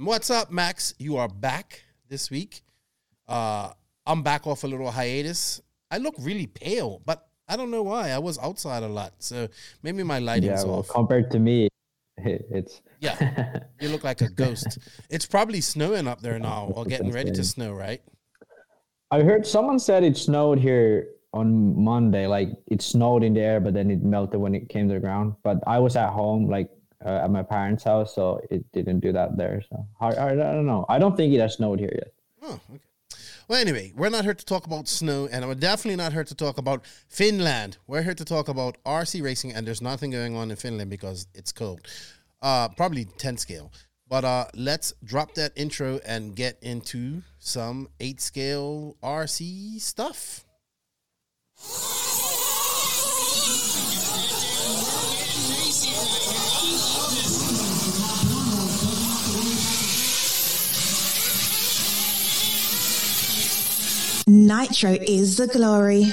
What's up, Max? You are back this week. Uh, I'm back off a little hiatus. I look really pale, but I don't know why. I was outside a lot, so maybe my lighting's yeah, well, off. compared to me, it's Yeah, you look like a ghost. It's probably snowing up there now, or getting ready to snow, right? I heard someone said it snowed here on Monday. Like it snowed in the air, but then it melted when it came to the ground. But I was at home, like uh, at my parents' house, so it didn't do that there. So I, I, I don't know. I don't think it has snowed here yet. Oh, okay. Well, anyway, we're not here to talk about snow, and we're definitely not here to talk about Finland. We're here to talk about RC racing, and there's nothing going on in Finland because it's cold. Uh, probably 10 scale. But uh, let's drop that intro and get into some 8 scale RC stuff. Nitro is the glory.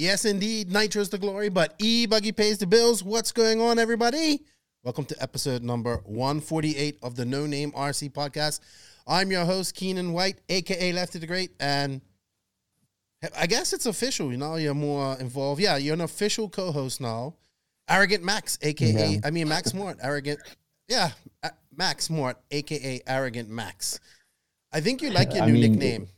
Yes, indeed, Nitro's the glory, but E Buggy pays the bills. What's going on, everybody? Welcome to episode number 148 of the No Name RC podcast. I'm your host, Keenan White, aka Lefty the Great, and I guess it's official. You know, you're more involved. Yeah, you're an official co-host now. Arrogant Max, aka Yeah. I mean Max Mort, arrogant. Yeah, Max Mort, aka Arrogant Max. I think you like your I new mean, nickname.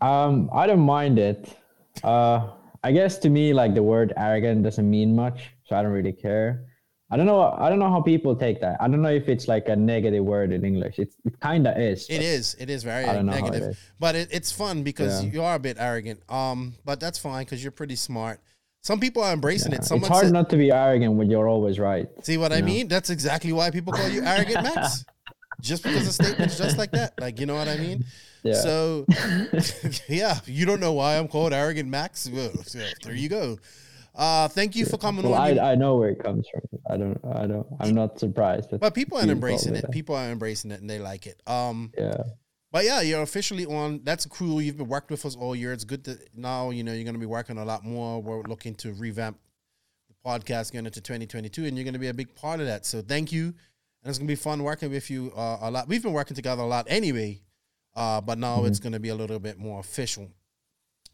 Um, I don't mind it. Uh, I guess to me, like the word arrogant doesn't mean much, so I don't really care. I don't know. I don't know how people take that. I don't know if it's like a negative word in English. It's, it kind of is. It is. It is very I don't know how negative, is. but it, it's fun because Yeah. you are a bit arrogant. Um, but that's fine because you're pretty smart. Some people are embracing it. It's hard said, not to be arrogant when you're always right. "See what I know? mean?" That's exactly why people call you arrogant Max. just because of statements just like that, like you know what I mean. Yeah. So, yeah, you don't know why I'm called arrogant Max. Well, so there you go. Uh, thank you for coming well, on. I, I know where it comes from. I don't. I don't. I'm not surprised. But, people are embracing it. that. People are embracing it and they like it. Um, Yeah. But yeah, you're officially on. That's cool. You've been worked with us all year. It's good that now you know you're going to be working a lot more. We're looking to revamp the podcast going into 2022, and you're going to be a big part of that. So thank you, and it's going to be fun working with you uh, a lot. We've been working together a lot anyway, uh, but now it's going to be a little bit more official.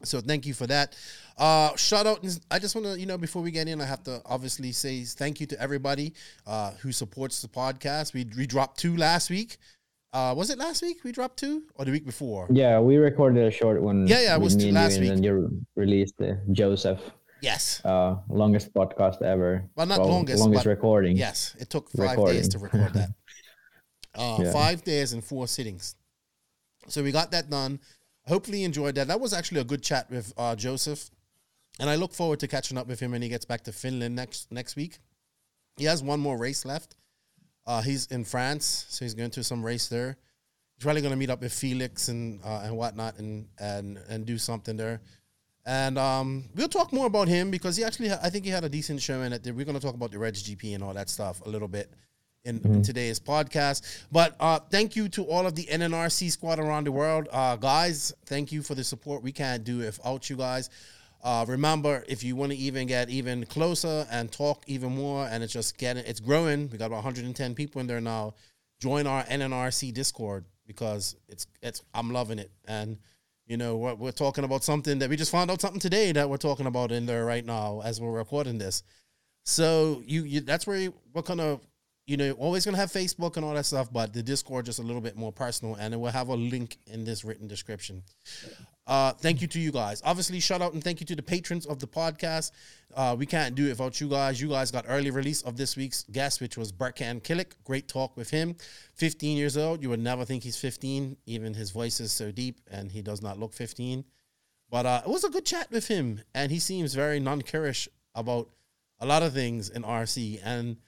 So thank you for that. Uh, shout out! I just want to, you know, before we get in, I have to obviously say thank you to everybody uh, who supports the podcast. We we dropped two last week. Uh, was it last week we dropped two or the week before? Yeah, we recorded a short one. Yeah, yeah, it was and last you, week. And then you released the Joseph, Yes. uh, longest podcast ever. Well, not longest, longest but- recording. Yes. It took five days to record that. Uh, Yeah. Five days and four sittings. So we got that done. Hopefully you enjoyed that. That was actually a good chat with uh, Joseph. And I look forward to catching up with him when he gets back to Finland next next week. He has one more race left. Uh, he's in France, so he's going to some race there. He's probably going to meet up with Felix and uh, and whatnot and and and do something there. And um, we'll talk more about him because he actually, ha- I think he had a decent show in it. We're going to talk about the Reds GP and all that stuff a little bit in, in today's podcast. But uh, thank you to all of the NNRC squad around the world. Uh, guys, thank you for the support. We can't do it without you guys. Uh, remember, if you want to even get even closer and talk even more, and it's just getting, it's growing. We got about 110 people in there now. Join our NNRC Discord because it's it's I'm loving it, and you know we're, we're talking about something that we just found out something today that we're talking about in there right now as we're recording this. So you, you that's where you, we're gonna, you know, always gonna have Facebook and all that stuff, but the Discord just a little bit more personal, and it will have a link in this written description. Uh, thank you to you guys. Obviously, shout out and thank you to the patrons of the podcast. Uh, we can't do it without you guys. You guys got early release of this week's guest, which was Berkan Kilic. Great talk with him. 15 years old. You would never think he's 15. Even his voice is so deep, and he does not look 15. But uh, it was a good chat with him, and he seems very non-curious about a lot of things in RC, and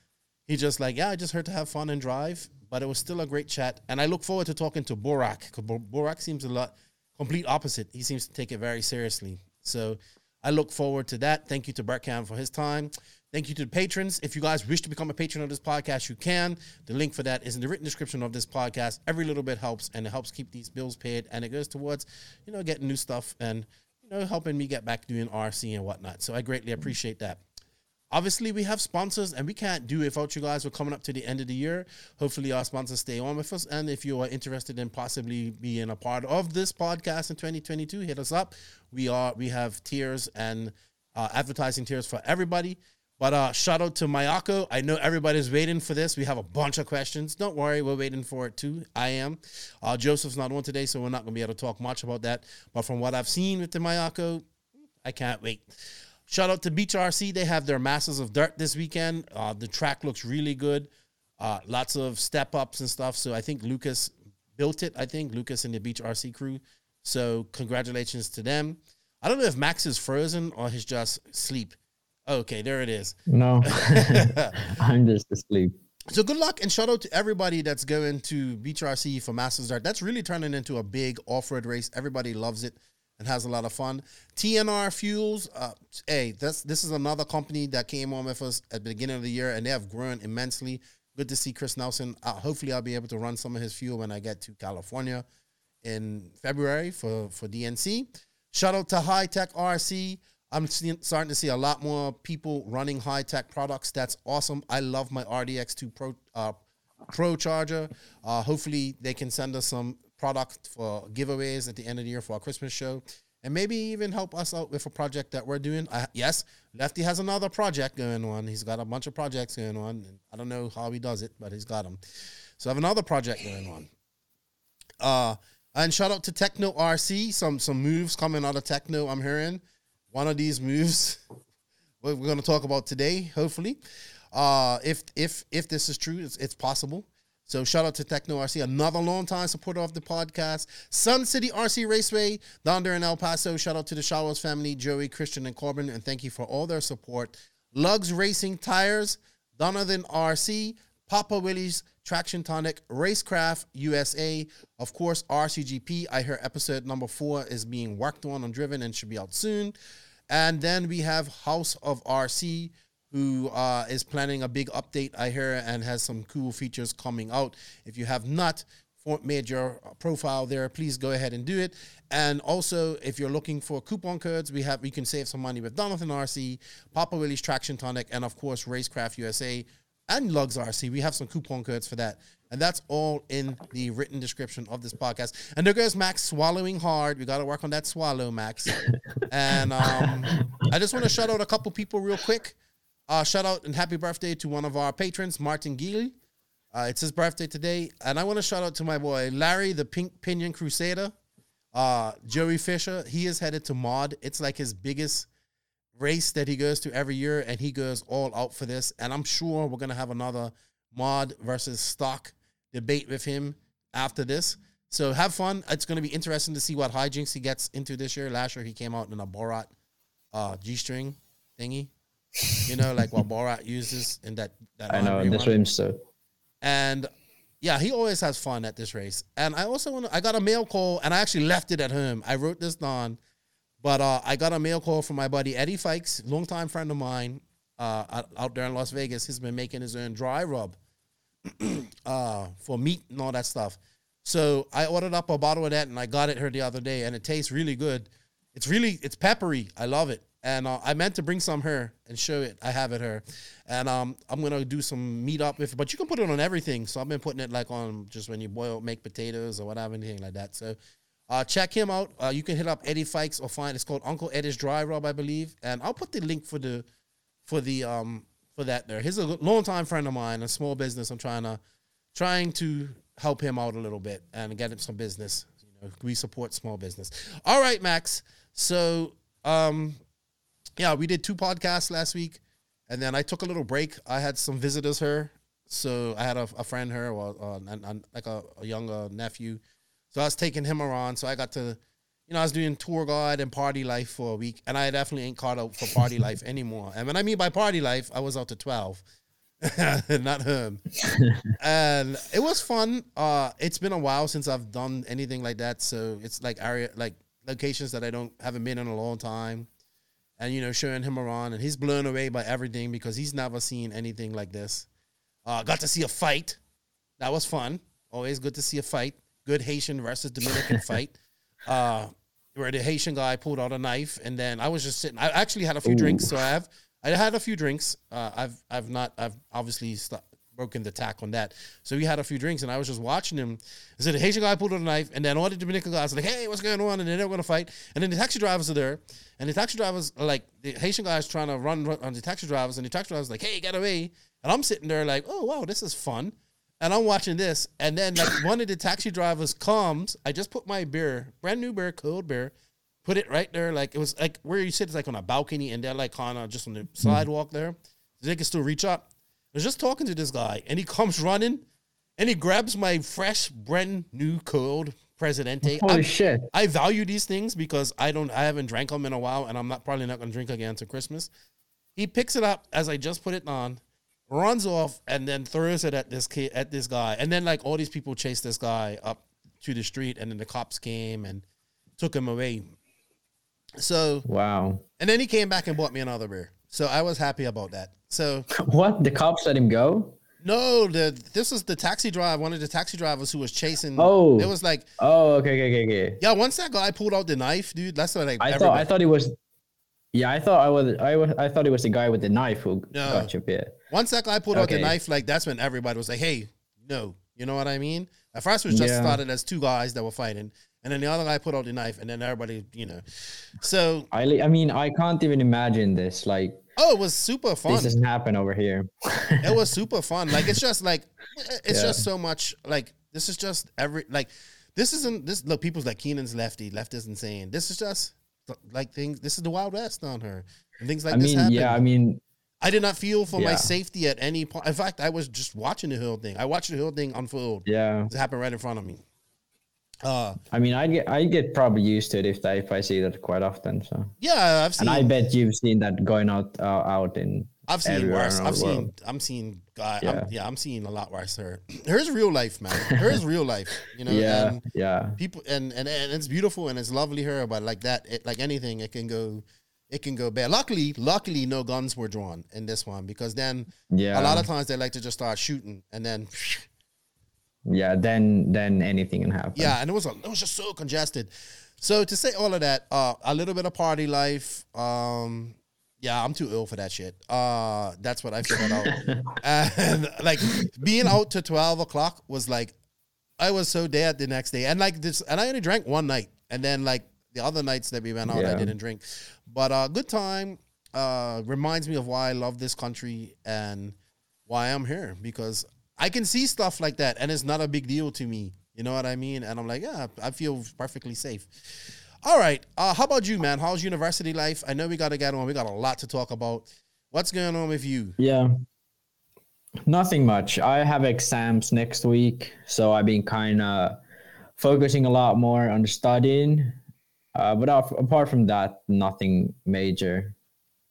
he just like, yeah, I just heard to have fun and drive, but it was still a great chat, and I look forward to talking to Burak. Because Burak seems a lot complete opposite. He seems to take it very seriously. So I look forward to that. Thank you to Berkan for his time. Thank you to the patrons. If you guys wish to become a patron of this podcast, you can. The link for that is in the written description of this podcast. Every little bit helps, and it helps keep these bills paid, and it goes towards, you know, getting new stuff and you know helping me get back doing RC and whatnot. So I greatly appreciate that. Obviously, we have sponsors, and we can't do it without you guys. We're coming up to the end of the year. Hopefully, our sponsors stay on with us. And if you are interested in possibly being a part of this podcast in 2022, hit us up. We are we have tiers and uh, advertising tiers for everybody. But uh, shout out to Mayako. I know everybody's waiting for this. We have a bunch of questions. Don't worry, we're waiting for it too. I am. Uh, Joseph's not on today, so we're not going to be able to talk much about that. But from what I've seen with the Mayako, I can't wait. Shout out to Beach RC. They have their Masters of Dirt this weekend. Uh, the track looks really good. Uh, lots of step ups and stuff. So I think Lucas built it. I think Lucas and the Beach RC crew. So congratulations to them. I don't know if Max is frozen or he's just sleep. Okay, there it is. No, I'm just asleep. So good luck and shout out to everybody that's going to Beach RC for Masters Dirt. That's really turning into a big off-road race. Everybody loves it and has a lot of fun. TNR Fuels, uh, hey, this this is another company that came on with us at the beginning of the year, and they have grown immensely. Good to see Chris Nelson. Uh, hopefully, I'll be able to run some of his fuel when I get to California in February for for DNC. Shout out to Hitec RC. I'm starting to see a lot more people running Hitec products. That's awesome. I love my RDX2 Pro uh, Pro charger. Uh, hopefully, they can send us some product for giveaways at the end of the year for our Christmas show, and maybe even help us out with a project that we're doing. I, yes, Lefty has another project going on. He's got a bunch of projects going on. I don't know how he does it, but he's got them. So I have another project going on. Uh, and shout out to Tekno RC. Some some moves coming out of Tekno. I'm hearing one of these moves we're going to talk about today. Hopefully, uh, if if if this is true, it's, it's possible. So shout out to Tekno RC, another longtime supporter of the podcast. Sun City RC Raceway down there in El Paso. Shout out to the Showers family, Joey, Christian, and Corbin, and thank you for all their support. Lugs Racing Tires, Donovan RC, Papa Willie's Traction Tonic, Racecraft USA, of course, RCGP. I hear episode number four is being worked on and driven and should be out soon. And then we have House of RC, who uh, is planning a big update, I hear, and has some cool features coming out. If you have not made your profile there, please go ahead and do it. And also, if you're looking for coupon codes, we have we can save some money with Donathan RC, Papa Willie's Traction Tonic, and of course Racecraft USA and Lugs RC. We have some coupon codes for that. And that's all in the written description of this podcast. And there goes Max swallowing hard. We got to work on that swallow, Max. and um, I just want to shout out a couple people real quick. Uh, shout out and happy birthday to one of our patrons, Martin Geely. Uh, it's his birthday today. And I want to shout out to my boy, Larry, the Pink Pinion Crusader. Uh, Joey Fisher, he is headed to Mod. It's like his biggest race that he goes to every year, and he goes all out for this. And I'm sure we're going to have another Mod versus stock debate with him after this. So have fun. It's going to be interesting to see what hijinks he gets into this year. Last year, he came out in a Borat uh, G string thingy you know, like what Borat uses in that. that I know in the swimsuit. And yeah, he always has fun at this race. And I also want I got a mail call and I actually left it at home. I wrote this down, but uh, I got a mail call from my buddy Eddie Fikes, longtime friend of mine uh, out there in Las Vegas. He's been making his own dry rub uh, for meat and all that stuff. So I ordered up a bottle of that and I got it here the other day and it tastes really good. It's really, it's peppery. I love it and uh, I meant to bring some her and show it. I have it here, and um, I'm gonna do some meat up with. But you can put it on everything. So I've been putting it like on just when you boil, make potatoes or whatever, anything like that. So uh, check him out. Uh, you can hit up Eddie Fikes or find it's called Uncle Eddie's Dry Rub, I believe, and I'll put the link for the for the um for that there. He's a longtime friend of mine, a small business. I'm trying to trying to help him out a little bit and get him some business. You know, we support small business. All right, Max. So um yeah, we did two podcasts last week, and then I took a little break. I had some visitors here, so I had a, a friend here, or uh, and, and like a, a younger nephew. So I was taking him around. So I got to, you you know, I was doing tour guide and party life for a week, and I definitely ain't caught up for party life anymore. And when I mean by party life, I was out to twelve, not him. and it was fun. Uh, it's been a while since I've done anything like that, so it's like area, like locations that I don't haven't been in a long time, and you know, showing him around, and he's blown away by everything because he's never seen anything like this. Uh, got to see a fight. That was fun. Always good to see a fight. Good Haitian versus Dominican fight. Uh, where the Haitian guy pulled out a knife, and then I was just sitting. I actually had a few Ooh. drinks, so I have I had a few drinks. Uh, I've I've not I've obviously st- broken the tack on that. So we had a few drinks, and I was just watching him. So the Haitian guy pulled out a knife, and then all the Dominican guys were like, "Hey, what's going on?" And then they were gonna fight. And then the taxi drivers are there, and the taxi drivers are like the Haitian guys trying to run on the taxi drivers, and the taxi drivers like, "Hey, get away!" And I'm sitting there like, "Oh wow, this is fun." And I'm watching this, and then like one of the taxi drivers comes. I just put my beer, brand new beer, cold beer, put it right there. Like it was like where you sit is like on a balcony, and they're like kind of just on the mm-hmm. sidewalk there. They can still reach up. I was just talking to this guy, and he comes running, and he grabs my fresh, brand new curled Presidente. Holy I'm- shit! I value these things because I don't, I haven't drank them in a while, and I'm not probably not going to drink again until Christmas. He picks it up as I just put it on, runs off, and then throws it at this kid, at this guy, and then like all these people chase this guy up to the street, and then the cops came and took him away. So, Wow. and then he came back and bought me another beer. So I was happy about that. So What? The cops let him go? no, the this was the taxi driver, one of the taxi drivers who was chasing. Oh. it was like Oh, okay, okay, okay, okay. yeah. Once that guy pulled out the knife, dude, that's what like I thought I thought he was. Yeah, I thought I was. I was. I thought it was the guy with the knife who No. got your beer. Once that guy pulled out the knife, like that's when everybody was like, "Hey, no," you know what I mean? At first, it was just Yeah. started as two guys that were fighting, and then the other guy put out the knife, and then everybody, you know. So, I. I mean, I can't even imagine this. Like oh, it was super fun. this doesn't happen over here. it was super fun. Like it's just like it's Yeah. just so much. Like this is just every like this isn't this. Look, people's like Keenan's lefty. Left is insane. This is just like things. This is the Wild West on her, and things like I this mean, happen. yeah. I mean, I did not feel for my safety at any point. In fact, I was just watching the whole thing. I watched the whole thing unfold. yeah. It happened right in front of me. Uh, I mean, I get. I get probably used to it if I if I see that quite often. So, yeah, I've seen. and I bet you've seen that going out uh, out in. I've seen worse. I've seen. world. I'm seeing. guy. Yeah. I'm, yeah, I'm seeing a lot worse. Her. Here's real life, man. Here's real life. You know. yeah, And yeah. people and, and and it's beautiful and it's lovely here, but like that, it like anything, it can go. It can go bad. Luckily, luckily, no guns were drawn in this one because then Yeah. a lot of times they like to just start shooting and then Yeah, then then anything can happen. Yeah, and it was a, it was just so congested. So to say all of that, uh, a little bit of party life. Um, yeah, I'm too ill for that shit. Uh, that's what I figured out. and like being out to twelve o'clock was like, I was so dead the next day, and like this, and I only drank one night, and then like the other nights that we went out, I didn't drink. But uh, good time. Uh, reminds me of why I love this country and why I'm here because I can see stuff like that and it's not a big deal to me. You know what I mean? And I'm like, yeah, I feel perfectly safe. All right. Uh, how about you, man? How's university life? I know we got to get on. We got a lot to talk about. What's going on with you? Yeah. Nothing much. I have exams next week, so I've been kind of focusing a lot more on studying. Uh, but apart from that, nothing major.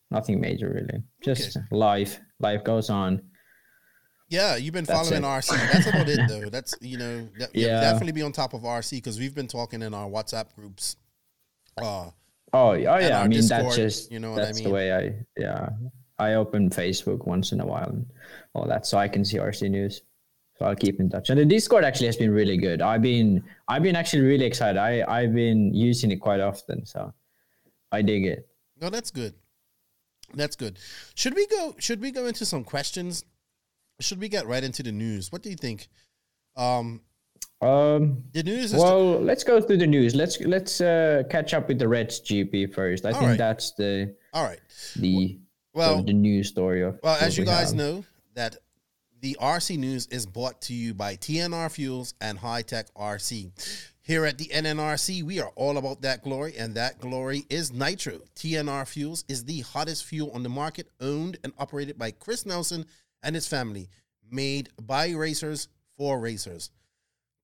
Nothing major really. Just life. Life goes on. Yeah, you've been That's following it. RC. That's about it, though. That's you know, de- Yeah. definitely be on top of RC because we've been talking in our WhatsApp groups. Uh, Oh, oh yeah. I mean, Discord, that's just you know what I that's mean? the way I yeah. I open Facebook once in a while and all that, so I can see RC news. So I'll keep in touch. And the Discord actually has been really good. I've been I've been actually really excited. I I've been using it quite often, so I dig it. no, that's good. That's good. Should we go? Should we go into some questions? Should we get right into the news? What do you think? Um, Um. the news is Well, let's go through the news. Let's let's uh, catch up with the Reds GP first. I All think right. that's the all right. the Well, the, the news story of. Well, as you we guys have. know, that the RC News is brought to you by TNR Fuels and Hitec RC. Here at the NNRC, we are all about that glory, and that glory is nitro. TNR Fuels is the hottest fuel on the market, owned and operated by Chris Nelson and his family, made by racers for racers.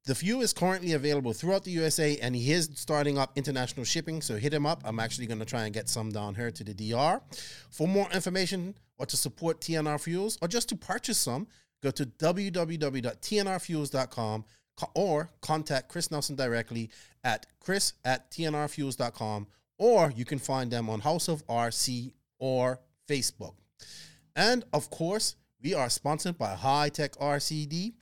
The fuel is currently available throughout the USA and he is starting up international shipping. So hit him up. I'm actually going to try and get some down here to the DR. For more information or to support TNR Fuels or just to purchase some, go to www.tnrfuels.com or contact Chris Nelson directly at chris at tnrfuels.com or you can find them on House of RC or Facebook. And of course, we are sponsored by Hitec RCD,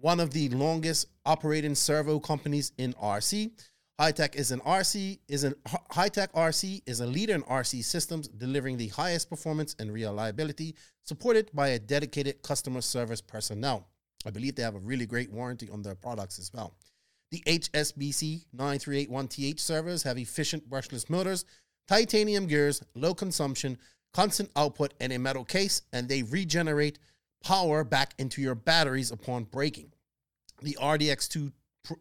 one of the longest operating servo companies in RC. Hitec is an RC is an Hitec RC is a leader in RC systems, delivering the highest performance and reliability, supported by a dedicated customer service personnel. I believe they have a really great warranty on their products as well. The HSBC 9381TH servers have efficient brushless motors, titanium gears, low consumption, constant output, and a metal case, and they regenerate power back into your batteries upon breaking. The RDX2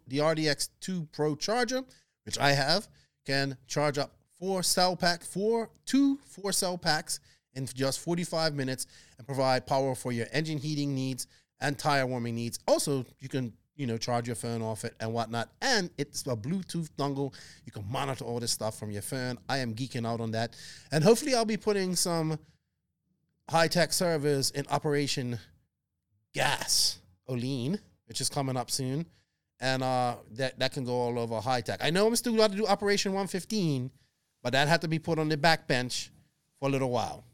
the RDX2 Pro charger, which I have, can charge up four cell pack, four two four cell packs in just 45 minutes and provide power for your engine heating needs and tire warming needs. Also, you can you know charge your phone off it and whatnot. And it's a Bluetooth dongle. You can monitor all this stuff from your phone. I am geeking out on that, and hopefully, I'll be putting some Hitec servers in Operation Gas Olean, which is coming up soon, and uh, that that can go all over Hitec. I know I'm still got to do Operation 115, but that had to be put on the back bench for a little while.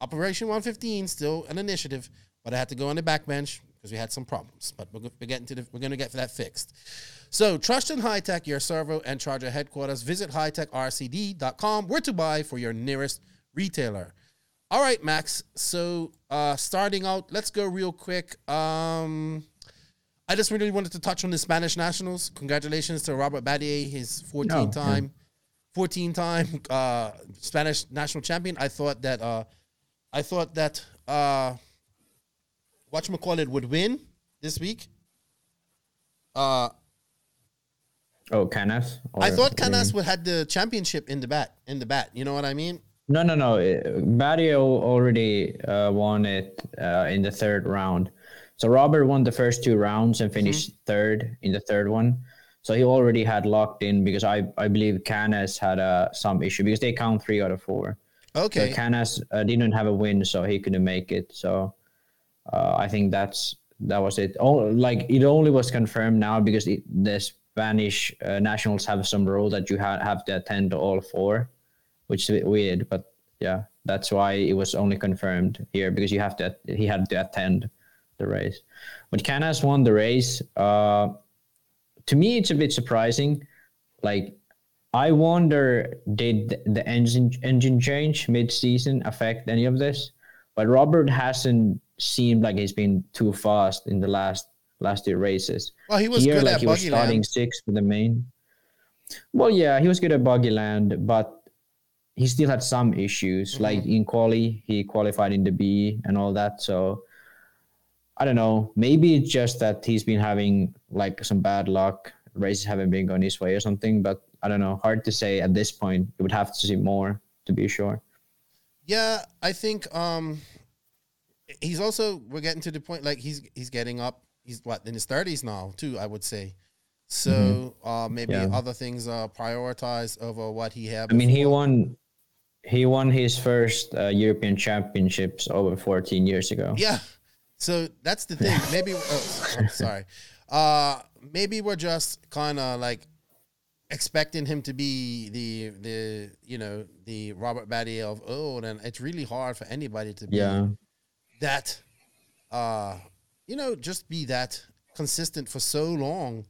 Operation 115 still an initiative, but I had to go on the back bench because we had some problems. But we're, we're getting to the, we're going to get that fixed. So trust in Hitec, your servo and charger headquarters. Visit hitecrcd.com where to buy for your nearest retailer. All right, Max. So uh, starting out, let's go real quick. Um, I just really wanted to touch on the Spanish nationals. Congratulations to Robert Batlle, his 14 Oh, yeah. time, 14 time uh, Spanish national champion. I thought that uh, I thought that uh, whatchamacallit would win this week. Uh, Oh, Canas. I thought Canas would had the championship in the bat. In the bat, you know what I mean? No, no, no. Barrio already uh, won it uh, in the third round. So Robert won the first two rounds and finished third in the third one. So he already had locked in because I, I believe Canas had uh, some issue because they count three out of four. Okay. So Canas uh, didn't have a win, so he couldn't make it. So uh, I think that's that was it. Oh, like it only was confirmed now because it, the Spanish uh, nationals have some rule that you ha- have to attend all four, which is a bit weird. But yeah, that's why it was only confirmed here because you have to he had to attend the race. But Canas won the race. Uh, to me, it's a bit surprising. Like I wonder did the engine engine change mid season affect any of this? But Robert hasn't seemed like he's been too fast in the last last two races. Well, he was Here, good like at he was starting land. sixth for the main. Well, yeah, he was good at buggy land, but he still had some issues. Mm-hmm. Like in quali, he qualified in the B and all that. So I don't know. Maybe it's just that he's been having like some bad luck. Races haven't been going his way or something. But I don't know. Hard to say at this point. You would have to see more to be sure. Yeah, I think um he's also we're getting to the point like he's he's getting up. He's what in his thirties now too. I would say. So uh, maybe Mm-hmm. Yeah. other things are prioritized over what he had. I mean, he won. He won his first uh, European Championships over 14 years ago. Yeah. So that's the thing. Maybe oh, I'm sorry. Uh maybe we're just kind of like expecting him to be the the you know the Robert Batlle of old, and it's really hard for anybody to be Yeah. That uh you know just be that consistent for so long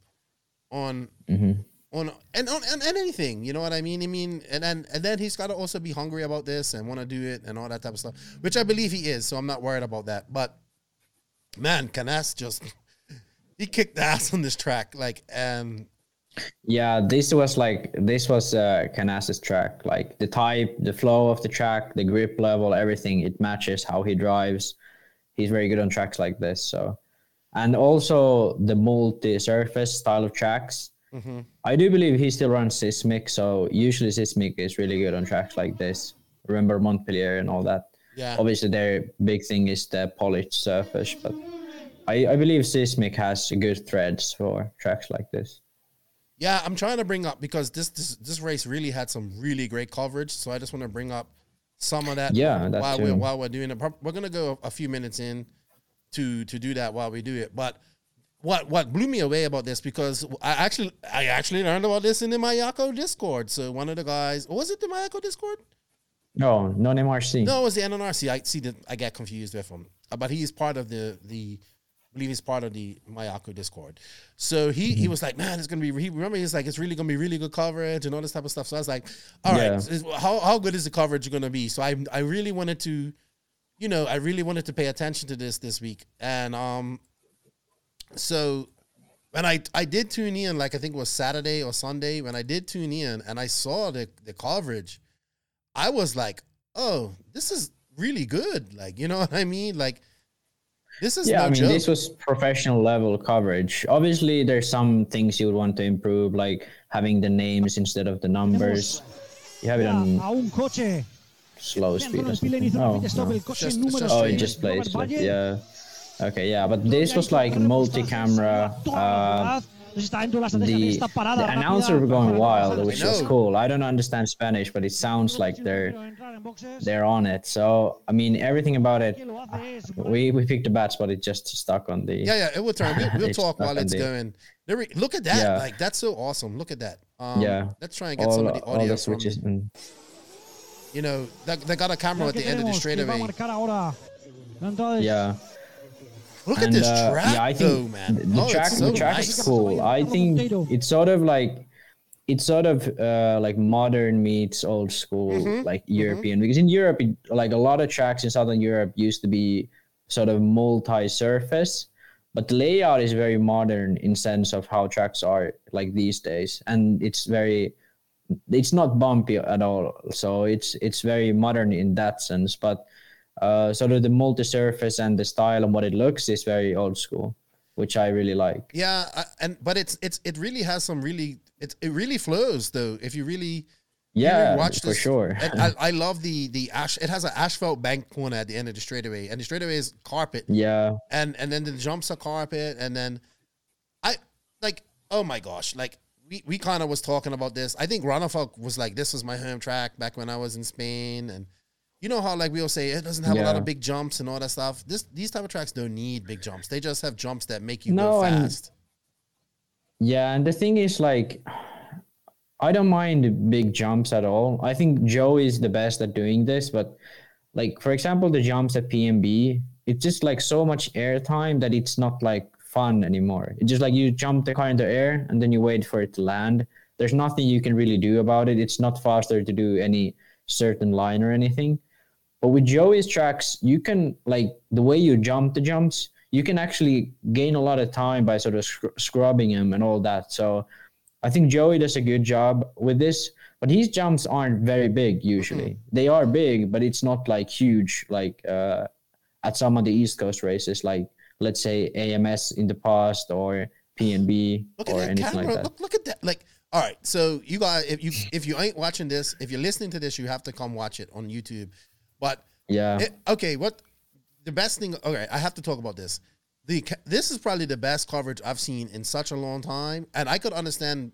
on hmm on and on and, and anything you know what i mean? I mean and then and then he's got to also be hungry about this and want to do it and all that type of stuff which i believe he is so i'm not worried about that but man canas just he kicked ass on this track like um Yeah, this was like this was uh, Canas's track. Like the type, the flow of the track, the grip level, everything. It matches how he drives. He's very good on tracks like this. So, and also the multi-surface style of tracks. mhm. I do believe he still runs Seismic. So usually Seismic is really good on tracks like this. Remember Montpellier and all that. yeah Obviously, their big thing is the polished surface, but I, I believe Seismic has good threads for tracks like this. Yeah, I'm trying to bring up because this this this race really had some really great coverage. So I just want to bring up some of that. Yeah, while we're while we're doing it, we're gonna go a few minutes in to to do that while we do it. But what what blew me away about this because I actually I actually learned about this in the Mayako Discord. So one of the guys was it the Mayako Discord? No, non MRC. No, it was the NNRC. I see that I get confused with him, but he's part of the the. I believe he's part of the Mayako Discord. So he he was like, man, it's gonna be. He remember he's like, it's really gonna be really good coverage and all this type of stuff. So I was like, all right, Yeah. is- how how good is the coverage gonna be? So I I really wanted to, you know, I really wanted to pay attention to this this week, and um, so when I I did tune in, like I think it was Saturday or Sunday, when I did tune in and I saw the the coverage, I was like, oh, this is really good. Like, you know what I mean? Like, this is yeah, no I mean, joke. this was professional level coverage. Obviously, there's some things you would want to improve, like having the names instead of the numbers. You have it on a un coche slow speed. Or something. Oh, del pit stop no. Just- número just oh, it just plays like yeah. Okay, yeah, but this was like multi-camera. Uh, the, the announcer were going wild, which was know. cool. I don't understand Spanish, but it sounds like they're they're on it. So I mean, everything about it. We we picked the bats, but it just stuck on the. yeah, yeah, it will turn. We'll, we'll talk while it's the- going. There we- Look at that. Yeah. Like, that's so awesome. Look at that. Um, Yeah. Let's try and get all, some of the audio all audio the from, switches. And, you know, they, they got a camera at the end of the straightaway. yeah. Look at And, this uh, track, yeah, I though, think man. the, the oh, track, so the track nice. is cool. I think it's sort of like it's sort of uh, like modern meets old school, Mm-hmm, like European. Because in Europe, it, like a lot of tracks in Southern Europe used to be sort of multi-surface, but the layout is very modern in sense of how tracks are like these days, and it's very it's not bumpy at all. So it's it's very modern in that sense, but uh, sort of the multi-surface and the style and what it looks is very old school, which I really like. Yeah, I- and but it's it's it really has some really it it really flows though. If you really Yeah, watch for sure. I, I love the the ash. It has an asphalt bank corner at the end of the straightaway, and the straightaway is carpet, Yeah, and and then the jumps are carpet, and then I like oh my gosh, like we we kind of was talking about this. I think Ronafalk was like this was my home track back when I was in Spain, and you know how like we all say it doesn't have a lot of big jumps and all that stuff. This these type of tracks don't need big jumps. They just have jumps that make you No, go and- fast. yeah, and the thing is like. I don't mind big jumps at all. I think Joe is the best at doing this, but like for example, the jumps at PMB, it's just like so much air time that it's not like fun anymore. It's just like you jump the car in the air and then you wait for it to land. There's nothing you can really do about it. It's not faster to do any certain line or anything. But with Joey's tracks, you can like the way you jump the jumps, you can actually gain a lot of time by sort of scr- scrubbing him and all that. So I think Joey does a good job with this, but his jumps aren't very big usually. They are big, but it's not like huge like uh, at some of the East Coast races, like let's say AMS in the past or PNB Look or anything camera. like that. Look, look at that. Like, all right. So you guys, if you if you ain't watching this, if you're listening to this, you have to come watch it on YouTube. But Yeah, it, okay, what the best thing? Okay, I have to talk about this. The this is probably the best coverage I've seen in such a long time, and I could understand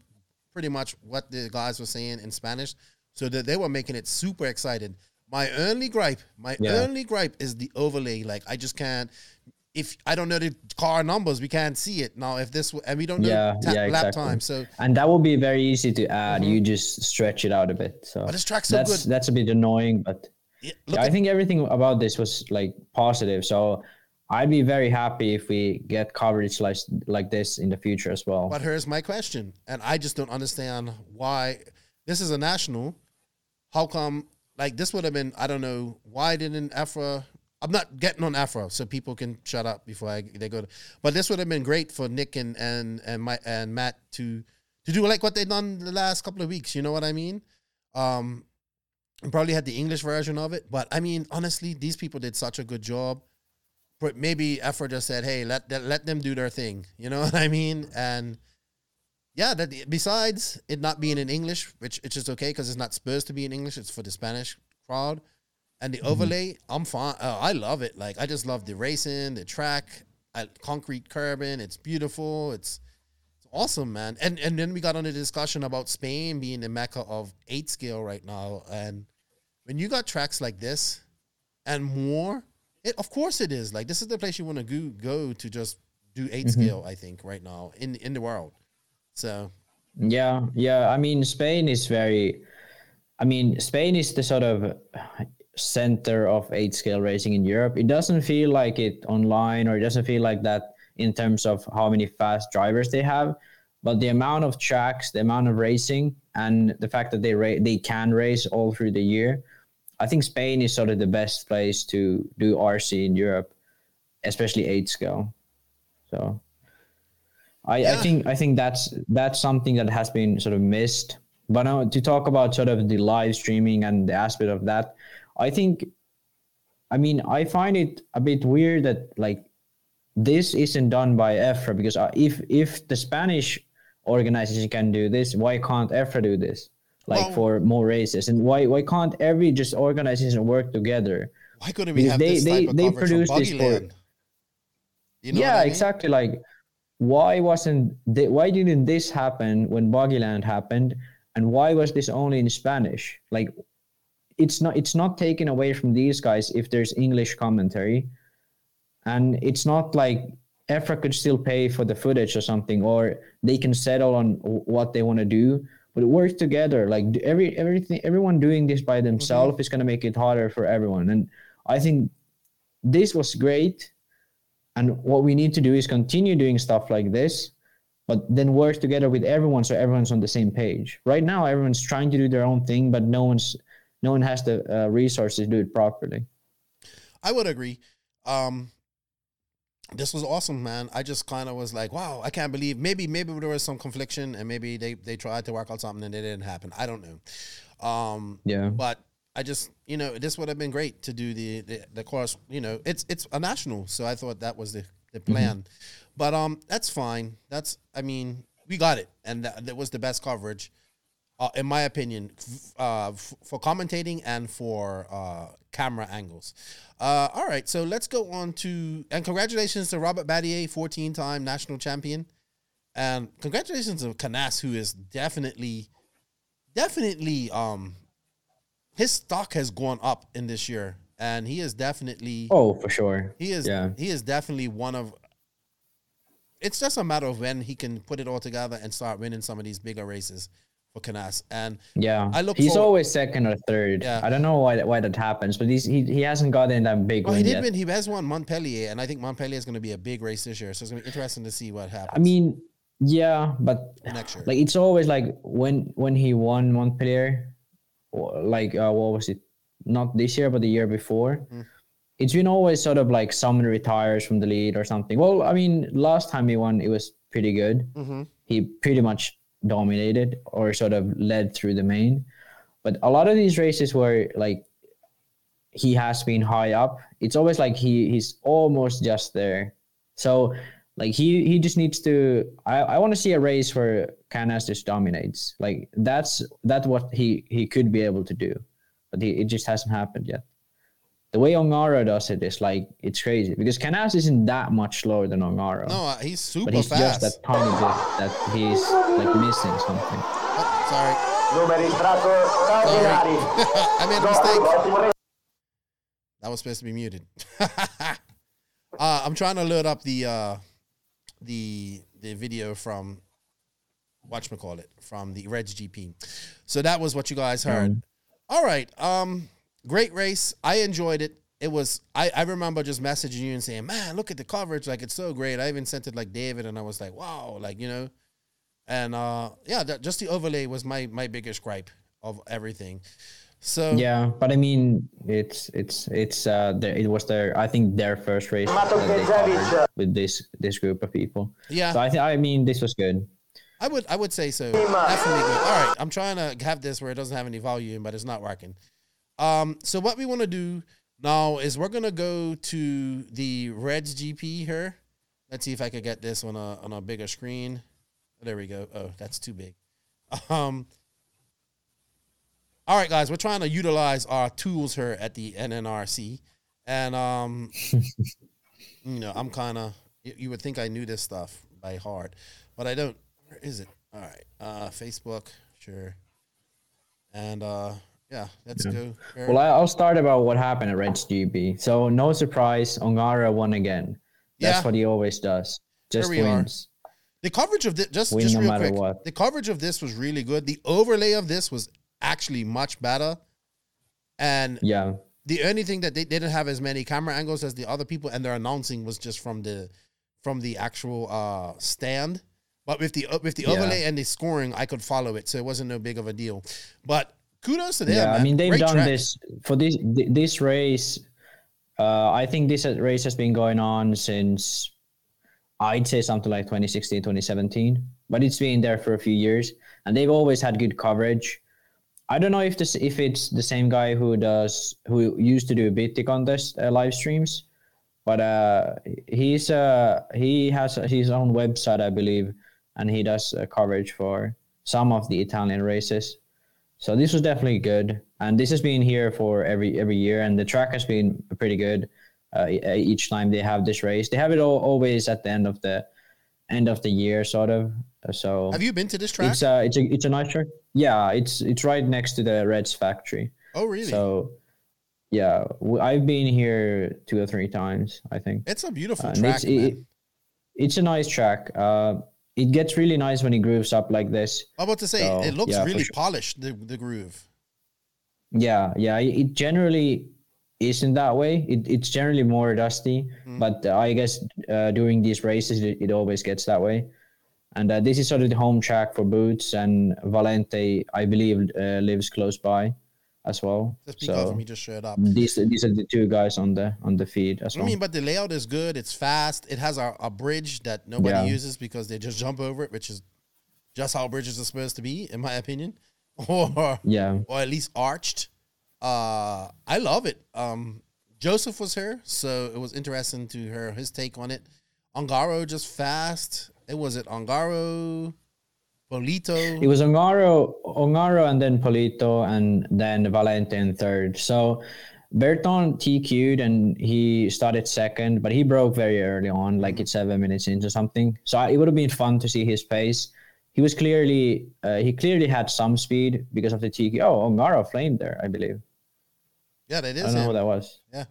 pretty much what the guys were saying in Spanish, so that they were making it super excited. My only gripe, my Yeah. only gripe is the overlay. Like, I just can't. If I don't know the car numbers, we can't see it now. If this and we don't know Yeah, ta- yeah, lap exactly. time, so and that will be very easy to add. Mm-hmm. You just stretch it out a bit. So But this track's so that's good. that's a bit annoying, but yeah, Yeah, I think everything about this was like positive. So I'd be very happy if we get coverage like like this in the future as well. But here's my question, and I just don't understand why this is a national. How come like this would have been? I don't know why didn't EFRA? I'm not getting on EFRA, so people can shut up before I, they go. To, but this would have been great for Nick and and and my and Matt to to do like what they've done the last couple of weeks. You know what I mean? Um, and probably had the English version of it, but I mean, honestly, these people did such a good job. But maybe EFRA just said, "Hey, let let them do their thing." You know what I mean? And yeah, that besides it not being in English, which it's just okay because it's not supposed to be in English, it's for the Spanish crowd. And the overlay, I'm fine. Uh, I love it. Like I just love the racing, the track. I, concrete curbing. It's beautiful. It's awesome, man. And and then we got on a discussion about Spain being the mecca of eight scale right now. And when you got tracks like this and more, it of course it is. Like this is the place you want to go go to just do 8 mm-hmm. scale. I think right now in in the world. So Yeah, yeah. I mean, Spain is very. I mean, Spain is the sort of center of eight scale racing in Europe. It doesn't feel like it online, or it doesn't feel like that in terms of how many fast drivers they have. But the amount of tracks, the amount of racing, and the fact that they ra- they can race all through the year, I think Spain is sort of the best place to do RC in Europe, especially eight scale. So I, I think I think that's that's something that has been sort of missed. But now to talk about sort of the live streaming and the aspect of that, I think, I mean, I find it a bit weird that like this isn't done by EFRA because uh, if if the Spanish organization can do this, why can't EFRA do this? Like Well- for more races, and why why can't every just organization work together? why couldn't we Because have they- this they- type of they produce this? You know yeah, I mean? exactly. Like, why wasn't thi- why didn't this happen when Boggyland happened, and why was this only in Spanish? Like, it's not it's not taken away from these guys if there's English commentary, and it's not like EFRA could still pay for the footage or something, or they can settle on what they want to do. But work together, like every everything, everyone doing this by themselves is going to make it harder for everyone. And I think this was great and what we need to do is continue doing stuff like this, but then work together with everyone so everyone's on the same page. Right now, everyone's trying to do their own thing, but no one's no one has the uh, resources to do it properly. I would agree. Um, this was awesome, man. I just kind of was like, wow, I can't believe. Maybe, maybe there was some confliction, and maybe they they tried to work out something and it didn't happen. I don't know. Um, Yeah, but I just, you know, this would have been great to do the the, the course. You know, it's it's a national, so I thought that was the the plan. But um, that's fine. That's, I mean, we got it, and that, that was the best coverage, uh, in my opinion, f- uh, f- for commentating and for uh, camera angles. Uh, all right, so let's go on to and congratulations to Robert Batlle, fourteen time national champion, and congratulations to Canas, who is definitely, definitely um his stock has gone up in this year, and he is definitely Oh, for sure. he is yeah. he is definitely one of. It's just a matter of when he can put it all together and start winning some of these bigger races for Canas. And Yeah, I look He's forward- always second or third. Yeah. I don't know why that, why that happens, but he's, he he hasn't gotten that big well, he did yet. win. He has won Montpellier, and I think Montpellier is going to be a big race this year. So it's going to be interesting to see what happens. I mean, yeah, but next year. like it's always like when when he won Montpellier, or like uh, what was it? Not this year, but the year before. Mm. It's been always sort of like someone retires from the lead or something. Well, I mean, last time he won, it was pretty good. hmm He pretty much dominated or sort of led through the main. But a lot of these races where like he has been high up, it's always like he he's almost just there. So like he he just needs to I, I want to see a race where Canas just dominates. Like that's that's what he he could be able to do. But he, it just hasn't happened yet. The way Ongaro does it is like it's crazy because Canas isn't that much slower than Ongaro. No, uh, he's super but he's fast. just that tiny bit that he's like missing something. Oh, sorry, Numeri straordinari. I made a mistake. That was supposed to be muted. uh, I'm trying to load up the uh, the the video from watch me call it from the Reds GP. So that was what you guys heard. All right. Um great race. I enjoyed it. It was I, I remember just messaging you and saying, Man, look at the coverage. Like it's so great. I even sent it like David and I was like, wow, like, you know. And uh yeah, that, just the overlay was my my biggest gripe of everything. So Yeah, but I mean, it's it's it's uh, their, it was their I think their first race that they covered with this this group of people. yeah. So I think I mean this was good. I would I would say so. Definitely good. All right, I'm trying to have this where it doesn't have any volume, but it's not working. Um, so what we want to do now is we're gonna go to the Reds GP here. Let's see if I could get this on a on a bigger screen. There we go. Oh, that's too big. Um. All right, guys, we're trying to utilize our tools here at the NNRC, and um, you know, I'm kind of You, you would think I knew this stuff by heart, but I don't. Where is it? All right, uh, Facebook, sure, and uh, yeah, let's go. Fair- Well, I- I'll start about what happened at Reds GP. So no surprise, Ongaro won again. That's Yeah. what he always does. Just we are. The coverage of this, just, Win just no real matter quick, what. the coverage of this was really good. The overlay of this was actually much better. And Yeah. the only thing that they, they didn't have as many camera angles as the other people, and their announcing was just from the from the actual uh, stand. But with the with the Yeah. overlay and the scoring, I could follow it, so it wasn't no big of a deal. But kudos to them. Yeah, I mean they've Great done track. this for this this race. Uh, I think this race has been going on since I'd say something like 2016, 2017, but it's been there for a few years, and they've always had good coverage. I don't know if this if it's the same guy who does who used to do Bitty contest uh, live streams, but uh, he's uh he has his own website, I believe, and he does uh, coverage for some of the Italian races. So this was definitely good, and this has been here for every every year, and the track has been pretty good. Uh, each time they have this race, they have it all, always at the end of the end of the year, sort of. So Have you been to this track? it's a it's a it's a nice track. Yeah, it's it's right next to the Reds factory. oh, really? So yeah, I've been here two or three times, I think. it's a beautiful Uh, track, it's, it, it's a nice track. Uh, it gets really nice when it grooves up like this. I'm about to say so, it looks yeah, really sure. polished. The the groove. Yeah, yeah. It generally isn't that way. It, it's generally more dusty, Mm. but uh, I guess uh, during these races, it, it always gets that way. And uh, this is sort of the home track for Boots, and Valente, I believe, uh, lives close by as well. Just off So me, just shut up. these these are the two guys on the on the feed as I well. mean, but the layout is good. It's fast. It has a, a bridge that nobody Yeah. uses because they just jump over it, which is just how bridges are supposed to be, in my opinion, or yeah, or at least arched. Uh, I love it. Um, Joseph was here, so it was interesting to hear his take on it. Ongaro just fast. It was it Ongaro, Polito. it was Ongaro, Ongaro, and then Polito, and then Valente in third. So Berton TQ'd and he started second, but he broke very early on, like it's seven minutes into something. So I- it would have been fun to see his pace. He was clearly, uh, he clearly had some speed because of the TQ. Oh, Ongaro flamed there, I believe. yeah, that I don't know who that was. Yeah.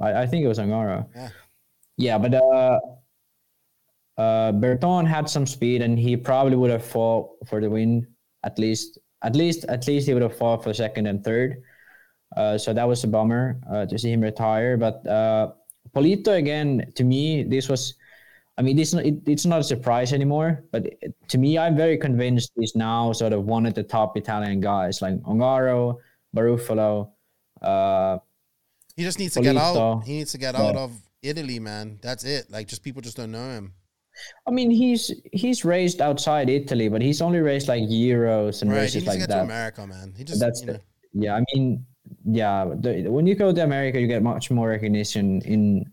I, I think it was Ongaro. Yeah. Yeah, but uh, uh, Berton had some speed, and he probably would have fought for the win. At least, at least, at least he would have fought for second and third. Uh, so that was a bummer uh, to see him retire. But uh, Polito again, to me, this was. I mean, this it, it's not a surprise anymore. But it- to me, I'm very convinced he's now sort of one of the top Italian guys, like Ongaro, Baruffaldi. Uh, He just needs to get out. He needs to get Yeah. out of Italy, man. That's it. Like, just people just don't know him. I mean, he's he's raced outside Italy, but he's only raced like Euros and Right. Races like to get to that. America, man. He just, That's you know. the, yeah. I mean, yeah. The, when you go to America, you get much more recognition in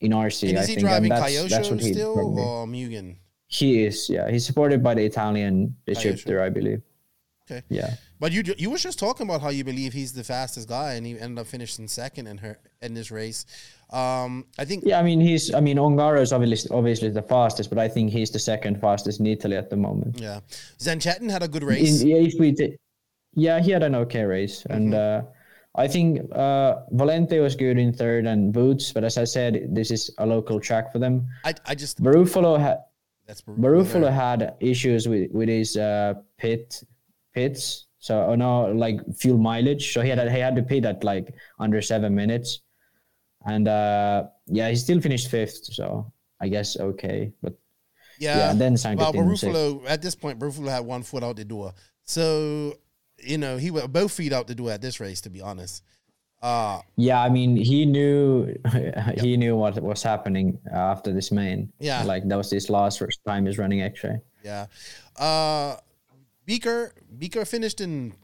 in RC. And I is he think, driving and that's, that's Kyosho what he still probably- or Mugen? he is. Yeah, he's supported by the Italian distributor, I believe. Okay. Yeah. But you you was just talking about how you believe he's the fastest guy, and he ended up finishing second in her in this race. Um, I think Yeah, I mean, he's. I mean, Ongaro is obviously obviously the fastest, but I think he's the second fastest in Italy at the moment. yeah, Zanchetin had a good race. In, yeah, if we t- yeah, he had an okay race, and Mm-hmm. uh, I think uh, Valente was good in third and Boots, but as I said, this is a local track for them. I I just Baruffaldi had that's Baruffaldi had issues with with his uh, pit pits, so oh no, like fuel mileage. So he had he had to pit at like under seven minutes, and uh, yeah, he still finished fifth. So I guess okay, but Yeah, Yeah, and then well, Sankey sixth. At this point, Baruffaldi had one foot out the door, so you know he was both feet out the door at this race. To be honest, uh Yeah, I mean, he knew he knew what was happening after this main. Yeah. like that was his last first time he's running X-ray. yeah, uh Beaker Beaker finished in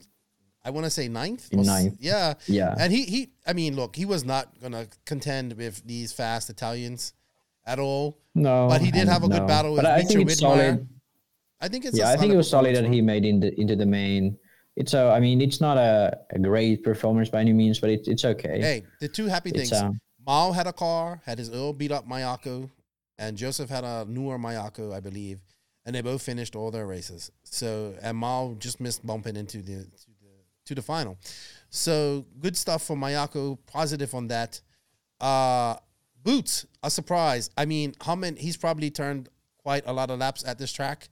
I want to say ninth. Ninth. Yeah, Yeah. and he he I mean, look, he was not gonna contend with these fast Italians at all. No, But he did have a good no. battle with But I Richard think it's solid. I think it's Yeah, I I think it was solid that he made in the, into the main. It's a, I mean, it's not a, a great performance by any means, but it's it's okay. Hey, the two happy It's, things. uh, Mao had a car, had his oil beat up Mayako. and Joseph had a newer Mayako, I believe, and they both finished all their races. So and Mal just missed bumping into the to the final. So good stuff for Mayako. Positive on that. Uh, Boots, a surprise. I mean, many? He's probably turned quite a lot of laps at this track.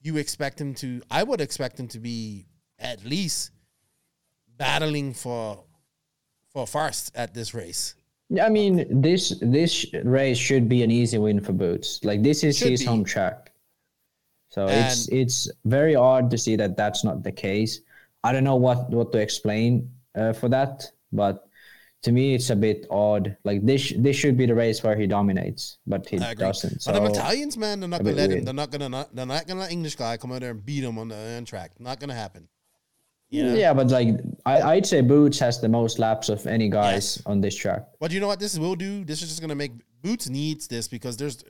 You expect him to? I would expect him to be at least battling for for first at this race. I mean this this race should be an easy win for Boots. Like this is Should his be. home track, so it's it's very odd to see that that's not the case. I don't know what what to explain uh, for that, but to me it's a bit odd. Like this this should be the race where he dominates, but he doesn't. but the Italians, man, they're not gonna let him. They're not gonna not, they're not gonna let English guy come out there and beat him on the end track. Not gonna happen. You know? yeah, but like I, I'd say Boots has the most laps of any guys Yes. on this track. But you know what this will do? This is just gonna make Boots needs this because there's.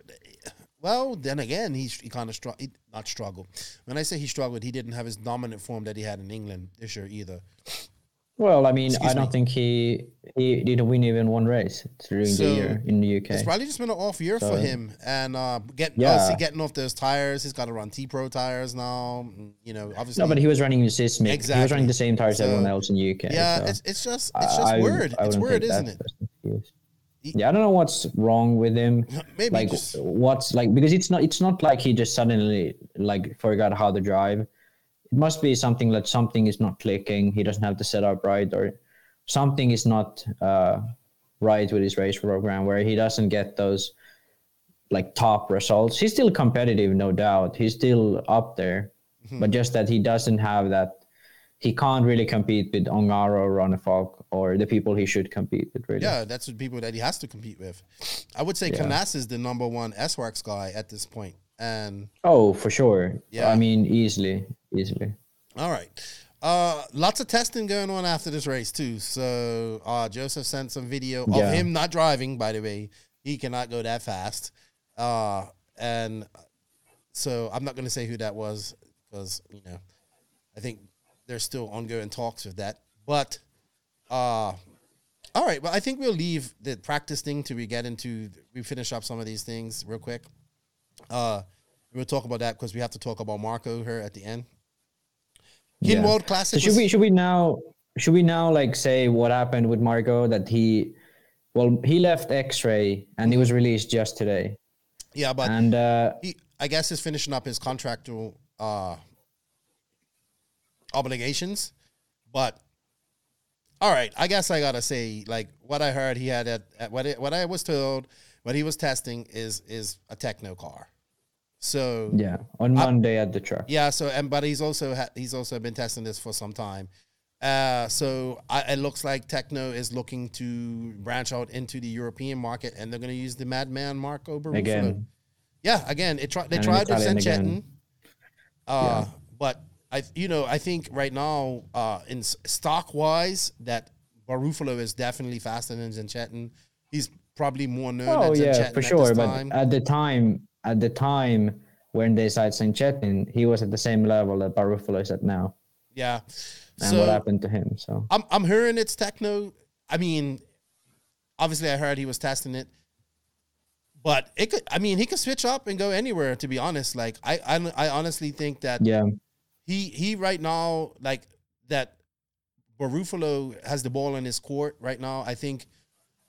Well, then again, he, he kind of struggled. Not struggle. When I say he struggled, he didn't have his dominant form that he had in England this year either. Well, I mean, Excuse I don't me. think he he didn't win even one race during So, the year in the UK. It's probably just been an off year for him, and uh, getting Yeah. obviously getting off those tires. He's got to run T Pro tires now. You know, obviously. No, but he was running the Seismic. He was running the same tires So, everyone else in the UK. yeah, so it's it's just it's just I- I weird. I It's wouldn't weird, isn't it? as an excuse. He- Yeah, I don't know what's wrong with him. Maybe like just what's like because it's not it's not like he just suddenly like forgot how to drive. It must be something that something is not clicking. He doesn't have the setup right, or something is not uh, right with his race program where he doesn't get those like top results. He's still competitive, no doubt. He's still up there, Mm-hmm. but just that he doesn't have that. He can't really compete with Ongaro or Ronefalk or the people he should compete with. Really. yeah, that's the people that he has to compete with. I would say Yeah. Canas is the number one S Works guy at this point. And Oh, for sure. Yeah. I mean, easily, easily. all right. Uh, lots of testing going on after this race too. So uh, Joseph sent some video of Yeah. him not driving. By the way, he cannot go that fast. Uh, and so I'm not going to say who that was because you know I think there's still ongoing talks with that. But uh, all right. Well, I think we'll leave the practice thing till we get into we finish up some of these things real quick. Uh, we'll talk about that because we have to talk about Marco here at the end. Kin Yeah. World So Classic. should was- we should we now should we now like say what happened with Marco that he well he left X-ray and he was released just today yeah, but and uh he, I guess, is finishing up his contractual uh, obligations. But all right, I guess I gotta say, like what I heard, he had at, at what it, what I was told, what he was testing is is a Tekno car. So yeah on Monday at the truck. Yeah, so and but he's also ha- he's also been testing this for some time. Uh, so I, it looks like Tekno is looking to branch out into the European market, and they're going to use the Madman Marco Baruffaldi. Again. Yeah, again, it tried. They And tried with Zanchetin. again. Uh, but I, you know, I think right now, uh, in stock wise, that Baruffaldi is definitely faster than Zanchetin. He's probably more known. Oh yeah, for sure. But time. at the time, at the time when they signed Zanchetin, he was at the same level that Baruffaldi is at now. yeah. And so what happened to him? So I'm I'm hearing it's Tekno. I mean, obviously I heard he was testing it, but it could. I mean, he could switch up and go anywhere. To be honest, like I I, I honestly think that yeah, he he right now like that. Baruffaldi has the ball in his court right now. I think.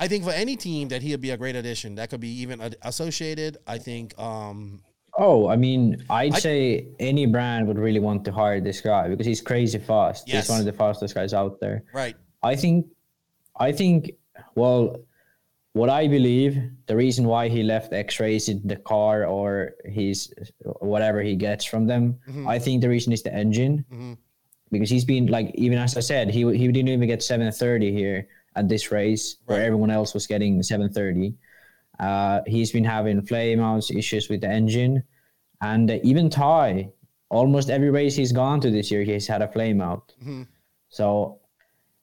I think for any team that he'll be a great addition. That could be even associated. I think. um Oh, I mean, I'd I- say any brand would really want to hire this guy because he's crazy fast. Yes. He's one of the fastest guys out there. Right. I think, I think, well, what I believe, the reason why he left X-rays in the car or his whatever he gets from them. Mm-hmm. I think the reason is the engine, because he's been like even as I said, he he didn't even get 730 here at this race where everyone else was getting 730. Uh, he's been having flame outs issues with the engine, and uh, even Ty, almost every race he's gone to this year, he's had a flame out. So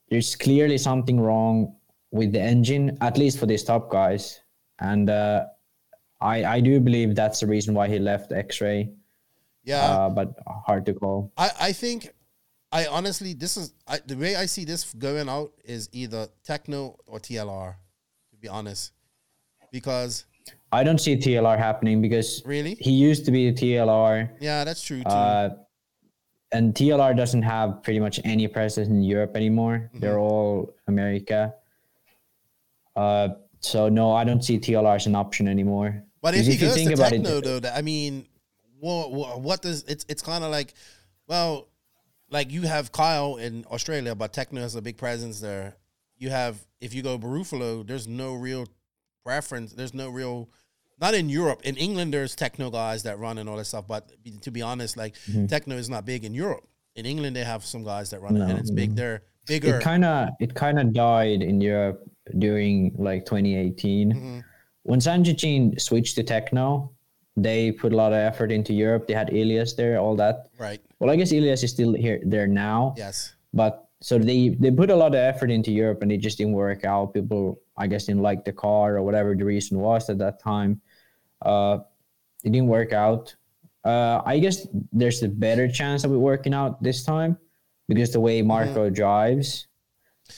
there's clearly something wrong with the engine, at least for these top guys. And uh, I I do believe that's the reason why he left X-ray, Yeah. uh, but hard to call. I, I think I honestly this is I, the way I see this going out is either Tekno or TLR to be honest because I don't see TLR happening because Really? he used to be a TLR, Yeah, that's true too. uh, and TLR doesn't have pretty much any presence in Europe anymore. Mm-hmm. They're all America. Uh, so no, I don't see TLR as an option anymore. But if Because he goes to Tekno, though, that, I mean, what, what, what does it's it's kind of like, well, like you have Kyle in Australia, but Tekno has a big presence there. You have if you go Baruffaldi, there's no real preference. There's no real, not in Europe. In England, there's Tekno guys that run and all that stuff. But to be honest, like Mm-hmm. Tekno is not big in Europe. In England, they have some guys that run it, and it's big. They're bigger. it kind of it kind of died in Europe during like 2018. Mm-hmm. When Zanchetin switched to Tekno, they put a lot of effort into Europe. They had Ilias there, all that. right. Well, I guess Ilias is still here there now. Yes. But so they they put a lot of effort into Europe and it just didn't work out. People, I guess, didn't like the car or whatever the reason was at that time. Uh, it didn't work out. Uh, I guess there's a better chance of it working out this time because the way Marco drives,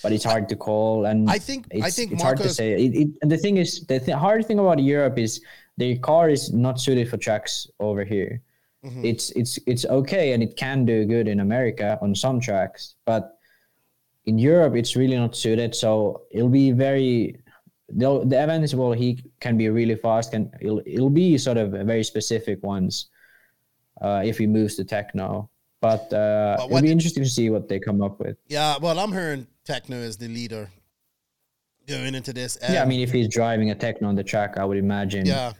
but it's hard to call. And. I think- I it's, think it's hard to say. It, it, and the thing is, the th- hard thing about Europe is the car is not suited for tracks over here Mm-hmm. it's it's it's okay and it can do good in America on some tracks, but in Europe it's really not suited. So it'll be very the the event well he can be really fast and it'll it'll be sort of very specific ones uh, if he moves to Tekno. But, uh, But it'll be interesting to see what they come up with. Yeah. Well, I'm hearing Tekno is the leader going into this. yeah, I mean if he's driving a Tekno on the track, I would imagine. Yeah.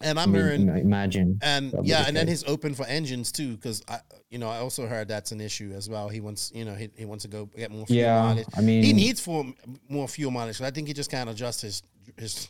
And I I'm mean, hearing, you know, imagine. and yeah, the and then he's open for engines too, because I, you know, I also heard that's an issue as well. He wants, you know, he, he wants to go get more fuel Yeah, mileage. I mean- he needs for more fuel mileage. I think he just can't adjust his his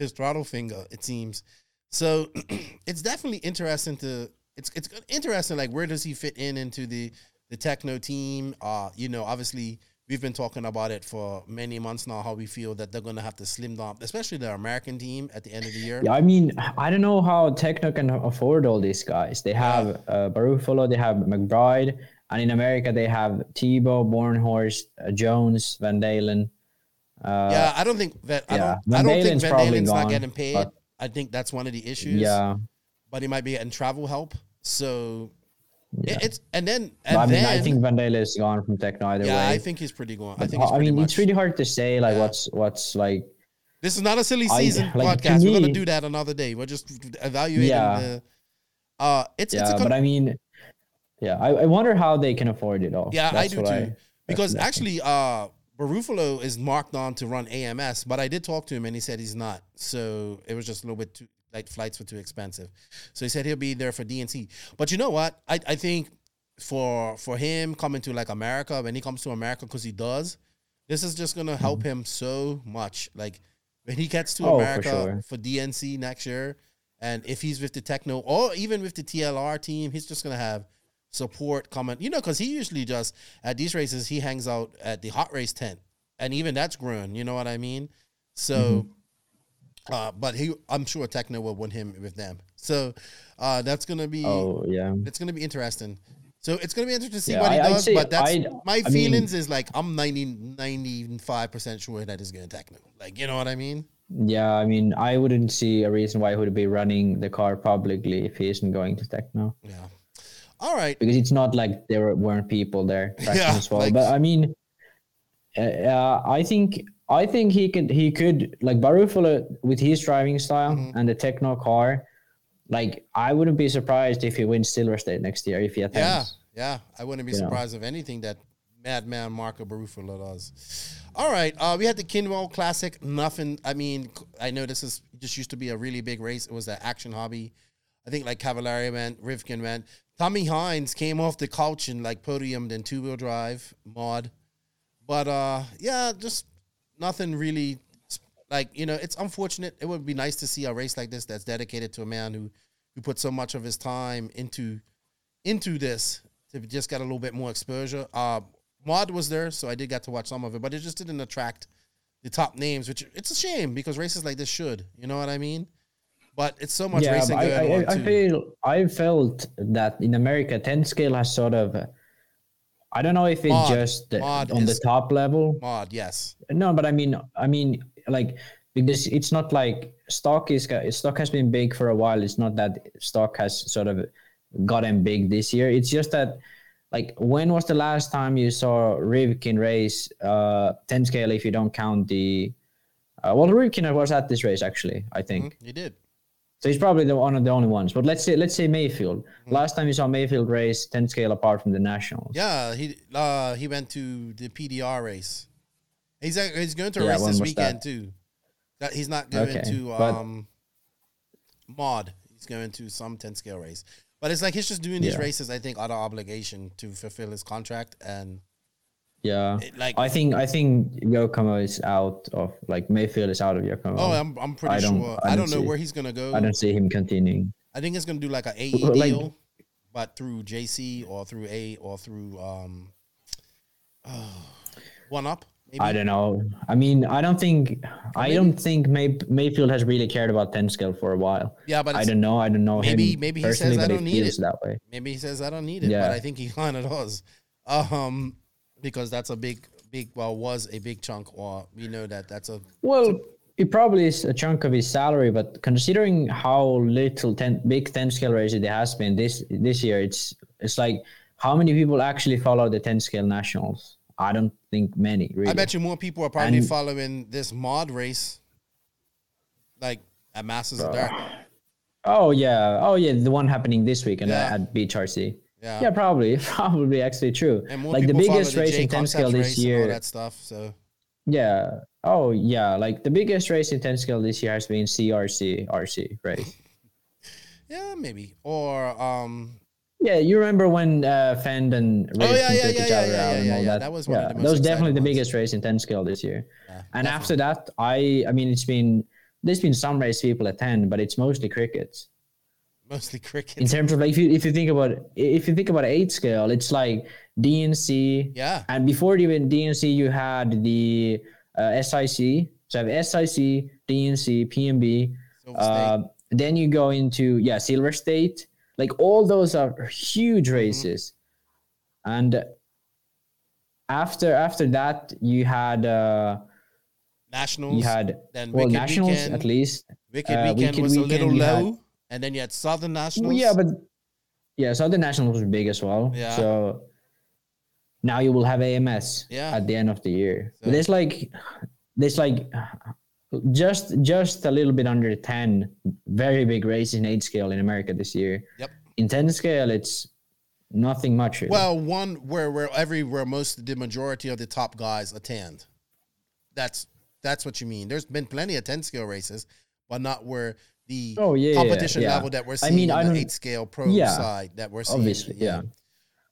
his throttle finger. It seems so. it's definitely interesting to. It's it's interesting. Like where does he fit in into the the Tekno team? Uh, you know, obviously we've been talking about it for many months now. How we feel that they're going to have to slim down, especially the American team at the end of the year. Yeah, I mean, I don't know how Tekno can afford all these guys. They have uh, Baruffaldi, they have McBride, and in America they have Tebow, Bornhorst, uh, Jones, Van Dalen. Uh, Yeah, I don't think that. I yeah, don't. Van I don't think Van Dalen's not getting paid. I think that's one of the issues. yeah. but he might be getting travel help. So it- Yeah. it's and then and I mean, then I think Van Dalen is gone from Tekno either yeah, way. I think he's pretty gone. I think it's I mean, much. it's really hard to say like Yeah. what's what's like. this is not a silly I- season like, to podcast. We're gonna do that another day. We're just evaluating Yeah. the. Uh, it's it's Yeah, a con- but I mean, yeah, I, I wonder how they can afford it all. Yeah, That's I do too. because actually, uh, Baruffaldi is marked on to run AMS, but I did talk to him and he said he's not. So it was just a little bit too like flights were too expensive. So he said he'll be there for DNC. But you know what? I, I think for for him coming to like America when he comes to America because he does, this is just gonna help him so much. Like when he gets to Mm-hmm. Oh, for America sure. for DNC next year, and if he's with the Tekno or even with the TLR team, he's just gonna have support coming. You know, because he usually just at these races he hangs out at the hot race tent, and even that's grown. You know what I mean? So. Mm-hmm. Uh, but he, I'm sure Tekno will win him with them. So uh, that's gonna be Oh yeah. it's gonna be interesting. So it's gonna be interesting to see Yeah, what he I- does. but that's I'd- my I mean- feelings is like I'm 95 percent sure that he's going to Tekno. Like you know what I mean? Yeah, I mean, I wouldn't see a reason why he would be running the car publicly if he isn't going to Tekno, Yeah. All right. because it's not like there weren't people there Yeah, as well. like- but I mean, uh, uh, I think I think he could he could like Baruffaldi with his driving style Mm-hmm. and the Tekno car. Like, I wouldn't be surprised if he wins Silver State next year if he Yeah. attends. Yeah. yeah, I wouldn't be You know. surprised of anything that Madman Marco Baruffaldi does. All right. Uh, we had the Kinwell Classic. Nothing. I mean, I know this is just used to be a really big race. It was an action hobby. I think like Cavalieri went, Rivkin went. Tommy Hines came off the couch and like podiumed in two wheel drive mod. But uh, yeah, just nothing really. Like you know, it's unfortunate. It would be nice to see a race like this that's dedicated to a man who who put so much of his time into into this to just get a little bit more exposure. Uh, Mod was there, so I did get to watch some of it, but it just didn't attract the top names, which it's a shame because races like this should. You know what I mean? But it's so much yeah, racing I, going I, I feel I felt that in America, 10 scale has sort of. I don't know if it's Mod. just on the top level. Mod, yes, No, but I mean, I mean, like because it's not like stock is stock has been big for a while. It's not that stock has sort of gotten big this year. It's just that like when was the last time you saw Rivkin race uh 10 scale if you don't count the uh, well Rivkin was at this race actually I think Mhm, He did. So he's probably the one of the only ones but let's say let's say Maifield last time you saw Maifield race 10 scale apart from the nationals Yeah, he uh he went to the PDR race. He's ac- he's going to Yeah, race this weekend that? too. That he's not going Okay, to um mod. He's going to some 10 scale race. But it's like he's just doing these Yeah. races I think out of obligation to fulfill his contract and yeah like I think I think Yokomo is out of like Maifield is out of Yokomo Oh, I'm I'm pretty I don't- sure. I I don't don't know see- where he's going to go. I don't see him continuing I think it's gonna do like a AE like- deal, but through JC or through A or through um, one up. Maybe. I don't know. I mean, I don't think I don't think May, Maifield has really cared about ten scale for a while. Yeah, but I don't know. I don't know maybe- maybe he says, "I don't need it." that way. maybe he says I don't need it, Yeah. but I think he kind of does. Um, because that's a big, big. Well, was a big chunk, or we know that that's a Well, it probably is a chunk of his salary, but considering how little ten, big ten scale races there has been this this year, it's it's like how many people actually follow the ten scale nationals? I don't think many. Really. I bet you more people are probably And- following this mod race, like at Masters of Dark. Oh yeah, oh yeah, the one happening this week and Yeah. at Beach RC. Yeah. Yeah, probably, probably actually true. And more like the biggest the race J in ten scale this and all year. that stuff. So Yeah. Oh yeah, like the biggest race in ten scale this year has been CRC RC race. yeah, maybe or um, Yeah, you remember when uh, Fend and Oh, yeah, yeah, took yeah, each other yeah, out and all yeah, that. that was one of the most that was definitely the ones. biggest race in ten scale this year. yeah, And definitely. after that, I I mean it's been there's been some race people attend, but it's mostly crickets. Mostly cricket. In terms of like if you if you think about if you think about eight scale, it's like DNC. yeah, And before even DNC, you had the uh, SIC. So you have SIC, DNC, PMB. Uh, then you go into yeah, Silver State. Like all those are huge races. And after after that, you had uh, Nationals. you had then well nationals Weekend. at least. Wicked uh, Weekend Wicked was a little you had- low, and then you had Southern Nationals. yeah, but yeah, Southern the nationals was big as well. Yeah. So now you will have AMS Yeah. at the end of the year. So- But there's like there's like just just a little bit under 10 very big races in 8 scale in America this year. Yep. In 10 scale it's nothing much. Really. Well, one where where every where most the majority of the top guys attend. That's that's what you mean. There's been plenty of ten scale races, but not where the Oh, yeah, yeah, competition yeah. level that we're I seeing mean, in I the eight scale pro Yeah. side that we're seeing. Obviously, yeah.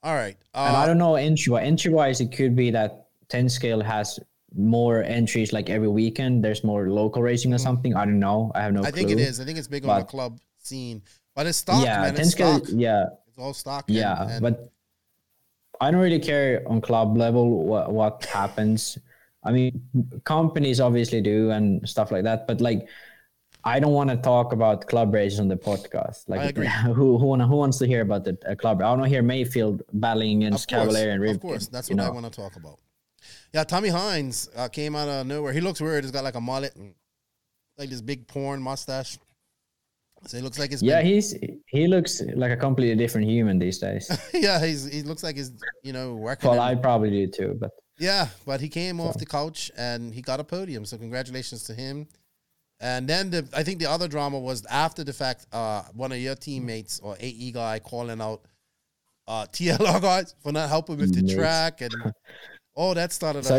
All right. Uh, and I don't know entry wise. Entry wise, it could be that 10 scale has more entries like every weekend. There's more local racing or something. I don't know. I have no Mm-hmm. I clue. think it is. I think it's big on the club scene, but it's stock, yeah, man. 10 It's scale. stock. Yeah, It's all stock. yeah, and, and but I don't really care on club level what what happens. I mean, companies obviously do and stuff like that, but like. I don't want to talk about club races on the podcast. Like, who who, wanna, who wants to hear about the uh, club? I want to hear Maifield battling against Cavalieri and Rivkin. of course, that's what I want to talk about. Yeah, Tommy Hines uh, came out of nowhere. He looks weird. He's got like a mullet, and like this big porn mustache. So he looks like he's Yeah, been- he's he looks like a completely different human these days. yeah, he's he looks like he's you know working. well, I probably do too, but yeah, but he came off the couch and he got a podium. So congratulations to him. And then the I think the other drama was after the fact, uh, one of your teammates or AE guy calling out uh, TLR guys for not helping with the Yes. track and oh that started So,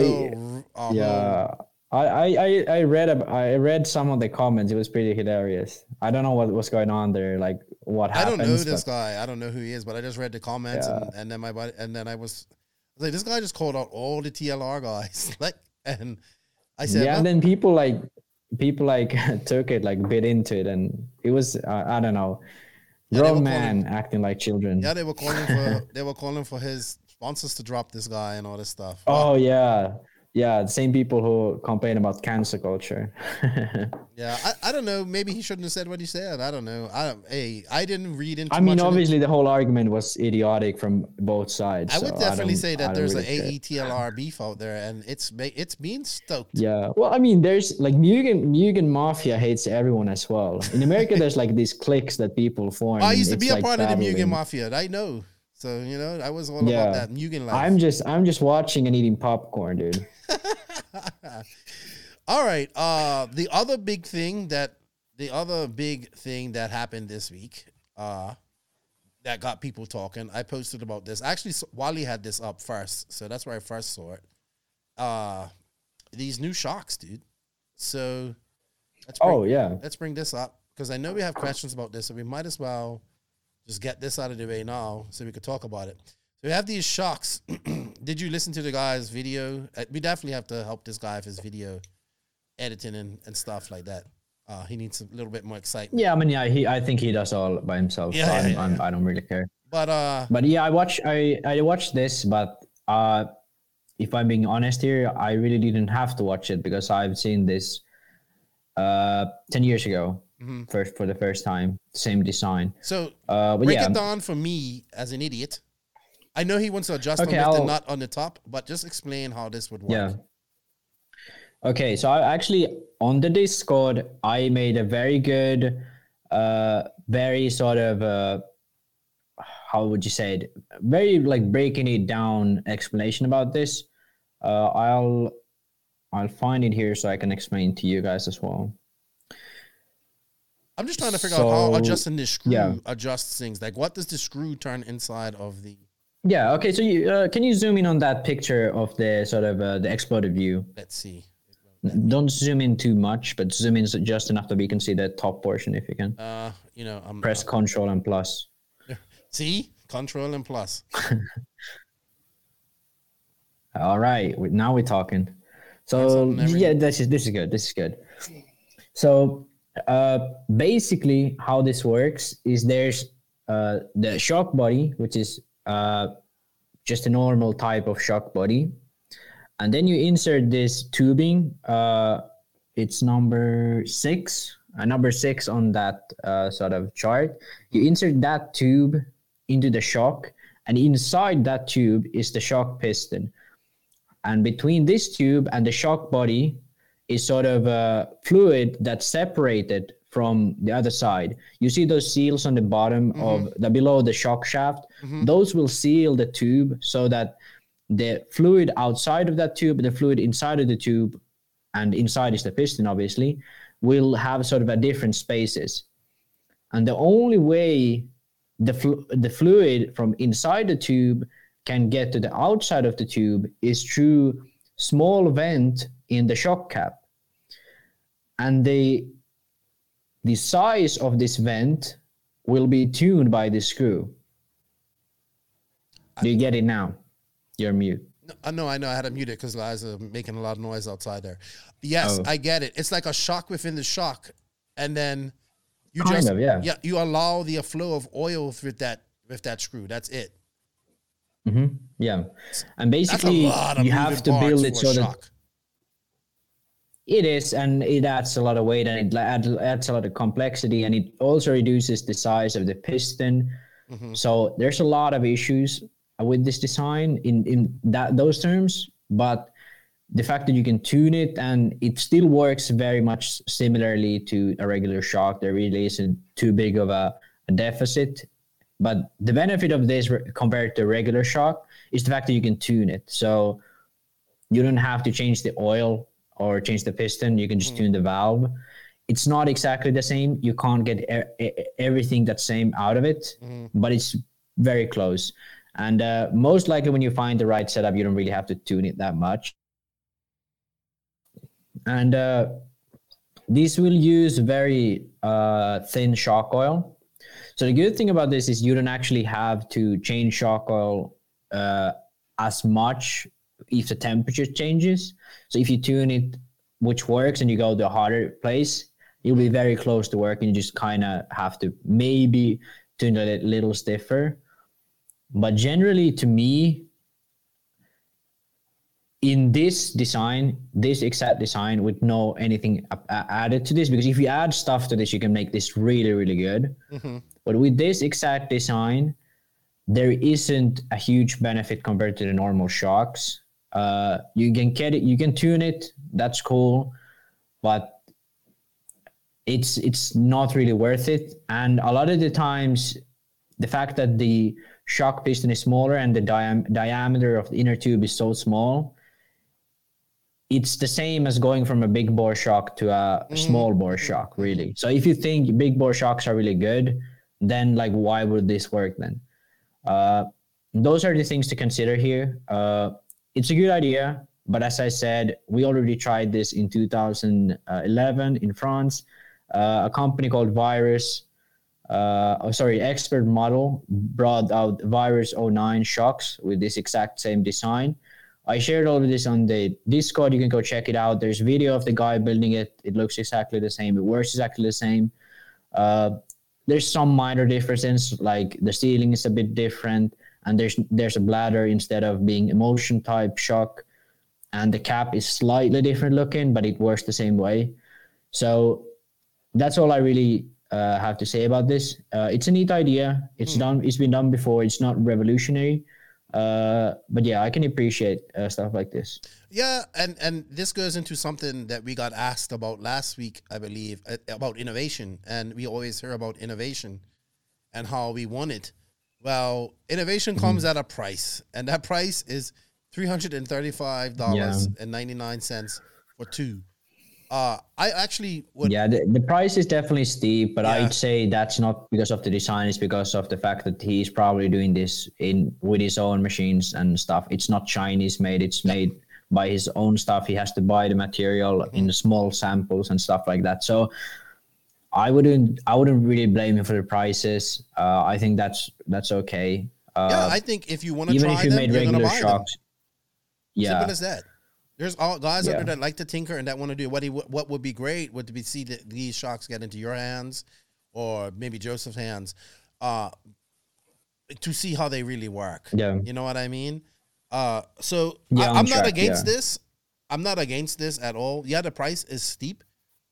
a whole- yeah, I, I I read I read some of the comments. It was pretty hilarious. I don't know what was going on there, like what I don't happened. know this guy. I don't know who he is, but I just read the comments and, and then my and then I was, I was like, this guy just called out all the TLR guys. like, and I said, yeah, well, and then people like people like took it like bit into it, and it was uh, I don't know, Yeah, grown calling- man acting like children. yeah, they were calling for they were calling for his sponsors to drop this guy and all this stuff. Oh yeah, yeah, the same people who complain about cancer culture. Yeah, I, I don't know. Maybe he shouldn't have said what he said. I don't know. I don't. Hey, I didn't read into. I mean, obviously, the whole argument was idiotic from both sides. I would so definitely don't- say that there's really an. AETLR beef out there, and it's it's being stoked. Yeah. Well, I mean, there's like Mugen Mugen Mafia hates everyone as well. In America, there's like these cliques that people form. I used to be a like part of the Mugen. Mafia. I know. So you know, I was all Yeah. about that Mugen life. I'm just I'm just watching and eating popcorn, dude. All right. Uh, the other big thing that the other big thing that happened this week, uh, that got people talking. I posted about this. Actually, Wally had this up first, so that's where I first saw it. Uh, these new shocks, dude. So, let's bring, Oh yeah. let's bring this up because I know we have questions about this, so we might as well just get this out of the way now so we could talk about it. So we have these shocks. Did you listen to the guy's video? Uh, We definitely have to help this guy with his video editing and, and stuff like that. Uh, he needs a little bit more excitement. Yeah, I mean, yeah, he I think he does all by himself. Yeah, so yeah, I'm, yeah, I'm. I don't really care. But uh, But yeah, I watch I I watched this, but uh, if I'm being honest here, I really didn't have to watch it because I've seen this uh ten years ago, Mm-hmm. first for the first time, same design. so Uh, but break yeah, it down for me as an idiot. I know he wants to adjust Okay, on the nut on the top, but just explain how this would work. Yeah. Okay, so I actually on the Discord I made a very good, uh, very sort of uh, how would you say it? Very like breaking it down explanation about this. Uh, I'll I'll find it here so I can explain to you guys as well. I'm just trying to figure out how adjusting this screw yeah. adjusts things. Like, what does the screw turn inside of the? Yeah. Okay. So you uh, can you zoom in on that picture of the sort of uh, the exploded view? Let's see. Don't zoom in too much, but zoom in just enough that we can see the top portion if you can. Uh, you know, I'm Press Control and plus. see control and plus. All right, now we're talking. So yeah, this is this is good. This is good. So uh, basically, how this works is there's uh, the shock body, which is uh, just a normal type of shock body, and then you insert this tubing. Uh, it's number six, uh, number six on that uh, sort of chart. You insert that tube into the shock, and inside that tube is the shock piston. And between this tube and the shock body is sort of a fluid that's separated from the other side. You see those seals on the bottom mm-hmm. of the below the shock shaft? Mm-hmm. Those will seal the tube so that the fluid outside of that tube, the fluid inside of the tube, and inside is the piston, obviously, will have sort of a different spaces. And the only way the flu- the fluid from inside the tube can get to the outside of the tube is through small vent in the shock cap and the the size of this vent will be tuned by the screw do you get it now you're mute No, uh, I know, I know. I had to mute it because guys are making a lot of noise outside there. Yes, Oh. I get it. It's like a shock within the shock, and then you Kind just of, yeah. yeah you allow the flow of oil with that with that screw. That's it. Mm-hmm. yeah and basically you have to build it so that. It is, and it adds a lot of weight, and it adds a lot of complexity, and it also reduces the size of the piston. Mm-hmm. So there's a lot of issues with this design in in that those terms. But the fact that you can tune it and it still works very much similarly to a regular shock, there really isn't too big of a, a deficit. But the benefit of this re- compared to regular shock is the fact that you can tune it. So you don't have to change the oil or change the piston. You can just tune the valve. It's not exactly the same. You can't get e- everything that same out of it, but it's very close. And uh, most likely, when you find the right setup, you don't really have to tune it that much. And uh, these will use very uh, thin shock oil. So the good thing about this is you don't actually have to change shock oil uh, as much if the temperature changes. So if you tune it, which works, and you go to a harder place, you'll be very close to work, and you just kind of have to maybe tune it a little stiffer. But generally, to me, in this design, this exact design with no anything added to this, because if you add stuff to this, you can make this really, really good. Mm-hmm. But with this exact design, there isn't a huge benefit compared to the normal shocks. Uh, you can get it, you can tune it, that's cool, but it's it's not really worth it. And a lot of the times, the fact that the shock piston is smaller and the diam- diameter of the inner tube is so small, it's the same as going from a big bore shock to a small bore shock, really. So if you think big bore shocks are really good, then like why would this work then? Uh, those are the things to consider here. Uh, it's a good idea, but as I said, we already tried this in 2011 in France. Uh, a company called Virus, uh, oh, sorry, Expert Model brought out Virus 09 shocks with this exact same design. I shared all of this on the Discord. You can go check it out. There's video of the guy building it. It looks exactly the same. It works exactly the same. Uh, there's some minor differences, like the sealing is a bit different, and there's there's a bladder instead of being emulsion type shock, and the cap is slightly different looking, but it works the same way. So that's all I really uh, have to say about this. Uh, it's a neat idea. It's done. It's been done before. It's not revolutionary, uh, but yeah, I can appreciate uh, stuff like this. Yeah, and and this goes into something that we got asked about last week, I believe, uh, about innovation, and we always hear about innovation and how we want it. Well, innovation comes at a price, and that price is three hundred and thirty-five dollars and ninety-nine cents for two. Uh, I actually would. Yeah, the, the price is definitely steep, but Yeah. I'd say that's not because of the design. It's because of the fact that he's probably doing this in with his own machines and stuff. It's not Chinese made. It's made by his own stuff. He has to buy the material Mm-hmm. in small samples and stuff like that. So I wouldn't I wouldn't really blame him for the prices. Uh, I think that's that's okay. Uh, yeah, I think if you want to try if you them, made you're regular buy shocks. them. Yeah, Simple as that. There's all guys out there that like to tinker and that want to do what he what would be great would be see that these shocks get into your hands or maybe Joseph's hands, uh, to see how they really work. Yeah. you know what I mean. Uh, so Yeah, I, I'm not against yeah. this. I'm not against this at all. Yeah, the price is steep,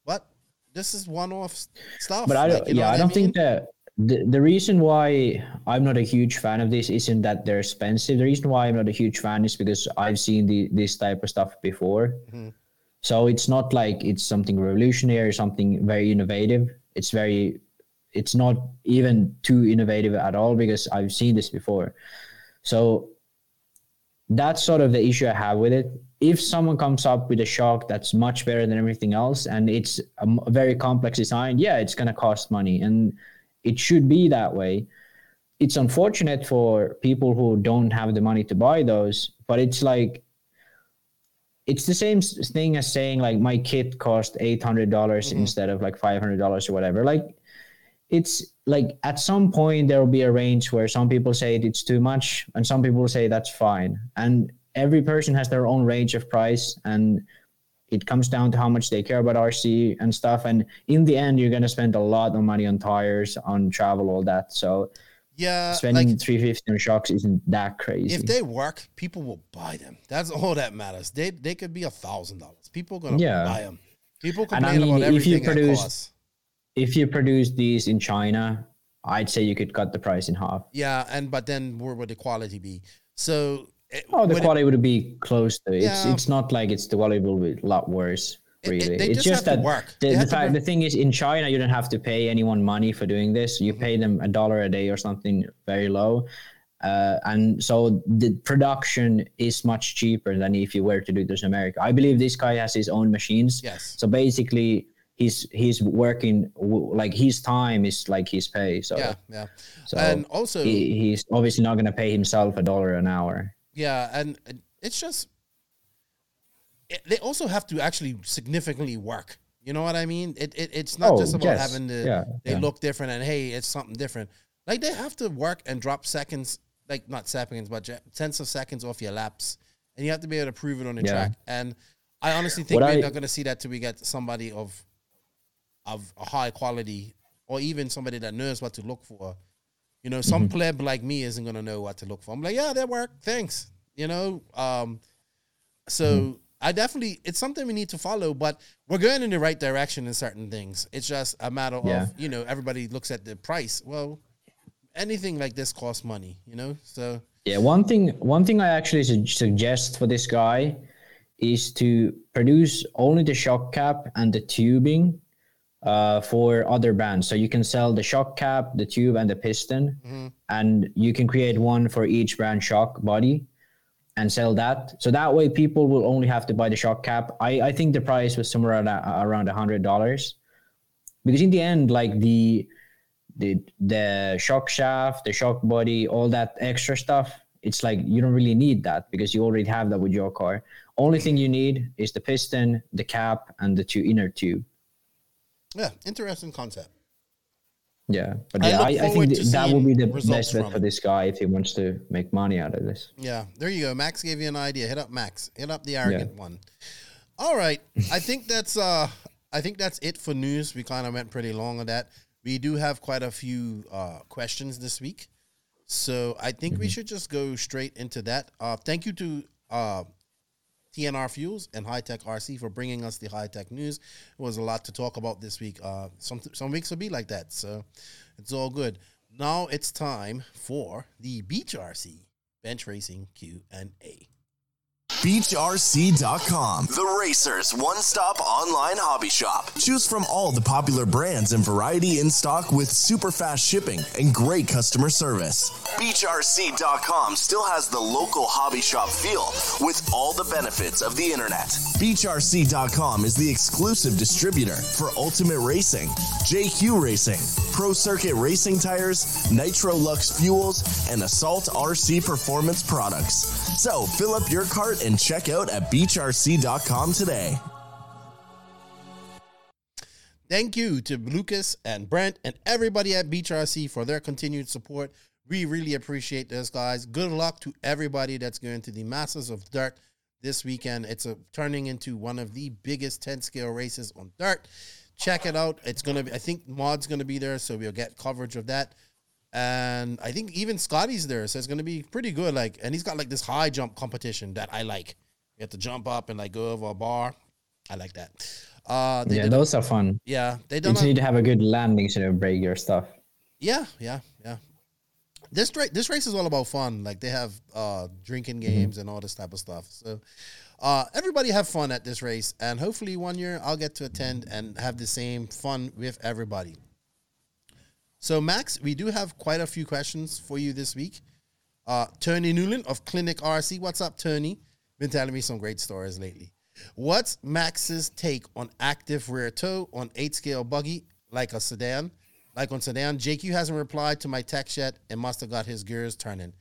but this is one-off stuff. But I don't, like, yeah, I don't mean? think that the, the reason why I'm not a huge fan of this isn't that they're expensive. The reason why I'm not a huge fan is because I've seen the, this type of stuff before. Mm-hmm. So it's not like it's something revolutionary something very innovative. It's very, it's not even too innovative at all because I've seen this before. So that's sort of the issue I have with it. If someone comes up with a shock that's much better than everything else and it's a very complex design, yeah, it's going to cost money and it should be that way. It's unfortunate for people who don't have the money to buy those, but it's like, it's the same thing as saying like my kit cost $800 mm-hmm. instead of like $500 or whatever. Like, it's like at some point there will be a range where some people say it's too much and some people say that's fine and every person has their own range of price and it comes down to how much they care about rc and stuff and in the end you're going to spend a lot of money on tires on travel all that so yeah, spending like 350 on shocks isn't that crazy if they work, people will buy them. That's all that matters. They they could be a thousand dollars. People are gonna Yeah. buy them. People And I complain mean, about if you everything produce- cost. If you produce these in china i'd say you could cut the price in half Yeah, and but then where would the quality be? So it- oh the would it- quality would be close to it. it's Yeah. it's not like it's the quality will be a lot worse It- it- really they it's just just that the, the, fact, the thing is in china you don't have to pay anyone money for doing this you Mm-hmm. pay them a dollar a day or something very low uh, and so the production is much cheaper than if you were to do this in america i believe this guy has his own machines Yes. so basically he's he's working like his time is like his pay so yeah, yeah. so and also he, he's obviously not going to pay himself a dollar an hour Yeah, and it's just it, they also have to actually significantly work. You know what I mean? It, it it's not Oh, just about yes. having to Yeah, they yeah. look different and hey, it's something different. Like they have to work and drop seconds, like not seconds, but tenths of seconds off your laps, and you have to be able to prove it on the Yeah. track. And I honestly think What we're I- not going to see that till we get somebody of of a high quality, or even somebody that knows what to look for. You know, some Mm-hmm. pleb like me isn't gonna know what to look for. I'm like, yeah, that work. Thanks. You know, um, So I definitely it's something we need to follow, but we're going in the right direction in certain things. It's just a matter Yeah. of you know everybody looks at the price. Well, anything like this costs money, you know. So Yeah, one thing one thing I actually su- suggest for this guy is to produce only the shock cap and the tubing uh, for other brands. So you can sell the shock cap, the tube, and the piston, and you can create one for each brand shock body and sell that. So that way, people will only have to buy the shock cap. I, I think the price was somewhere around around a hundred dollars, because in the end, like the the the shock shaft, the shock body, all that extra stuff, it's like you don't really need that because you already have that with your car. Only thing you need is the piston, the cap, and the two inner tube. Yeah, interesting concept. Yeah, but I yeah, I, I think th- that will be the best bet for this guy if he wants to make money out of this. Yeah, there you go. Max gave you an idea. Hit up Max. Hit up the arrogant one. All right, I think that's uh, I think that's it for news. We kind of went pretty long on that. We do have quite a few uh, questions this week, so I think we should just go straight into that. Uh, thank you to uh, TNR Fuels and Hitec RC for bringing us the Hitec news. It was a lot to talk about this week. Uh, some some weeks will be like that, so it's all good. Now it's time for the Beach RC Bench Racing Q and A. BeachRC.com, the racers' one stop online hobby shop. Choose from all the popular brands and variety in stock with super fast shipping and great customer service. BeachRC.com still has the local hobby shop feel with all the benefits of the internet. BeachRC.com is the exclusive distributor for Ultimate Racing, JQ Racing, Pro Circuit Racing Tires, Nitrolux Fuels, and Assault RC Performance products. So fill up your cart and check out at BeachRC.com today. Thank you to Lucas and Brent and everybody at Beach RC for their continued support. We really appreciate this, guys. Good luck to everybody that's going to the Masters of Dirt this weekend. It's a, turning into one of the biggest 10 scale races on dirt. Check it out. It's going to be, I think Mod's going to be there, so we'll get coverage of that. And I think even Scotty's there, so it's going to be pretty good. Like, and he's got like this high jump competition that I like. You have to jump up and like go over a bar. I like that. Uh, Yeah, did- those are fun. yeah, they You done just need to have a good landing so you don't break your stuff. yeah, yeah, yeah. This race, this race is all about fun. Like they have uh, drinking games and all this type of stuff. So uh, everybody have fun at this race, and hopefully one year I'll get to attend and have the same fun with everybody. So Max, we do have quite a few questions for you this week. Uh, Tony Newland of Clinic RC, what's up, Tony? Been telling me some great stories lately. What's Max's take on active rear toe on eight scale buggy like a sedan? Like on sedan, JQ hasn't replied to my text yet and must have got his gears turning.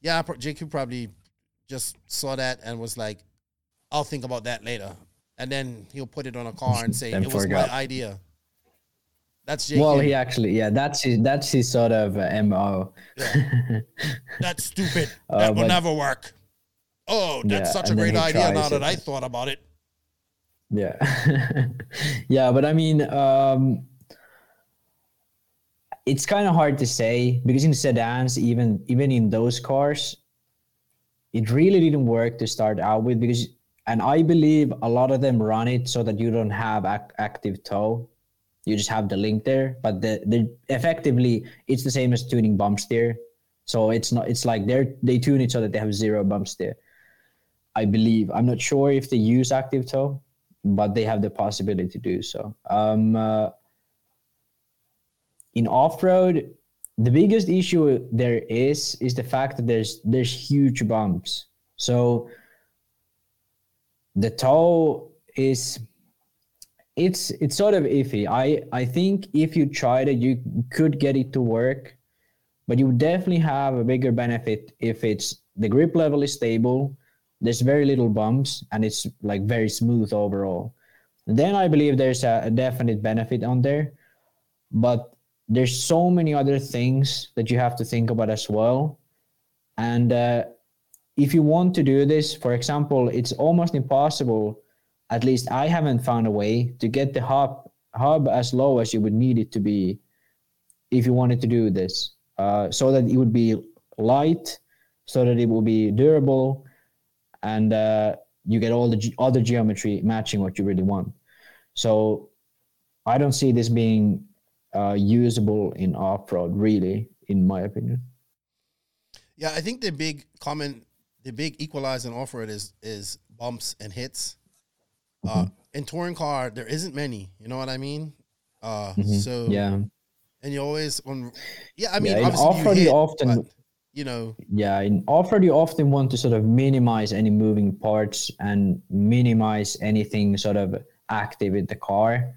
Yeah, pro- JQ probably just saw that and was like, "I'll think about that later," and then he'll put it on a car and say, "It was my idea." That's. Well, he actually, yeah, that's his, that's his sort of uh, mo. That's stupid. Uh, that will but- never work. Oh, that's Yeah, such a great idea now that. I thought about it. Yeah. yeah, but I mean, um, it's kind of hard to say because in sedans, even even in those cars, it really didn't work to start out with because, and I believe a lot of them run it so that you don't have ac- active toe, you just have the link there. But the the effectively, it's the same as tuning bump steer. So it's not. It's like they're they tune it so that they have zero bump steer. I believe. I'm not sure if they use active toe, but they have the possibility to do so. Um, uh, in off road, the biggest issue there is is the fact that there's there's huge bumps. So the toe is it's it's sort of iffy. I I think if you tried it, you could get it to work, but you definitely have a bigger benefit if it's the grip level is stable there's very little bumps and it's like very smooth overall then i believe there's a, a definite benefit on there but there's so many other things that you have to think about as well and uh, if you want to do this for example it's almost impossible at least i haven't found a way to get the hub hub as low as you would need it to be if you wanted to do this uh, so that it would be light so that it will be durable and uh, you get all the ge- other geometry matching what you really want. So I don't see this being uh, usable in off road, really, in my opinion. Yeah, I think the big common, the big equalizer off road is is bumps and hits. Uh, Mm-hmm. in touring car, there isn't many. You know what I mean? Uh, so Mm-hmm. Yeah, and you always on. Yeah, I mean, Yeah, in obviously off-road you you often- but, you know, yeah. In off road, you often want to sort of minimize any moving parts and minimize anything sort of active in the car.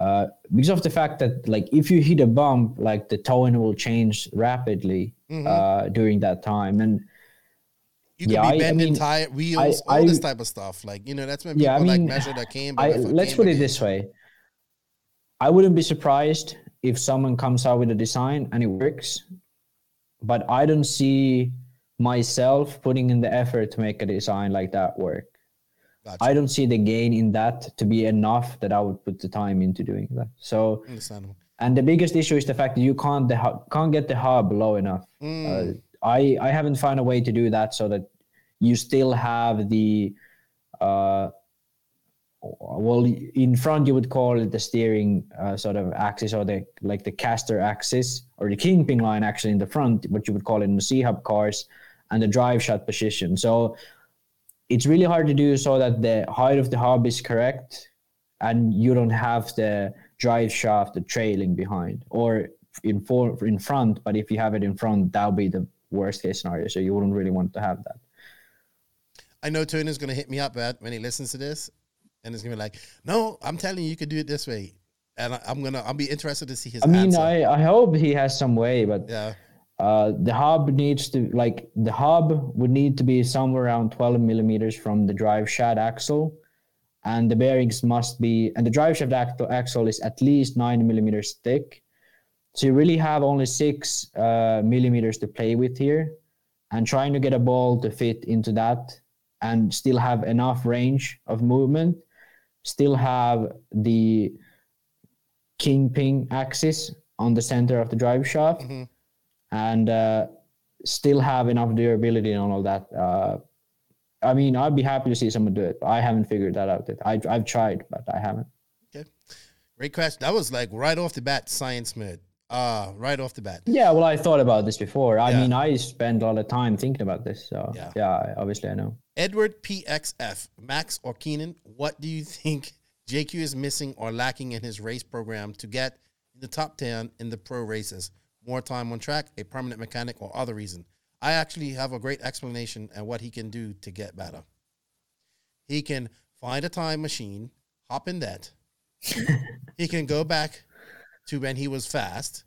Uh, because of the fact that like if you hit a bump, like the towing will change rapidly Mm-hmm. uh, during that time, and you could Yeah, be I- I bending mean, tire wheels, I- all this type of stuff. Like you know, that's when people Yeah, I like measure the camber. I, let's put it this way. I wouldn't be surprised if someone comes out with a design and it works, but I don't see myself putting in the effort to make a design like that work. Gotcha. I don't see the gain in that to be enough that I would put the time into doing that. So, and the biggest issue is the fact that you can't the can't get the hub low enough. Uh, I I haven't found a way to do that so that you still have the uh, well in front you would call it the steering uh, sort of axis or the like the caster axis or the kingpin line actually in the front what you would call it in the C hub cars and the drive shaft position. So it's really hard to do so that the height of the hub is correct and you don't have the drive shaft the trailing behind or in for in front but if you have it in front that'll be the worst case scenario. So you wouldn't really want to have that. I know Turner's gonna hit me up at when he listens to this, and it's gonna be like, "No, I'm telling you, you could do it this way," and I, I'm gonna, I'll be interested to see his i mean answer. i i hope he has some way but yeah, uh the hub needs to like the hub would need to be somewhere around 12 millimeters from the drive shaft axle and the bearings must be and the drive shaft axle is at least nine millimeters thick so you really have only six uh, millimeters to play with here and trying to get a ball to fit into that and still have enough range of movement still have the kingpin axis on the center of the drive shaft and uh, still have enough durability and all of that. Uh, i mean i'd be happy to see someone do it i haven't figured that out yet. I, i've tried but i haven't. Okay, great question. That was like right off the bat, science mode. Uh right off the bat. Yeah, well, I thought about this before. I Yeah. mean, I spend a lot of time thinking about this. So Yeah. yeah, obviously I know. Edward PXF, Max or Keenan, what do you think JQ is missing or lacking in his race program to get in the top 10 in the pro races? More time on track, a permanent mechanic, or other reason? I actually have a great explanation and what he can do to get better. He can find a time machine, hop in that. he can go back to when he was fast,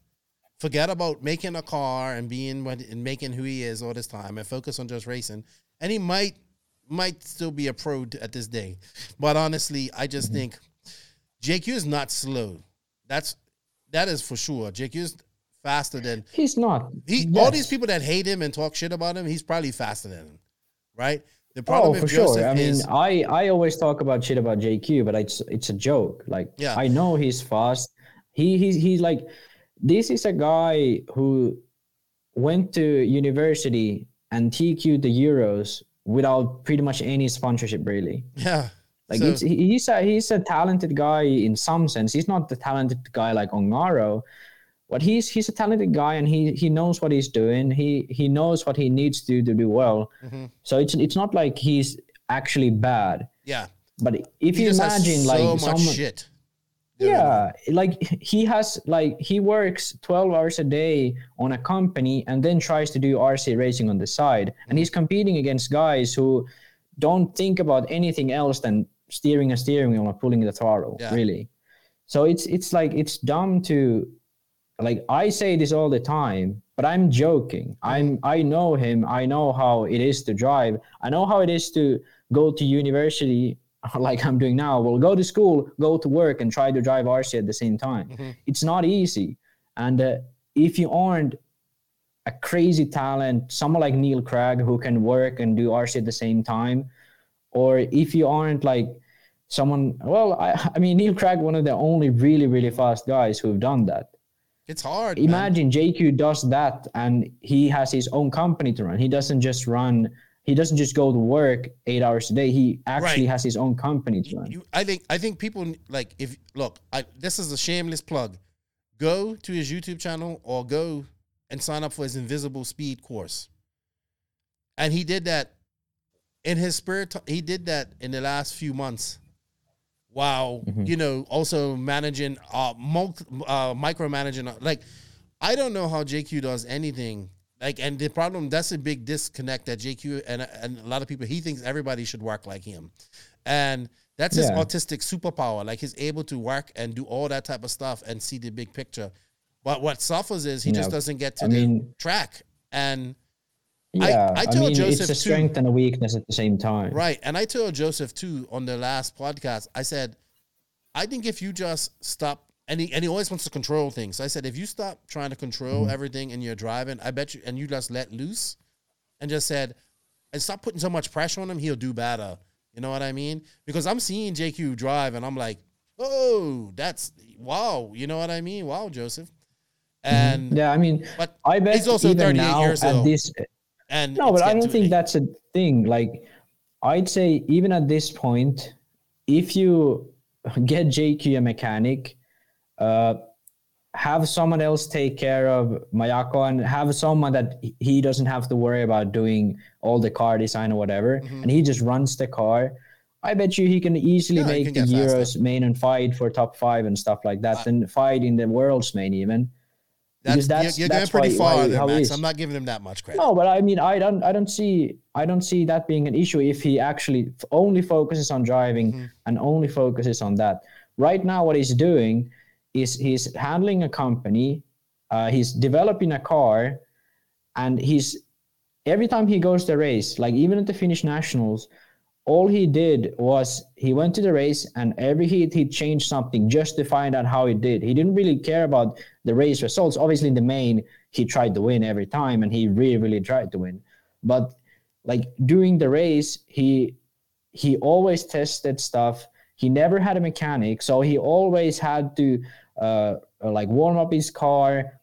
forget about making a car and being what and making who he is all this time, and focus on just racing. And he might might still be a pro at this day, but honestly, I just mm-hmm. think JQ is not slow. That's that is for sure. JQ is faster than He's not. he. All these people that hate him and talk shit about him, he's probably faster than him, right? The Oh, problem for with Joseph sure. I mean, is I I always talk about shit about JQ, but it's it's a joke. Like, Yeah. I know he's fast. He he's he's like, this is a guy who went to university and TQ'd the Euros without pretty much any sponsorship, really. yeah. Like So- he's a he's a talented guy in some sense. He's not the talented guy like Ongaro, but he's he's a talented guy and he he knows what he's doing. He he knows what he needs to to do well. Mm-hmm. So it's it's not like he's actually bad. yeah. But if He you imagine so like much someone, shit. Yeah, like he has like he works 12 hours a day on a company and then tries to do RC racing on the side. And he's competing against guys who don't think about anything else than steering a steering wheel or pulling the throttle, Yeah. really. So it's it's like it's dumb to like I say this all the time, but I'm joking. I'm I know him. I know how it is to drive. I know how it is to go to university like I'm doing now. will go to school, go to work, and try to drive RC at the same time. It's not easy. And uh, if you aren't a crazy talent, someone like Neil Cragg who can work and do RC at the same time, or if you aren't like someone, well, I, I mean, Neil Cragg, one of the only really, really fast guys who've done that. It's hard. man. Imagine JQ does that and he has his own company to run. He doesn't just run he doesn't just go to work eight hours a day. He actually Right. has his own company to run. You, I think I think people like if look. I, this is a shameless plug. Go to his YouTube channel or go and sign up for his Invisible Speed course. And he did that in his spirit. He did that in the last few months. Wow, you know, also managing, uh, multi, uh, micromanaging. Like, I don't know how JQ does anything. Like, and the problem that's a big disconnect that JQ and and a lot of people he thinks everybody should work like him, and that's his Yeah. autistic superpower. Like, he's able to work and do all that type of stuff and see the big picture. But what suffers is he just Yeah. doesn't get to I the mean- track. And Yeah, I I, told mean, Joseph it's a too- strength and a weakness at the same time. Right. And I told Joseph too on the last podcast, I said, I think if you just stop and he and he always wants to control things. So I said, if you stop trying to control mm-hmm. everything and you're driving, I bet you and you just let loose and just said, and stop putting so much pressure on him, he'll do better. You know what I mean? Because I'm seeing JQ drive and I'm like, oh, that's wow. You know what I mean? Wow, Joseph. Mm-hmm. And Yeah, I mean, but I bet he's also even 38 now years old. this and No, but I don't think late. that's a thing. Like, I'd say even at this point, if you get JQ a mechanic, uh, have someone else take care of Mayako and have someone that he doesn't have to worry about doing all the car design or whatever, and he just runs the car. I bet you he can easily Mm-hmm. Yeah, make can the Euros main and fight for top five and stuff like that, and fight in the world's main even. That's, that's- you're, you're that's going pretty why- far why- there, Max. I'm not giving him that much credit. No, but I mean, I don't, I don't see, I don't see that being an issue if he actually only focuses on driving Mm-hmm. and only focuses on that. Right now, what he's doing is he's handling a company, uh, he's developing a car, and he's every time he goes to race, like even at the Finnish Nationals, all he did was he went to the race and every heat he changed something just to find out how he did. He didn't really care about the race results. Obviously, in the main, he tried to win every time and he really, really tried to win. But like during the race, he he always tested stuff. He never had a mechanic, so he always had to uh, uh, like warm up his car,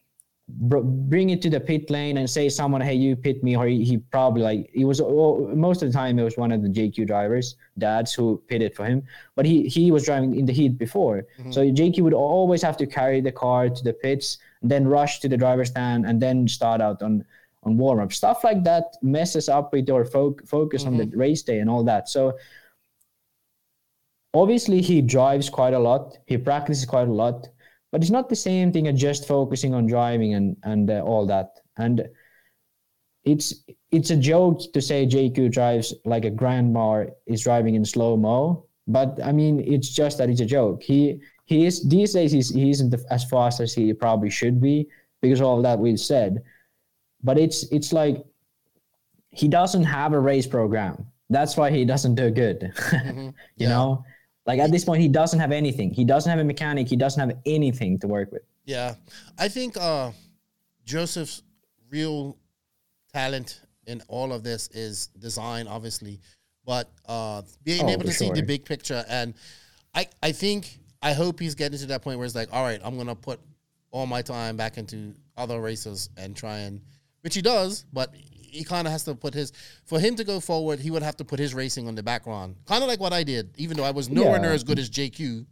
br- bring it to the pit lane and say someone hey you pit me or he, he probably like he was oh, most of the time it was one of the jq drivers dads who pitted for him but he he was driving in the heat before. Mm-hmm. So jq would always have to carry the car to the pits then rush to the driver's stand and then start out on on warm up stuff like that messes up with your fo- focus on the mm-hmm. race day and all that. So obviously he drives quite a lot. He practices quite a lot. But it's not the same thing as just focusing on driving and and uh, all that. And it's it's a joke to say JQ drives like a grandma is driving in slow mo but I mean it's just that it's a joke. He he is these days he's, he isn't as fast as he probably should be because of all that we've said. But it's it's like he doesn't have a race program. That's why he doesn't do good. You Yeah. know like at this point he doesn't have anything. He doesn't have a mechanic. He doesn't have anything to work with. Yeah, I think uh, Joseph's real talent in all of this is design, obviously, but uh, being Oh, able to see the big picture. And I, I think, I hope he's getting to that point where it's like, all right, I'm gonna put all my time back into other races and try and, which he does, but he kind of has to put his for him to go forward. He would have to put his racing on the background, kind of like what I did, even though I was nowhere Yeah. near as good as JQ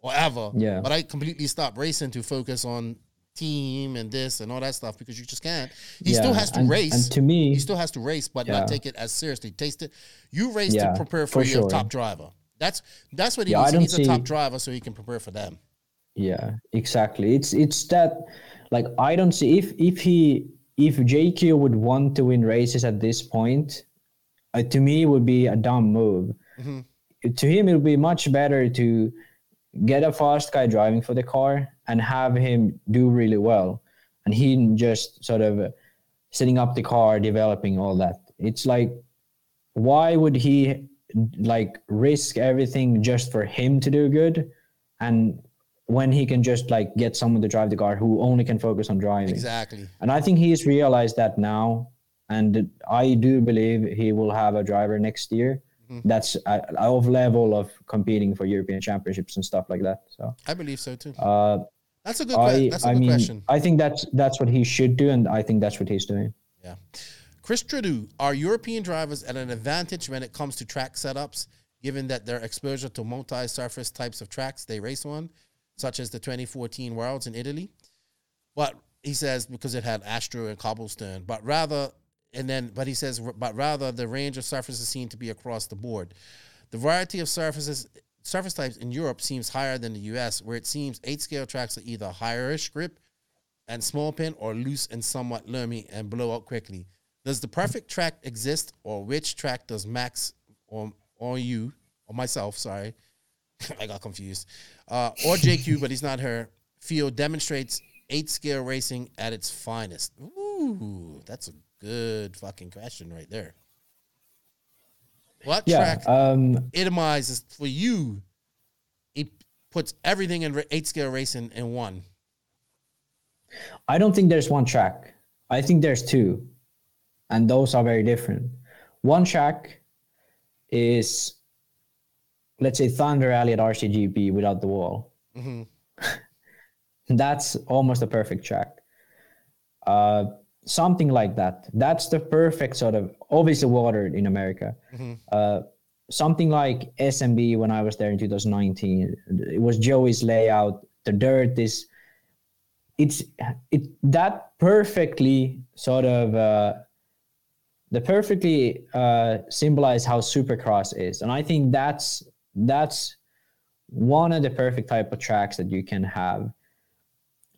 or ever. Yeah. But I completely stopped racing to focus on team and this and all that stuff because you just can't. He still has to and- race. and to me- he still has to race, but Yeah. not take it as seriously. Taste it. You race Yeah, to prepare for, for your sure. top driver. That's that's what he Yeah, needs. He needs a top driver so he can prepare for them. Yeah, exactly. It's it's that like I don't see if if he if JQ would want to win races at this point, uh, to me it would be a dumb move. To him, it would be much better to get a fast guy driving for the car and have him do really well, and he just sort of setting up the car, developing all that. It's like, why would he like risk everything just for him to do good, and when he can just like get someone to drive the car who only can focus on driving. Exactly. And I think he's realized that now. And I do believe he will have a driver next year that's uh, of level of competing for European championships and stuff like that. So I believe so too. uh, That's a good. I, that's a I good mean, question. I think that's that's what he should do, and I think that's what he's doing. Yeah. Chris Trudeau, are European drivers at an advantage when it comes to track setups, given that their exposure to multi-surface types of tracks they race on, such as the 2014 Worlds in Italy? But he says because it had Astro and cobblestone, but rather, and then, but he says, but rather the range of surfaces seem to be across the board. The variety of surfaces, surface types in Europe seems higher than the US, where it seems eight scale tracks are either higher-ish grip and small pin or loose and somewhat loamy and blow out quickly. Does the perfect track exist, or which track does Max or or you or myself? Sorry, I got confused. Uh, or JQ, but he's not her. Feel demonstrates eight scale racing at its finest. Ooh, that's a good fucking question right there. What Yeah. track Um, itemizes for you? It puts everything in eight scale racing in one. I don't think there's one track. I think there's two, and those are very different. One track is, let's say, Thunder Alley at RCGP without the wall. That's almost a perfect track. Uh, something like that. That's the perfect sort of obviously watered in America. Uh, something like SMB when I was there in 2019. It was Joey's layout. The dirt is it's it that perfectly sort of uh, the perfectly uh, symbolize how supercross is, and I think that's that's one of the perfect type of tracks that you can have.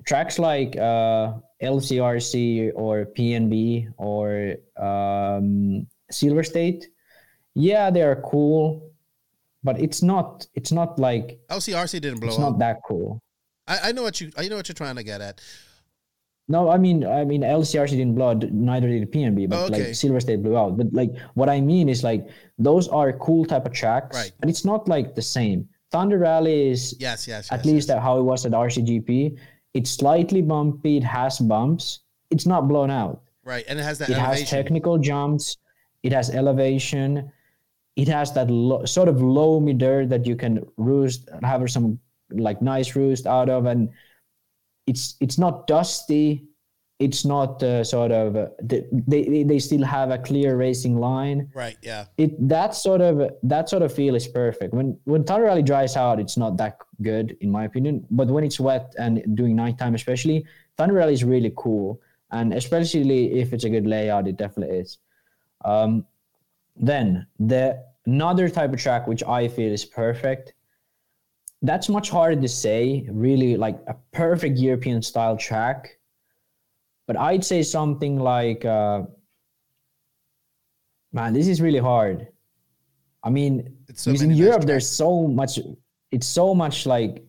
Tracks like uh, LCRC or PNB or um, Silver State, yeah, they are cool, but it's not it's not like LCRC didn't blow it's up. not that cool. I, I know what you I know what you're trying to get at. No, I mean, I mean, LCRC didn't blow out, neither did PNB, but Oh, okay. like Silver State blew out. But like, what I mean is like, those are cool type of tracks, Right. it's not like the same. Thunder Alley is Yes, yes, at yes, least yes. how it was at RCGP. It's slightly bumpy. It has bumps. It's not blown out. right, and it has that It has technical jumps. It has elevation. It has that lo- sort of low mid dirt that you can roost, have some like nice roost out of, and it's it's not dusty. It's not uh, sort of uh, they, they they still have a clear racing line. right, yeah. It that sort of that sort of feel is perfect. When when Thunder Alley dries out, it's not that good in my opinion. But when it's wet and doing nighttime, especially, Thunder Alley is really cool. And especially if it's a good layout, it definitely is. Um, then the another type of track which I feel is perfect. That's much harder to say. Really, like a perfect European style track. But I'd say something like. Uh, Man, this is really hard. I mean, It's so because in many nice Europe, there's so much. It's so much like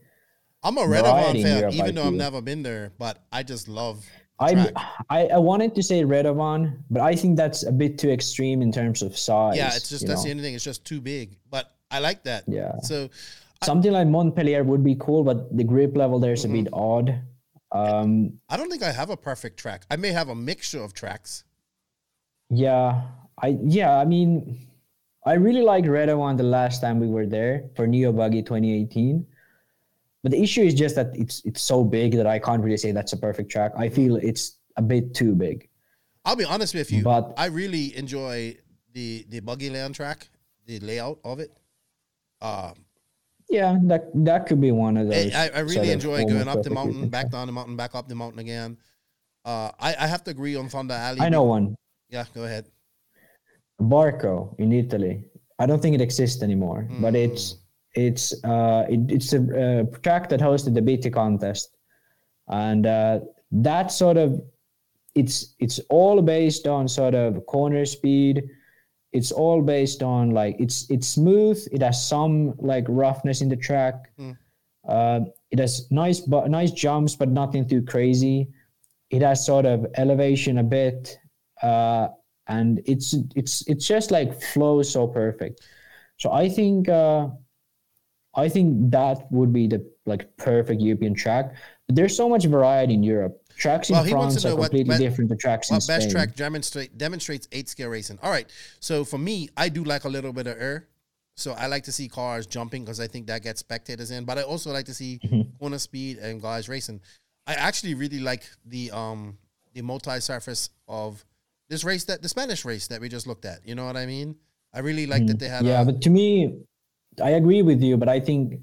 I'm a Red variety fan, Europe, even though I've never been there, but I just love I. I I wanted to say Redovan, but I think that's a bit too extreme in terms of size. yeah, it's just that's know? the only thing. It's just too big, but I like that. Yeah. So something like Montpellier would be cool, but the grip level there is a Mm-hmm. bit odd. Um, I don't think I have a perfect track. I may have a mixture of tracks. yeah, I yeah, I mean, I really liked Redovan the last time we were there for Neo Buggy 2018. But the issue is just that it's it's so big that I can't really say that's a perfect track. I feel it's a bit too big. I'll be honest with you. But- I really enjoy the the buggy land track, the layout of it. Um, Yeah, that that could be one of those. I, I really enjoy going up the mountain, back down the mountain, back up the mountain again. Uh, I, I have to agree on Thunder Alley. I know one. Yeah, go ahead. Barco in Italy. I don't think it exists anymore, but it's it's uh it, it's a uh, track that hosted the BT contest, and uh, that sort of it's it's all based on sort of corner speed. It's all based on like it's it's smooth. It has some like roughness in the track. Uh, it has nice but nice jumps, but nothing too crazy. It has sort of elevation a bit, uh, and it's it's it's just like flows so perfect. So I think uh, I think that would be the like perfect European track. But there's so much variety in Europe. Tracks in Well, he wants to are know what completely be- different to tracks in What best Spain. track demonstrate demonstrates eight scale racing? All right. So for me, I do like a little bit of air. So I like to see cars jumping because I think that gets spectators in. But I also like to see Mm-hmm. corner speed and guys racing. I actually really like the um the multi surface of this race that the Spanish race that we just looked at. You know what I mean? I really like that they had. Mm. yeah, a, but to me, I agree with you. But I think,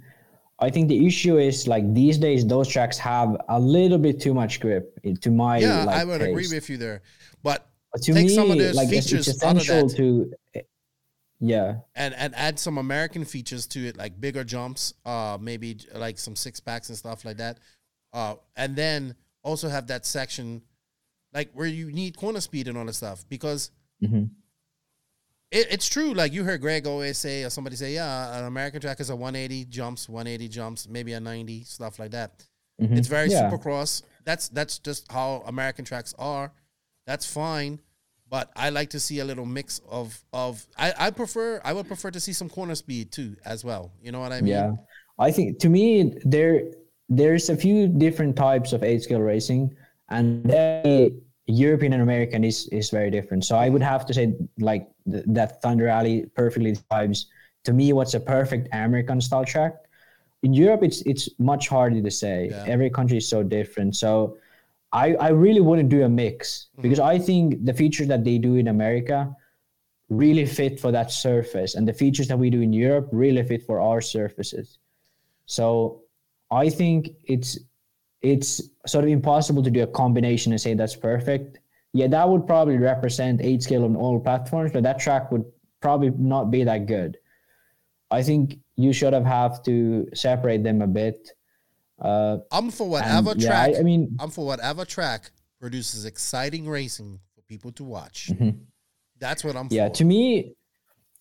I think the issue is like these days those tracks have a little bit too much grip. eh, To my yeah, like, I would agree with you there. But But to take me, some of those like it's, features it's of essential to. Yeah, and and add some American features to it, like bigger jumps, uh, maybe like some six packs and stuff like that, uh, and then also have that section, like where you need corner speed and all that stuff, because Mhm. It, it's true. Like you heard Greg always say, or somebody say, yeah, an American track is a 180 jumps, 180 jumps, maybe a 90 stuff like that. Mm-hmm. It's very Yeah. supercross. That's that's just how American tracks are. That's fine. But I like to see a little mix of of I, I prefer I would prefer to see some corner speed too as well. You know what I mean? yeah. I think to me there there's a few different types of eight scale racing, and European and American is is very different. So I would have to say like th- that Thunder Alley perfectly describes to me what's a perfect American style track. In Europe, it's it's much harder to say. Yeah. Every country is so different. So I I really wouldn't do a mix mm-hmm. because I think the features that they do in America really fit for that surface, and the features that we do in Europe really fit for our surfaces. So I think it's it's sort of impossible to do a combination and say that's perfect. Yeah, that would probably represent eight scale on all platforms, but that track would probably not be that good. I think you should have have to separate them a bit. Uh, I'm for and whatever yeah, track. I, I mean, I'm for whatever track produces exciting racing for people to watch. That's what I'm Mm-hmm. yeah for. to me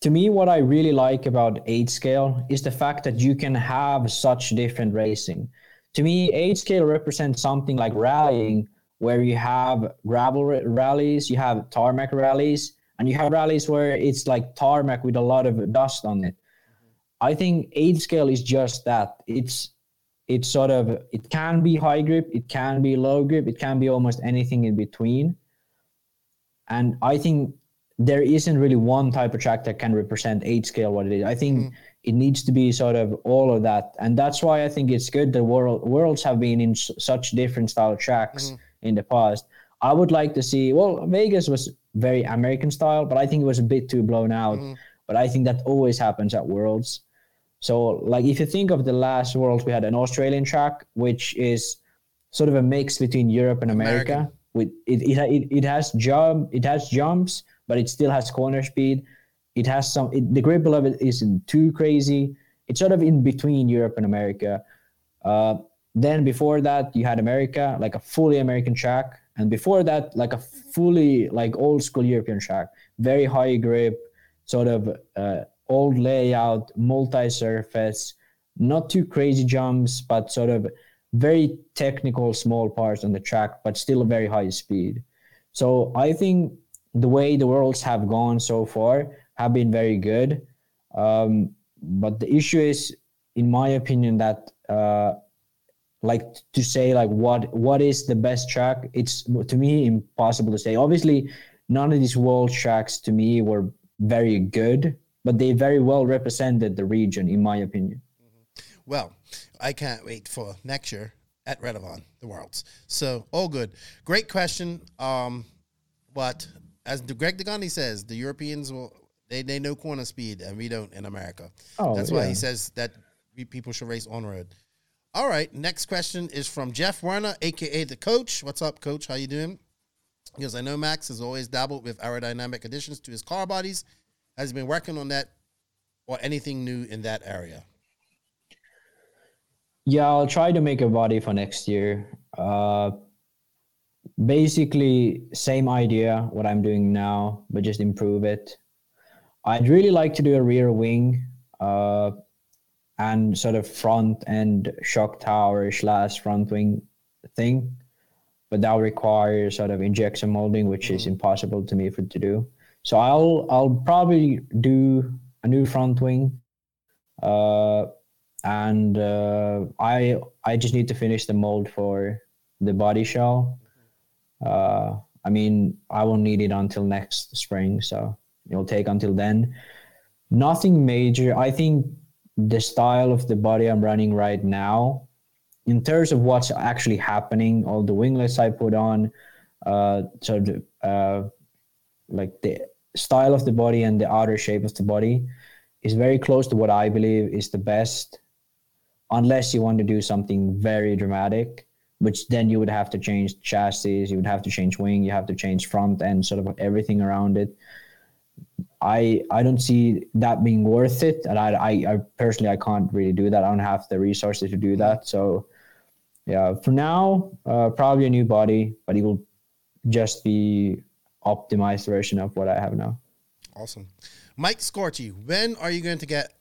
to me what i really like about eight scale is the fact that you can have such different racing to me eight scale represents something like rallying where you have gravel ra- rallies you have tarmac rallies and you have rallies where it's like tarmac with a lot of dust on it. I think eight scale is just that. It's it's sort of it can be high grip it can be low grip it can be almost anything in between. And I think there isn't really one type of track that can represent eight scale what it is. I think mm-hmm. it needs to be sort of all of that, and that's why I think it's good that world worlds have been in s- such different style tracks mm-hmm. In the past. I would like to see. Well, Vegas was very American style, but I think it was a bit too blown out. But I think that always happens at worlds. So, like, if you think of the last Worlds, we had an Australian track, which is sort of a mix between Europe and America. American. With it, it, it, it has jump, it has jumps, but it still has corner speed. It has some. It, the grip level isn't too crazy. It's sort of in between Europe and America. Uh, then before that, you had America, like a fully American track, and before that, like a fully like old school European track, very high grip, sort of uh, old layout, multi-surface, not too crazy jumps, but sort of very technical small parts on the track, but still very high speed. So I think the way the worlds have gone so far have been very good. Um, but the issue is, in my opinion, that uh, like to say like what what is the best track it's to me impossible to say obviously none of these world tracks to me were very good but they very well represented the region in my opinion Well, I can't wait for next year at Redovan, the Worlds. So all good. Great question. Um, but as Greg Degani says, the Europeans will they, they know corner speed and we don't in America. Oh, That's why he says that we, people should race on road. All right. Next question is from Jeff Werner, aka the coach. What's up, coach? How you doing? Because I know Max has always dabbled with aerodynamic additions to his car bodies. Has he been working on that or anything new in that area? yeah i'll try to make a body for next year uh basically same idea what i'm doing now but just improve it i'd really like to do a rear wing uh and sort of front and shock tower slash front wing thing but that will require sort of injection molding which is impossible to me for to do so i'll i'll probably do a new front wing uh and uh, I I just need to finish the mold for the body shell. Uh, I mean, I won't need it until next spring, so it'll take until then. Nothing major. I think the style of the body I'm running right now, in terms of what's actually happening, all the winglets I put on, uh, so the, uh, like the style of the body and the outer shape of the body is very close to what I believe is the best, unless you want to do something very dramatic, which then you would have to change chassis, you would have to change wing, you have to change front end, sort of everything around it. I I don't see that being worth it, and I, I, I personally I can't really do that. I don't have the resources to do that. So yeah, for now, uh, probably a new body, but it will just be optimized version of what I have now. Awesome. Mike Scorchy, when are you going to get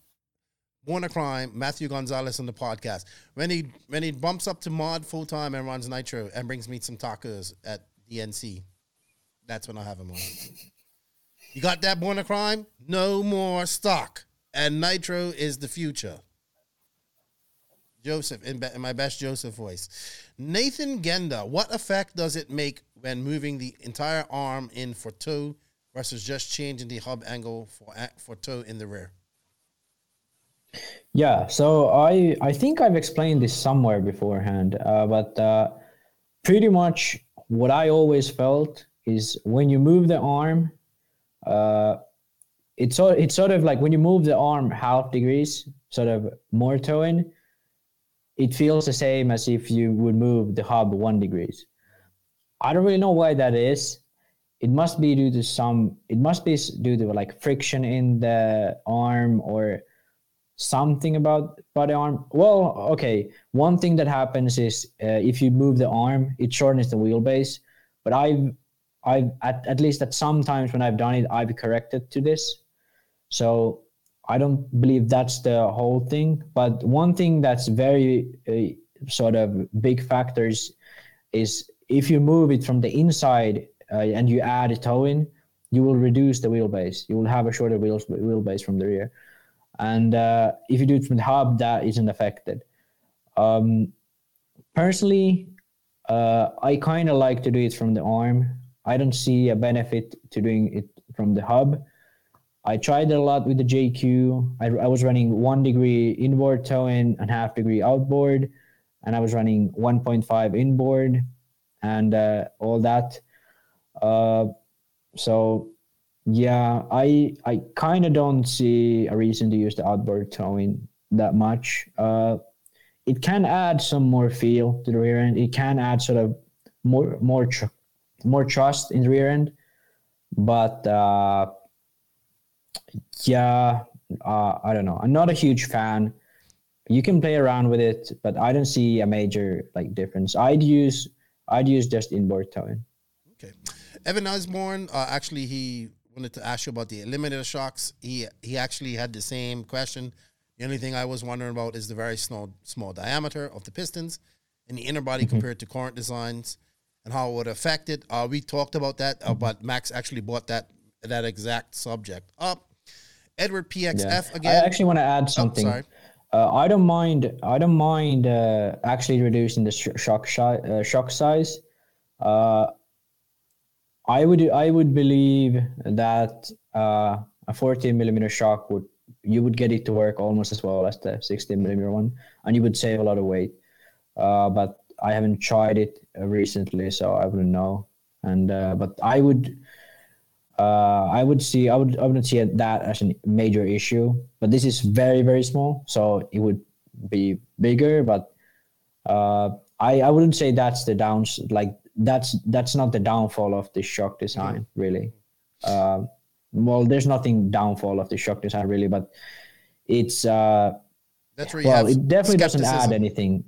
Born Crime, Matthew Gonzalez on the podcast? When he when he bumps up to mod full time and runs Nitro and brings me some tacos at DNC, that's when I'll have him on. you got that Born a Crime? No more stock. And Nitro is the future. Joseph, in, be- in my best Joseph voice. Nathan Genda, what effect does it make when moving the entire arm in for toe versus just changing the hub angle for for toe in the rear? Yeah, so I I think I've explained this somewhere beforehand, uh, but uh, pretty much what I always felt is when you move the arm, uh, it's sort it's sort of like when you move the arm half degrees, sort of more toe in, it feels the same as if you would move the hub one degrees. I don't really know why that is. It must be due to some. It must be due to like friction in the arm or something about body arm. Well, okay. One thing that happens is uh, if you move the arm, it shortens the wheelbase. But I've, I've at, at least at some times when I've done it, I've corrected to this. So I don't believe that's the whole thing. But one thing that's very uh, sort of big factors is if you move it from the inside uh, and you add a toe in, you will reduce the wheelbase. You will have a shorter wheel, wheelbase from the rear. And uh, if you do it from the hub, that isn't affected. Um, personally, uh, I kind of like to do it from the arm. I don't see a benefit to doing it from the hub. I tried it a lot with the JQ. I, I was running one degree inboard toe in and half degree outboard, and I was running 1.5 inboard and uh, all that. Uh, so yeah, I I kind of don't see a reason to use the outboard towing that much. Uh, it can add some more feel to the rear end. It can add sort of more more tr- more trust in the rear end, but uh, yeah, uh, I don't know. I'm not a huge fan. You can play around with it, but I don't see a major like difference. I'd use I'd use just inboard towing. Okay. Evan Osborne, uh, actually, he wanted to ask you about the eliminator shocks. He he actually had the same question. The only thing I was wondering about is the very small small diameter of the pistons in the inner body compared to current designs and how it would affect it. Uh, we talked about that, uh, but Max actually brought that that exact subject up. Edward PXF Yeah. again. I actually want to add something. sorry. uh, I don't mind. I don't mind uh, actually reducing the sh- shock shi- uh, shock size. Uh, I would I would believe that uh, a 14 millimeter shock would you would get it to work almost as well as the 16 millimeter one, and you would save a lot of weight. Uh, but I haven't tried it uh, recently, so I wouldn't know. And uh, but I would uh, I would see I would I wouldn't see that as a major issue. But this is very very small, so it would be bigger. But uh, I I wouldn't say that's the downs like that's that's not the downfall of the shock design really. Uh, well, there's nothing downfall of the shock design really, but it's uh, That's where well, it definitely doesn't add anything.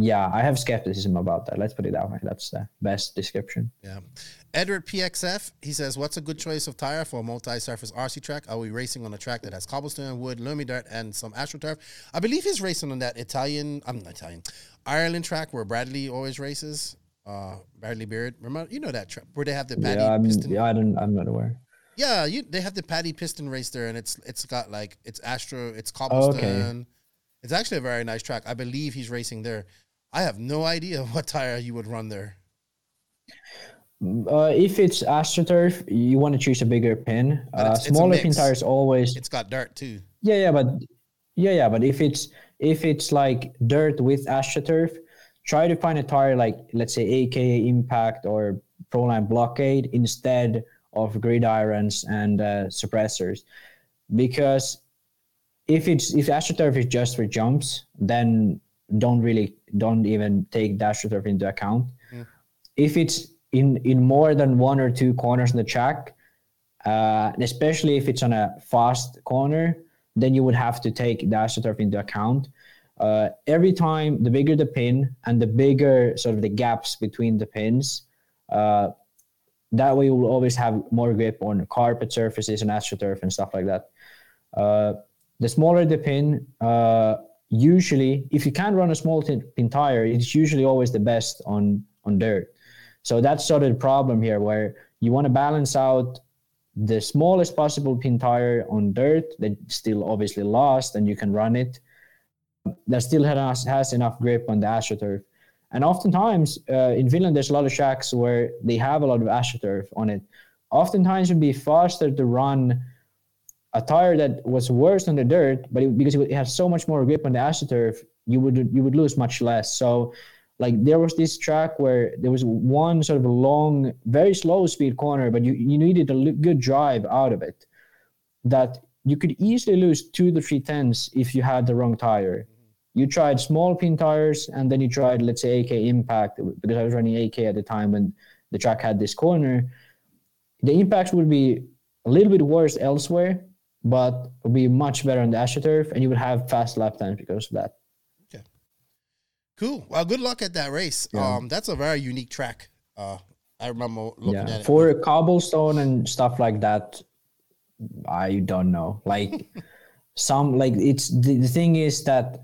Yeah, I have skepticism about that. Let's put it that way. That's the best description. Yeah. Edward PXF, he says, What's a good choice of tire for a multi surface RC track? Are we racing on a track that has cobblestone, wood, loamy dirt, and some astroturf? I believe he's racing on that Italian, I'm not Italian, Ireland track where Bradley always races. Uh, Bradley Beard. Remember, you know that track where they have the paddy Yeah, I'm, piston. yeah, I don't. I'm not aware. Yeah, you they have the paddy piston race there, and it's it's got like it's Astro, it's Oh, cobblestone. It's actually a very nice track. I believe he's racing there. I have no idea what tire you would run there. Uh, if it's astroturf, you want to choose a bigger pin. Uh, it's- it's smaller pin tires always. It's got dirt too. Yeah, yeah, but yeah, yeah, but if it's if it's like dirt with astroturf, try to find a tire like let's say AKA Impact or Proline Blockade instead of gridirons and uh, suppressors, because if it's if astroturf is just for jumps, then don't really don't even take the astroturf into account. If it's in in more than one or two corners in the track, uh, especially if it's on a fast corner, then you would have to take the astroturf into account. Uh, every time, the bigger the pin and the bigger sort of the gaps between the pins, uh, that way you will always have more grip on carpet surfaces and astroturf and stuff like that. Uh, the smaller the pin, uh, usually, if you can run a small pin tire, it's usually always the best on on dirt. So that's sort of the problem here, where you want to balance out the smallest possible pin tire on dirt that still obviously lasts and you can run it that still has, has enough grip on the astroturf and oftentimes uh, in finland there's a lot of shacks where they have a lot of astroturf on it oftentimes it would be faster to run a tire that was worse on the dirt but it, because it has so much more grip on the astroturf you would you would lose much less so like there was this track where there was one sort of a long, very slow speed corner, but you, you needed a good drive out of it. That you could easily lose two to three tenths if you had the wrong tire. You tried small pin tires, and then you tried, let's say, AK Impact, because I was running AK at the time when the track had this corner. The impacts would be a little bit worse elsewhere, but would be much better on the AstroTurf, and you would have fast lap times because of that. Okay, cool. Well, good luck at that race. Yeah. Um, that's a very unique track. Uh, I remember looking yeah at it. for cobblestone and stuff like that i don't know like some like it's the, the thing is that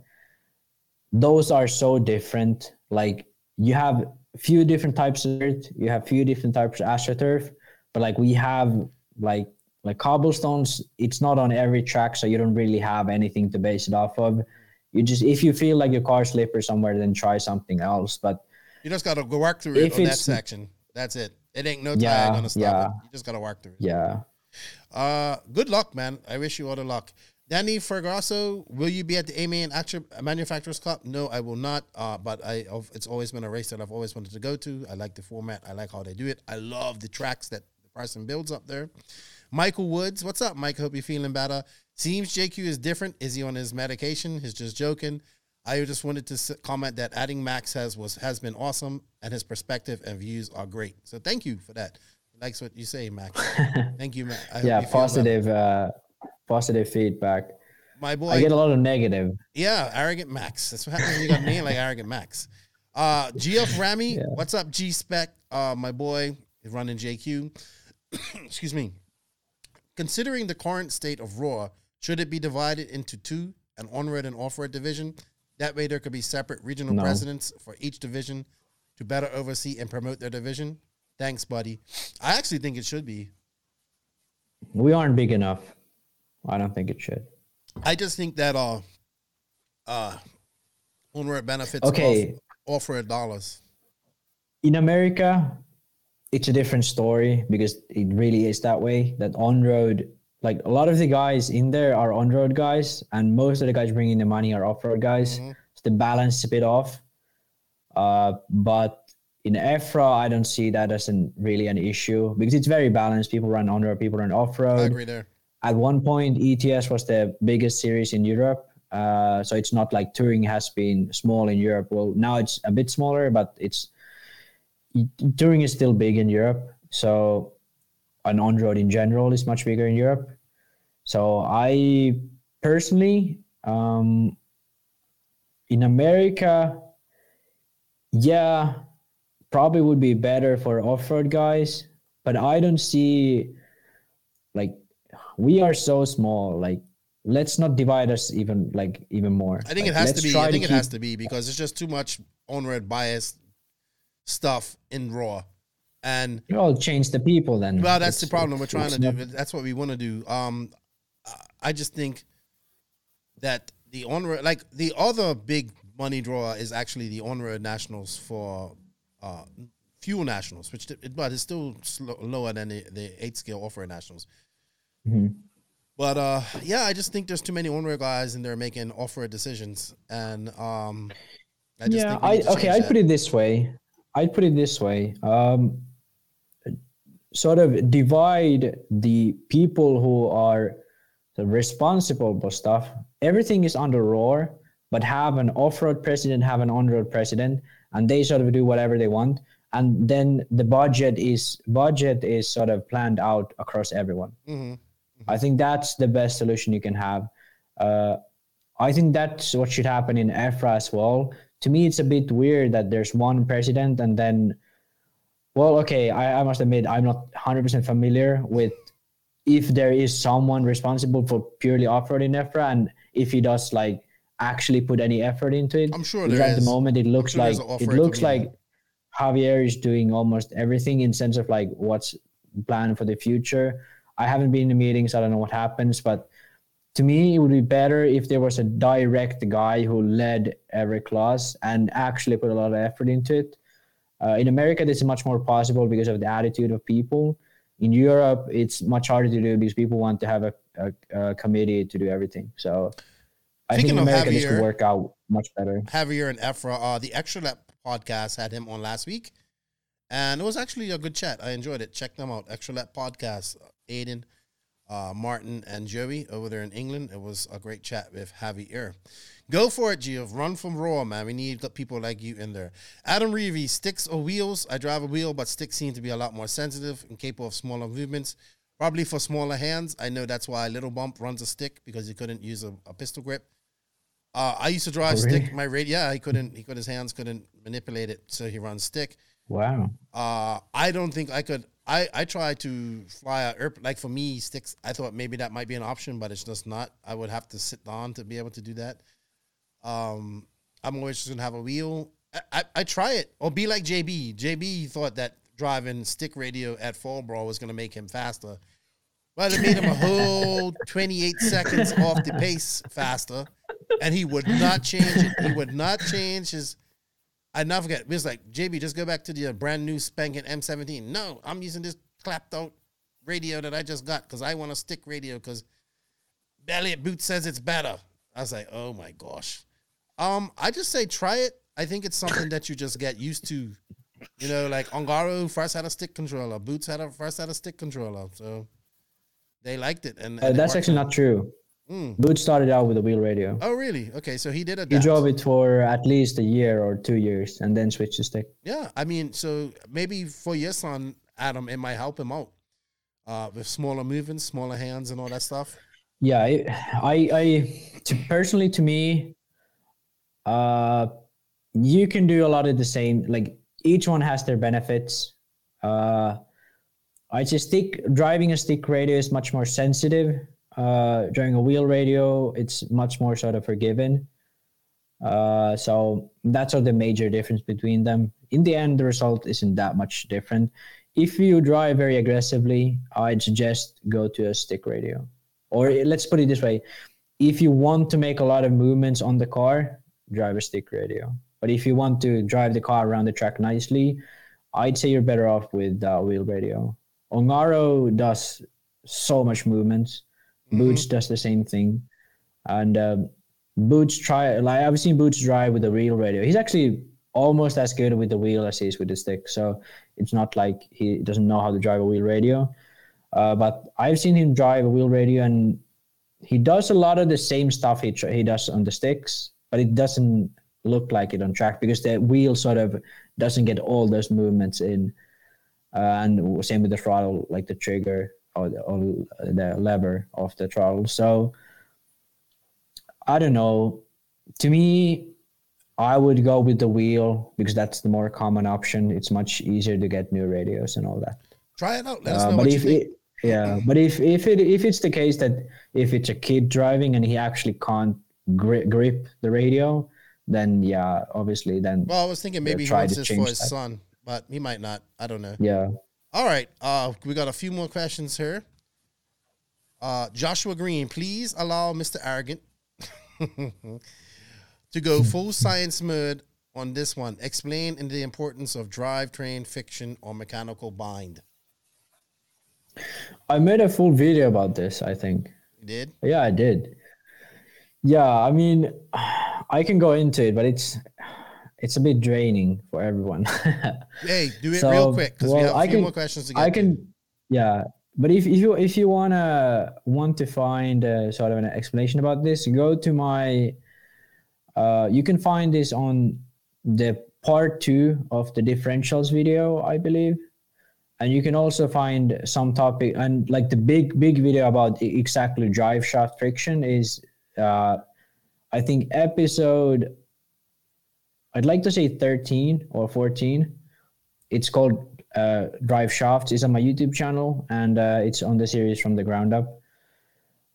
those are so different like you have few different types of dirt you have few different types of astroturf but like we have like like cobblestones it's not on every track so you don't really have anything to base it off of you just if you feel like your car slipper somewhere then try something else but You just gotta go work through it on that section. That's it. It ain't no tire Yeah, gonna stop yeah. it. You just gotta work through it. yeah Uh, good luck, man. I wish you all the luck. Danny Fergasso, will you be at the AMA and Actu- Manufacturers Cup? No, I will not. Uh, but I, of- it's always been a race that I've always wanted to go to. I like the format. I like how they do it. I love the tracks that the person builds up there. Michael Woods, what's up, Mike? Hope you're feeling better. Seems JQ is different. Is he on his medication? He's just joking. I just wanted to comment that adding Max has was has been awesome, and his perspective and views are great. So thank you for that. Likes what you say, Max. thank you, Max. Yeah you positive uh positive feedback My boy, i get a lot of negative yeah, arrogant Max. That's what happens when you got me like arrogant Max. Uh, GF Rami, what's up, G Spec? Uh, my boy running JQ. Excuse me. Considering the current state of Roar, should it be divided into two, an on-road and off-road division? That way, there could be separate regional No. presidents for each division to better oversee and promote their division. Thanks, buddy. I actually think it should be. we aren't big enough i don't think it should I just think that uh, uh, on-road benefits Okay. off, off-road dollars. in America, it's a different story because it really is that way. That on road, like a lot of the guys in there are on road guys, and most of the guys bringing the money are off road guys. So the balance is a bit off. Uh, but in EFRA, I don't see that as an, really an issue because it's very balanced. People run on road, people run off I road. agree there. At one point, ETS was the biggest series in Europe. Uh, so it's not like touring has been small in Europe. Well, now it's a bit smaller, but it's touring is still big in Europe. So an on road in general is much bigger in Europe. So I personally, um, in America, yeah, probably would be better for off road guys, but I don't see like we are so small. Like let's not divide us even like even more. I think Like, it has to be. I think it keep- has to be because it's just too much on-road bias stuff in Roar, and Well, change the people then. well, that's the problem we're trying to do. not- That's what we want to do. Um, I just think that the on-road, like the other big money draw, is actually the on-road nationals for uh, fuel nationals, which but it's still slow, lower than the, the eight scale off-road nationals. Mhm. But uh, yeah, I just think there's too many on-road guys and they're making off-road decisions, and um, I just yeah, think I okay. I'd put it this way. I'd put it this way. Um, sort of divide the people who are responsible for stuff. Everything is under Roar, but have an off-road president, have an on-road president, and they sort of do whatever they want. And then the budget is budget is sort of planned out across everyone. Mm-hmm. I think that's the best solution you can have. Uh, I think that's what should happen in EFRA as well. To me, it's a bit weird that there's one president and then, well, okay, I, I must admit, I'm not 100% familiar with if there is someone responsible for purely off-roading EFRA and if he does like actually put any effort into it. I'm sure there at the moment it looks sure like it looks like Javier is doing almost everything in sense of like what's planned for the future. I haven't been in the meetings. I don't know what happens, but to me, it would be better if there was a direct guy who led every class and actually put a lot of effort into it. Uh, in America, this is much more possible because of the attitude of people. In Europe, it's much harder to do because people want to have a, a, a committee to do everything. So I think in America, this Javier- could work out much better. Javier and EFRA, uh, the Extra Lap podcast had him on last week, and it was actually a good chat. I enjoyed it. Check them out. Extra Lap podcast. Aiden, uh, Martin, and Joey over there in England. It was a great chat with Javier. Go for it, Gio. Run from Roar, man. We need people like you in there. Adam Reevy, sticks or wheels? I drive a wheel, but sticks seem to be a lot more sensitive and capable of smaller movements. Probably for smaller hands. I know that's why Little Bump runs a stick because he couldn't use a, a pistol grip. Uh, I used to drive Oh, stick. really? My radio, yeah, he couldn't. He could his hands couldn't manipulate it, so he runs stick. Wow. Uh, I don't think I could. I I tried to fly a like for me sticks. I thought maybe that might be an option, but it's just not. I would have to sit down to be able to do that. Um, I'm always just gonna have a wheel. I, I, I try it or be like JB. JB thought that driving stick radio at Fallbro was gonna make him faster. Well, it made him a whole 28 seconds off the pace faster, and he would not change it. He would not change his. I never forget. It was like JB, just go back to the uh, brand new spanking M17. No, I'm using this clapped out radio that I just got because I want a stick radio because Elliot Boots says it's better. I was like, oh my gosh. Um, I just say try it. I think it's something that you just get used to. You know, like Ongaro first had a stick controller. Boots had a first had a stick controller. So they liked it. And, Uh, and it that's actually not true. Mm. Boots started out with a wheel radio. Oh really? Okay, so he did a He drove it for at least a year or two years and then switched to stick. Yeah, I mean, so maybe for your son, Adam, it might help him out uh, with smaller movements, smaller hands, and all that stuff. Yeah, I, I, I to, personally to me, uh, you can do a lot of the same. Like each one has their benefits. Uh, I just stick driving a stick radio is much more sensitive. Uh, driving a wheel radio, it's much more sort of forgiven. Uh, so that's sort of the major difference between them. In the end, the result isn't that much different. If you drive very aggressively, I'd suggest go to a stick radio. Or let's put it this way: if you want to make a lot of movements on the car, drive a stick radio. But if you want to drive the car around the track nicely, I'd say you're better off with uh, wheel radio. Ongaro does so much movements. Boots does the same thing, and uh, Boots try like I've seen Boots drive with a wheel radio. He's actually almost as good with the wheel as he is with the stick. So it's not like he doesn't know how to drive a wheel radio. Uh, but I've seen him drive a wheel radio, and he does a lot of the same stuff he he does on the sticks, but it doesn't look like it on track because the wheel sort of doesn't get all those movements in. Uh, and same with the throttle, like the trigger or the, or the lever of the throttle. So I don't know. To me, I would go with the wheel because that's the more common option. It's much easier to get new radios and all that. Try it out. Let us Uh, know but what you if think. it, yeah, but if if it if it's the case that if it's a kid driving and he actually can't grip, grip the radio, then yeah, obviously then well, I was thinking maybe he wants this for his that. son, but he might not. I don't know. yeah. All right, uh, we got a few more questions here. Uh, Joshua Green, please allow Mr. Arrogant to go full science mode on this one. Explain in the importance of drivetrain, friction, or mechanical bind. I made a full video about this. I think. You did? Yeah, I did. Yeah, I mean, I can go into it, but it's it's a bit draining for everyone. Hey, do it So, real quick because we have a I few can- more questions to get I to. can yeah but if, if you if you wanna want to find uh, sort of an explanation about this go to my uh, you can find this on the part two of the differentials video i believe and you can also find some topic and like the big big video about exactly drive shaft friction is uh, i think episode i'd like to say 13 or 14 it's called uh, drive shafts it's on my youtube channel and uh, it's on the series from the ground up.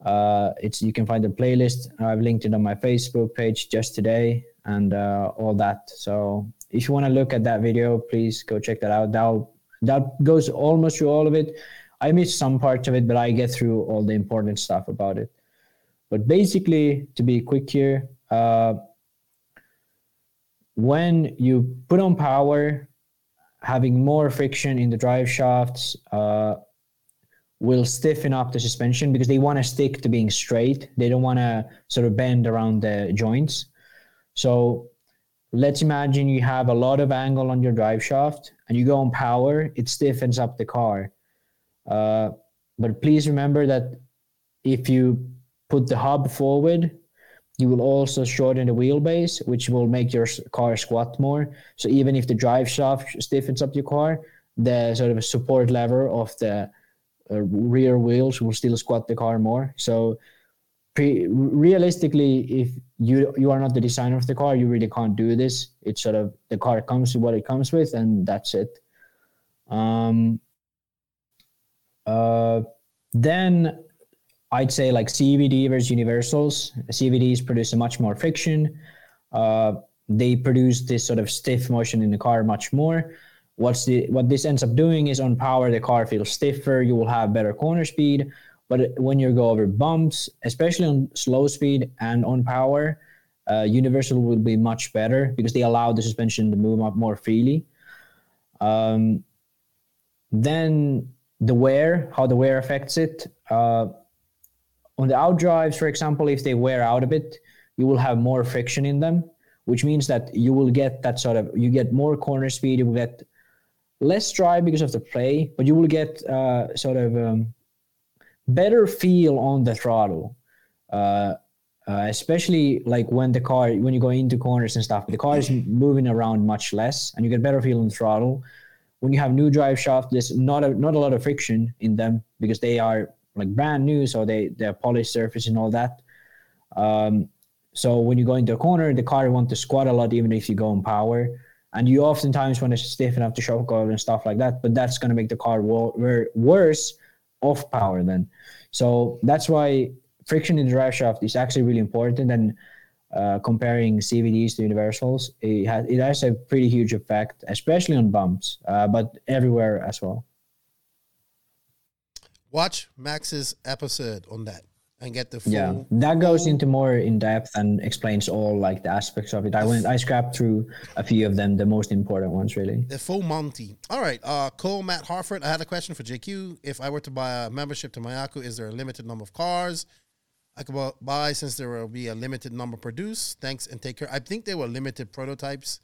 Uh, it's you can find the playlist. I've linked it on my facebook page just today and uh, all that. So if you want to look at that video please go check that out. That'll that goes almost through all of it. I missed some parts of it but i get through all the important stuff about it. But basically to be quick here uh, when you put on power having more friction in the drive shafts uh, will stiffen up the suspension because they want to stick to being straight. They don't want to sort of bend around the joints. So let's imagine you have a lot of angle on your drive shaft and you go on power, it stiffens up the car. Uh, but please remember that if you put the hub forward, you will also shorten the wheelbase, which will make your car squat more. So even if the drive shaft stiffens up your car, the sort of support lever of the uh, rear wheels will still squat the car more. So pre- realistically, if you you are not the designer of the car, you really can't do this. It's sort of the car comes with what it comes with, and that's it. Um, uh, then I'd say like CVD versus universals. CVDs produce much more friction. Uh, they produce this sort of stiff motion in the car much more. What's the what this ends up doing is on power the car feels stiffer. You will have better corner speed, but when you go over bumps, especially on slow speed and on power, uh, universal will be much better because they allow the suspension to move up more freely. Um, then the wear, how the wear affects it. Uh, on the out drives, for example, if they wear out a bit, you will have more friction in them, which means that you will get that sort of you get more corner speed, you will get less drive because of the play, but you will get uh, sort of um, better feel on the throttle. Uh, uh, especially like when the car when you go into corners and stuff, the car is moving around much less, and you get better feel on throttle. When you have new drive shaft, there's not a not a lot of friction in them because they are like brand new, so they they're polished surface and all that. Um, so when you go into a corner, the car want to squat a lot, even if you go in power. And you oftentimes want to stiffen up the shock collar and stuff like that, but that's going to make the car wo- wor- worse off power then. So that's why friction in the drive shaft is actually really important. And uh, comparing CVDs to universals, it has it has a pretty huge effect, especially on bumps, uh, but everywhere as well. Watch Max's episode on that and get the full. Yeah, that goes into more in depth and explains all like the aspects of it. I went, I scrapped through a few of them, the most important ones, really. The full Monty. All right. Uh, Cole Matt Harford. I had a question for JQ. If I were to buy a membership to Mayako, is there a limited number of cars I could buy since there will be a limited number produced? Thanks and take care. I think they were limited prototypes.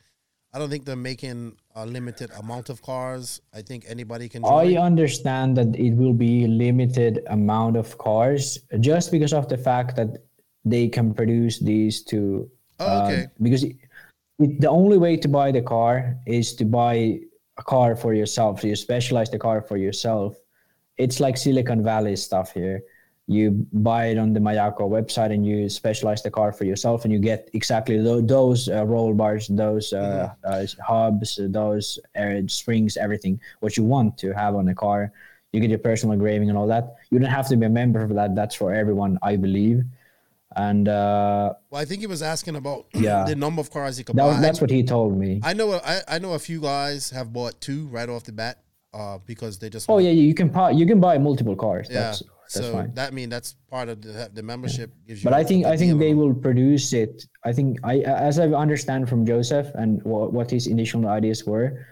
I don't think they're making a limited amount of cars. I think anybody can I understand that it will be limited amount of cars just because of the fact that they can produce these to. Oh, uh, okay. because it, it- the only way to buy the car is to buy a car for yourself. So you specialize the car for yourself. It's like Silicon Valley stuff here. You buy it on the Mayako website and you specialize the car for yourself, and you get exactly tho- those uh, roll bars, those uh, uh, hubs, those air springs, everything what you want to have on a car. You get your personal engraving and all that. You don't have to be a member for that. That's for everyone, I believe. And uh, Well, I think he was asking about Yeah. the number of cars he could that buy. was, that's what he told me. I know. I know a few guys have bought two right off the bat, uh, because they just. Oh yeah, you can buy you can buy multiple cars. yeah. That's that's so fine. that mean that's part of the the membership. Gives you But I think I think they will produce it. I think I as I understand from Joseph and what, what his initial ideas were,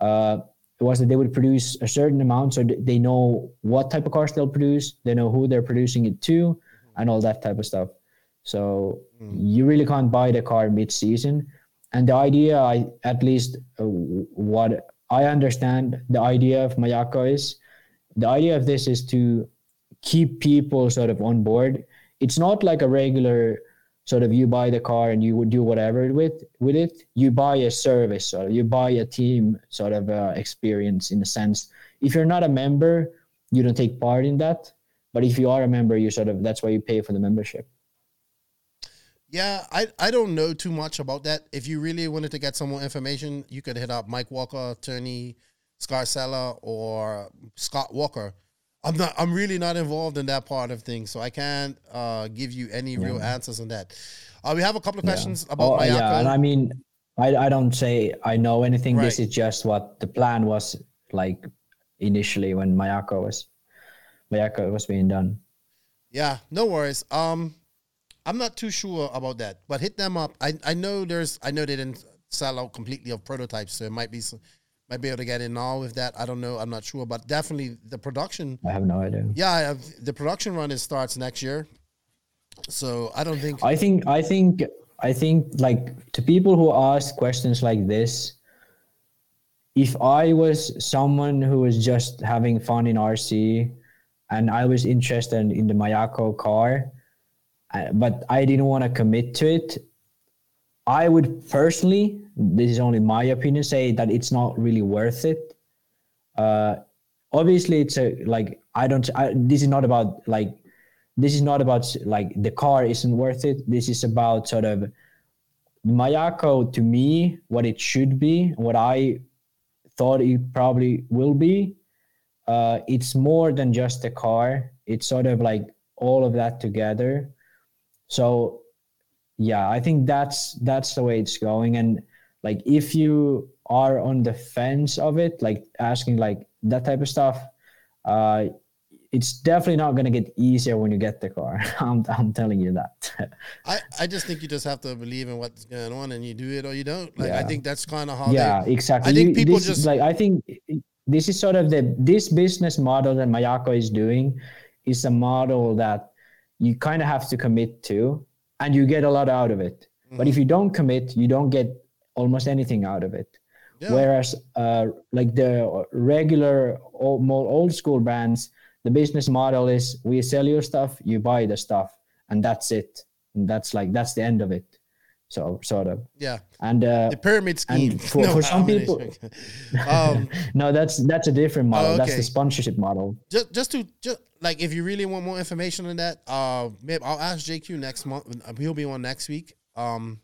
uh, was that they would produce a certain amount, so they know what type of cars they'll produce, they know who they're producing it to, and all that type of stuff. So you really can't buy the car mid-season. And the idea, I at least uh, what I understand, the idea of Mayako is the idea of this is to keep people sort of on board. It's not like a regular sort of you buy the car and you would do whatever with with it. You buy a service or you buy a team sort of uh, experience in a sense. If you're not a member, you don't take part in that. But if you are a member, you sort of that's why you pay for the membership. Yeah, I, I don't know too much about that. If you really wanted to get some more information, you could hit up Mike Walker, attorney Scarcella, or Scott Walker. I'm not. I'm really not involved in that part of things, so I can't uh, give you any real answers on that. Uh, we have a couple of questions about Oh, Mayako. yeah, and I mean, I, I don't say I know anything. This is just what the plan was like initially when Mayako was Mayako was being done. Yeah, no worries. Um, I'm not too sure about that, but hit them up. I I know there's I know they didn't sell out completely of prototypes, so it might be some, might be able to get in now with that. I don't know. I'm not sure, but definitely the production. I have no idea. Yeah, have, the production run is starts next year, so I don't think. I think I think I think like to people who ask questions like this, if I was someone who was just having fun in RC and I was interested in the Mayako car, uh, but I didn't want to commit to it, I would personally, this is only my opinion, say that it's not really worth it. Uh, obviously, it's a like I don't. I, this is not about like this is not about like the car isn't worth it. This is about sort of Mayako to me, what it should be, what I thought it probably will be. Uh, it's more than just a car. It's sort of like all of that together. So yeah, I think that's that's the way it's going. And like if you are on the fence of it, like asking like that type of stuff, uh, it's definitely not going to get easier when you get the car. I'm, I'm telling you that. I, I just think you just have to believe in what's going on, and you do it or you don't. Like I think that's kind of how. yeah, they, exactly. I think You- people just- like I think this is sort of the this business model that Mayako is doing is a model that you kind of have to commit to, and you get a lot out of it. But Mm-hmm. if you don't commit, you don't get almost anything out of it. Yeah. Whereas, uh, like the regular old, more old school brands, the business model is we sell your stuff, you buy the stuff, and that's it. And that's like that's the end of it. So sort of. yeah, And uh, the pyramid scheme. and for- for some people- um, no, that's that's a different model. Oh, That's the sponsorship model. just just to just like if you really want more information on that, uh, maybe I'll ask JQ next month. He'll be on next week. Um,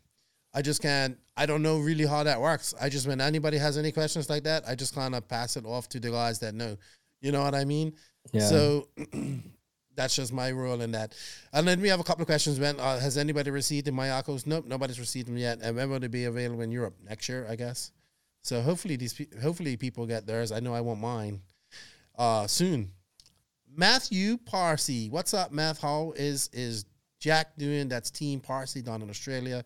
I just can't. I don't know really how that works. I just when anybody has any questions like that, I just kind of pass it off to the guys that know. You know what I mean? Yeah. So that's just my role in that. And then we have a couple of questions. When uh, has anybody received the Mayakos? Nope, nobody's received them yet. And when will they be available in Europe next year? I guess. So hopefully these pe- hopefully people get theirs. I know I want mine uh soon. Matthew Parsi, what's up, Math? How is is Jack doing? That's Team Parsi down in Australia.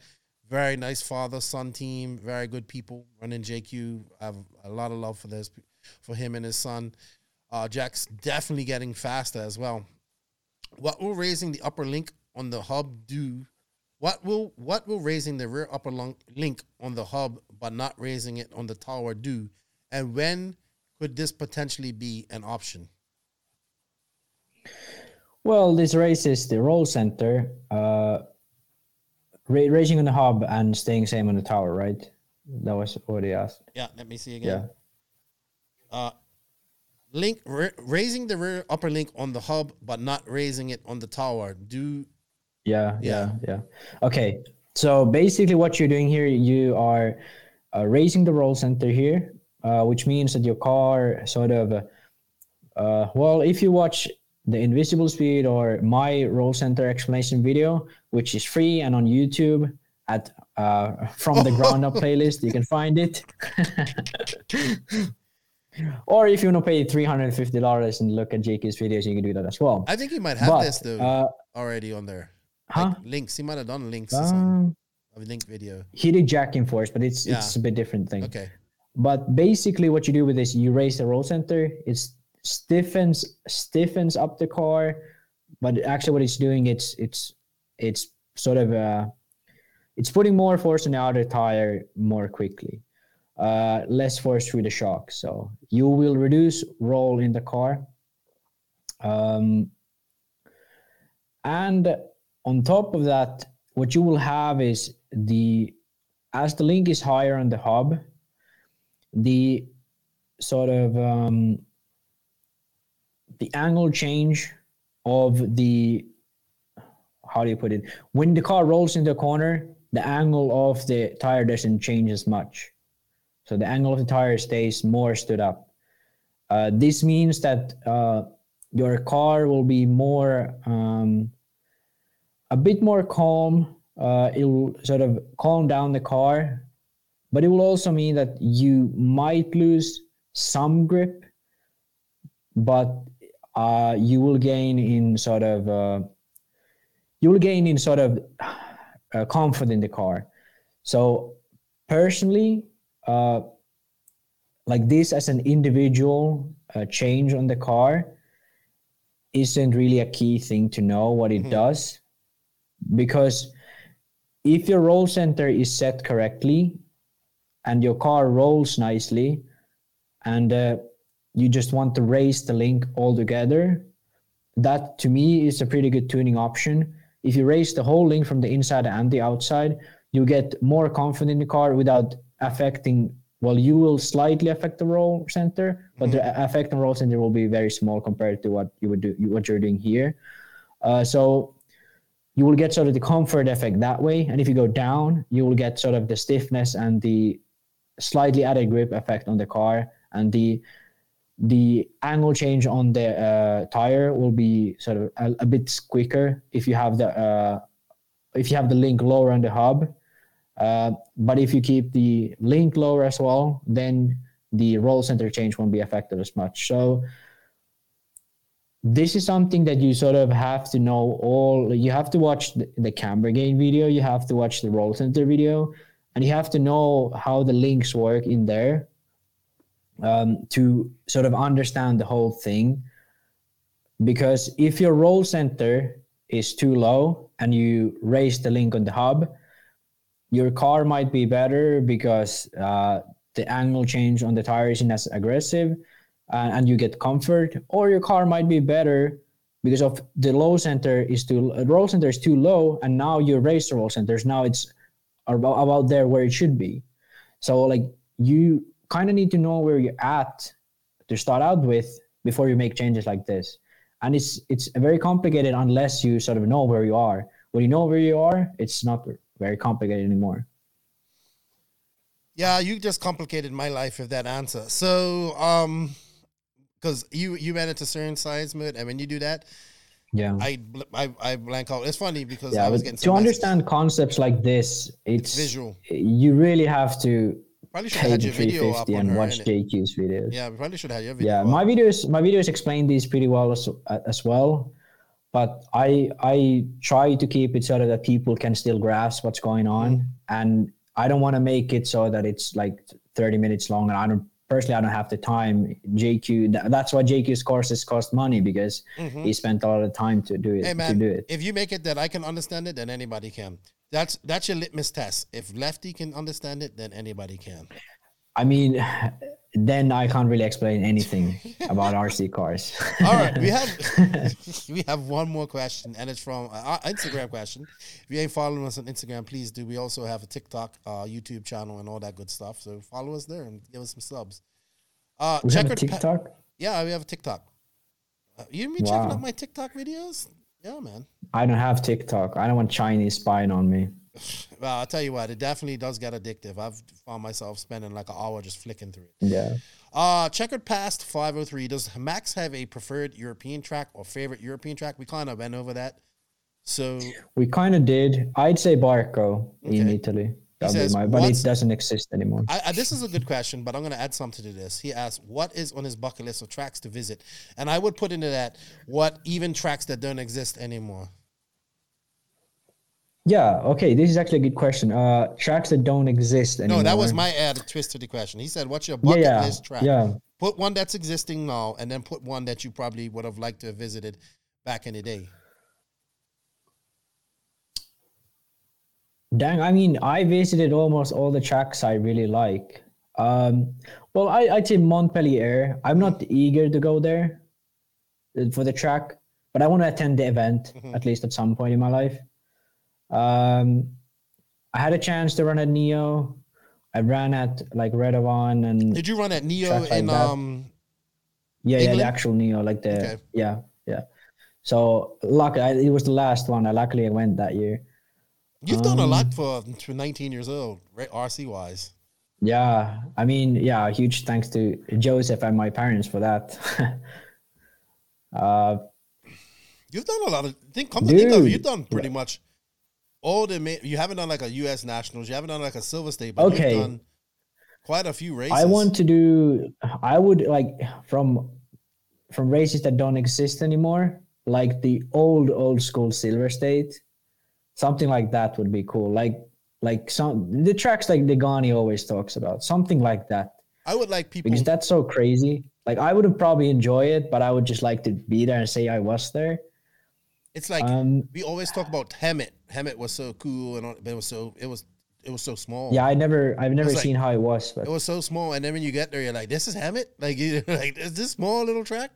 Very nice father son team. Very good people running JQ. I have a lot of love for this for him and his son. Uh, Jack's definitely getting faster as well. What will raising the upper link on the hub do? What will what will raising the rear upper link on the hub but not raising it on the tower do? And when could this potentially be an option? Well, this raises the roll center, uh, ra- raising on the hub and staying same on the tower, right? That was what he asked. Yeah, let me see again. Yeah. Uh, link ra- raising the rear upper link on the hub, but not raising it on the tower. Do Yeah, Yeah. yeah, yeah. Okay. So basically, what you're doing here, you are uh, raising the roll center here, uh, which means that your car sort of, uh, well, if you watch the Invisible Speed or my roll center explanation video, which is free and on YouTube at uh, from the ground up playlist, you can find it. or if you want to pay three hundred and fifty dollars and look at JQ's videos, you can do that as well. I think he might have But, this though uh, already on there. huh? Like links. He might have done links. Um, A link video. he did jacking force, but it's it's a bit different thing. Okay. But basically, what you do with this, you raise the roll center. It stiffens stiffens up the car, but actually, what it's doing, it's it's it's sort of uh, it's putting more force on the outer tire more quickly, uh, less force through the shock. So you will reduce roll in the car, Um, and on top of that, what you will have is the as the link is higher on the hub, the sort of um, the angle change of the how do you put it? When the car rolls into a corner the angle of the tire doesn't change as much. So the angle of the tire stays more stood up. Uh, this means that uh, your car will be more um, a bit more calm. Uh, it will sort of calm down the car but it will also mean that you might lose some grip but uh, you will gain in sort of uh, you will gain in sort of uh, comfort in the car. So personally, uh, like this as an individual uh, change on the car isn't really a key thing to know what it mm-hmm. does because if your roll center is set correctly and your car rolls nicely and uh, you just want to raise the link altogether, that to me is a pretty good tuning option. If you raise the whole link from the inside and the outside, you get more confident in the car without affecting. Well, you will slightly affect the roll center, but mm-hmm. the effect on roll center will be very small compared to what you would do, what you're doing here. Uh, so you will get sort of the comfort effect that way. And if you go down, you will get sort of the stiffness and the slightly added grip effect on the car and the the angle change on the uh, tire will be sort of a, a, bit quicker if you have the uh, if you have the link lower on the hub. Uh, but if you keep the link lower as well, then the roll center change won't be affected as much. So this is something that you sort of have to know all you have to watch the, the camber gain video you have to watch the roll center video and you have to know how the links work in there um, to sort of understand the whole thing. Because if your roll center is too low and you raise the link on the hub, your car might be better because uh, the angle change on the tire isn't as aggressive uh, and you get comfort, or your car might be better because of the low center is too roll center is too low and now you raise the roll centers now it's about, about there where it should be so like you kind of need to know where you're at to start out with before you make changes like this. And it's it's very complicated unless you sort of know where you are. When you know where you are, it's not very complicated anymore. Yeah, you just complicated my life with that answer. So, um, because you you ran into certain size mode, and when you do that, yeah, I I, I blank out. It's funny because yeah, I was getting to understand concepts like this. It's visual. You really have to Probably should have had your video up and her, watch JQ's videos. Yeah, we probably should have your video. Yeah, up. my videos my videos explain these pretty well as, as well, but I I try to keep it so that people can still grasp what's going on, mm. and I don't want to make it so that it's like 30 minutes long, and I don't personally I don't have the time. JQ that's why JQ's courses cost money because mm-hmm. he spent a lot of time to do it. Hey man, to do it. if you make it that I can understand it, then anybody can. That's that's your litmus test. If Lefty can understand it, then anybody can. I mean, then I can't really explain anything about RC cars. All right, we have we have one more question, and it's from our Instagram question. If you ain't following us on Instagram, please do. We also have a TikTok, uh, YouTube channel, and all that good stuff. So follow us there and give us some subs. Uh, we have a TikTok. Pa- yeah, we have a TikTok. Uh, you mean wow. checking out my TikTok videos? Yeah, man. I don't have TikTok. I don't want Chinese spying on me. Well, I'll tell you what, it definitely does get addictive. I've found myself spending like an hour just flicking through it. Yeah. Uh, checkered past 503. Does Max have a preferred European track or favorite European track? We kind of went over that. So we kind of did. I'd say Barco okay. in Italy. Says, my, but it doesn't exist anymore. I, I, this is a good question, but I'm going to add something to this. He asked, "What is on his bucket list of tracks to visit?" And I would put into that, "What even tracks that don't exist anymore." Yeah. Okay. This is actually a good question. Uh, tracks that don't exist anymore. No, that was my added twist to the question. He said, "What's your bucket yeah, yeah. list track?" Yeah. Put one that's existing now, and then put one that you probably would have liked to have visited back in the day. Dang, I mean, I visited almost all the tracks I really like. Um, well, I, I'd say Montpellier. I'm not eager to go there, uh, for the track, but I want to attend the event Mm-hmm. at least at some point in my life. Um, I had a chance to run at Neo. I ran at like Redovan and Did you run at Neo like in um? yeah, yeah, the actual Neo, like the Okay. yeah, yeah. So lucky, I, it was the last one. I luckily I went that year. You've done a Um, lot for for 19 years old, right? RC wise. Yeah, I mean, yeah, huge thanks to Joseph and my parents for that. uh, You've done a lot of. Think, come to think of it, you've done pretty much all the. You haven't done like a U.S. Nationals. You haven't done like a Silver State, but Okay. you've done quite a few races. I want to do. I would like from from races that don't exist anymore, like the old old school Silver State, something like that would be cool. Like like some the tracks like Degani always talks about, something like that. I would like people. because that's so crazy. Like I would have probably enjoy it, but I would just like to be there and say I was there. It's like Um, we always talk about Hemet. Hemet was so cool, and all, but it was so it was it was so small. yeah, I never, I've never like- seen how it was, but it was so small, and then when you get there, you're like, "This is Hemet." Like, you like is this small little track?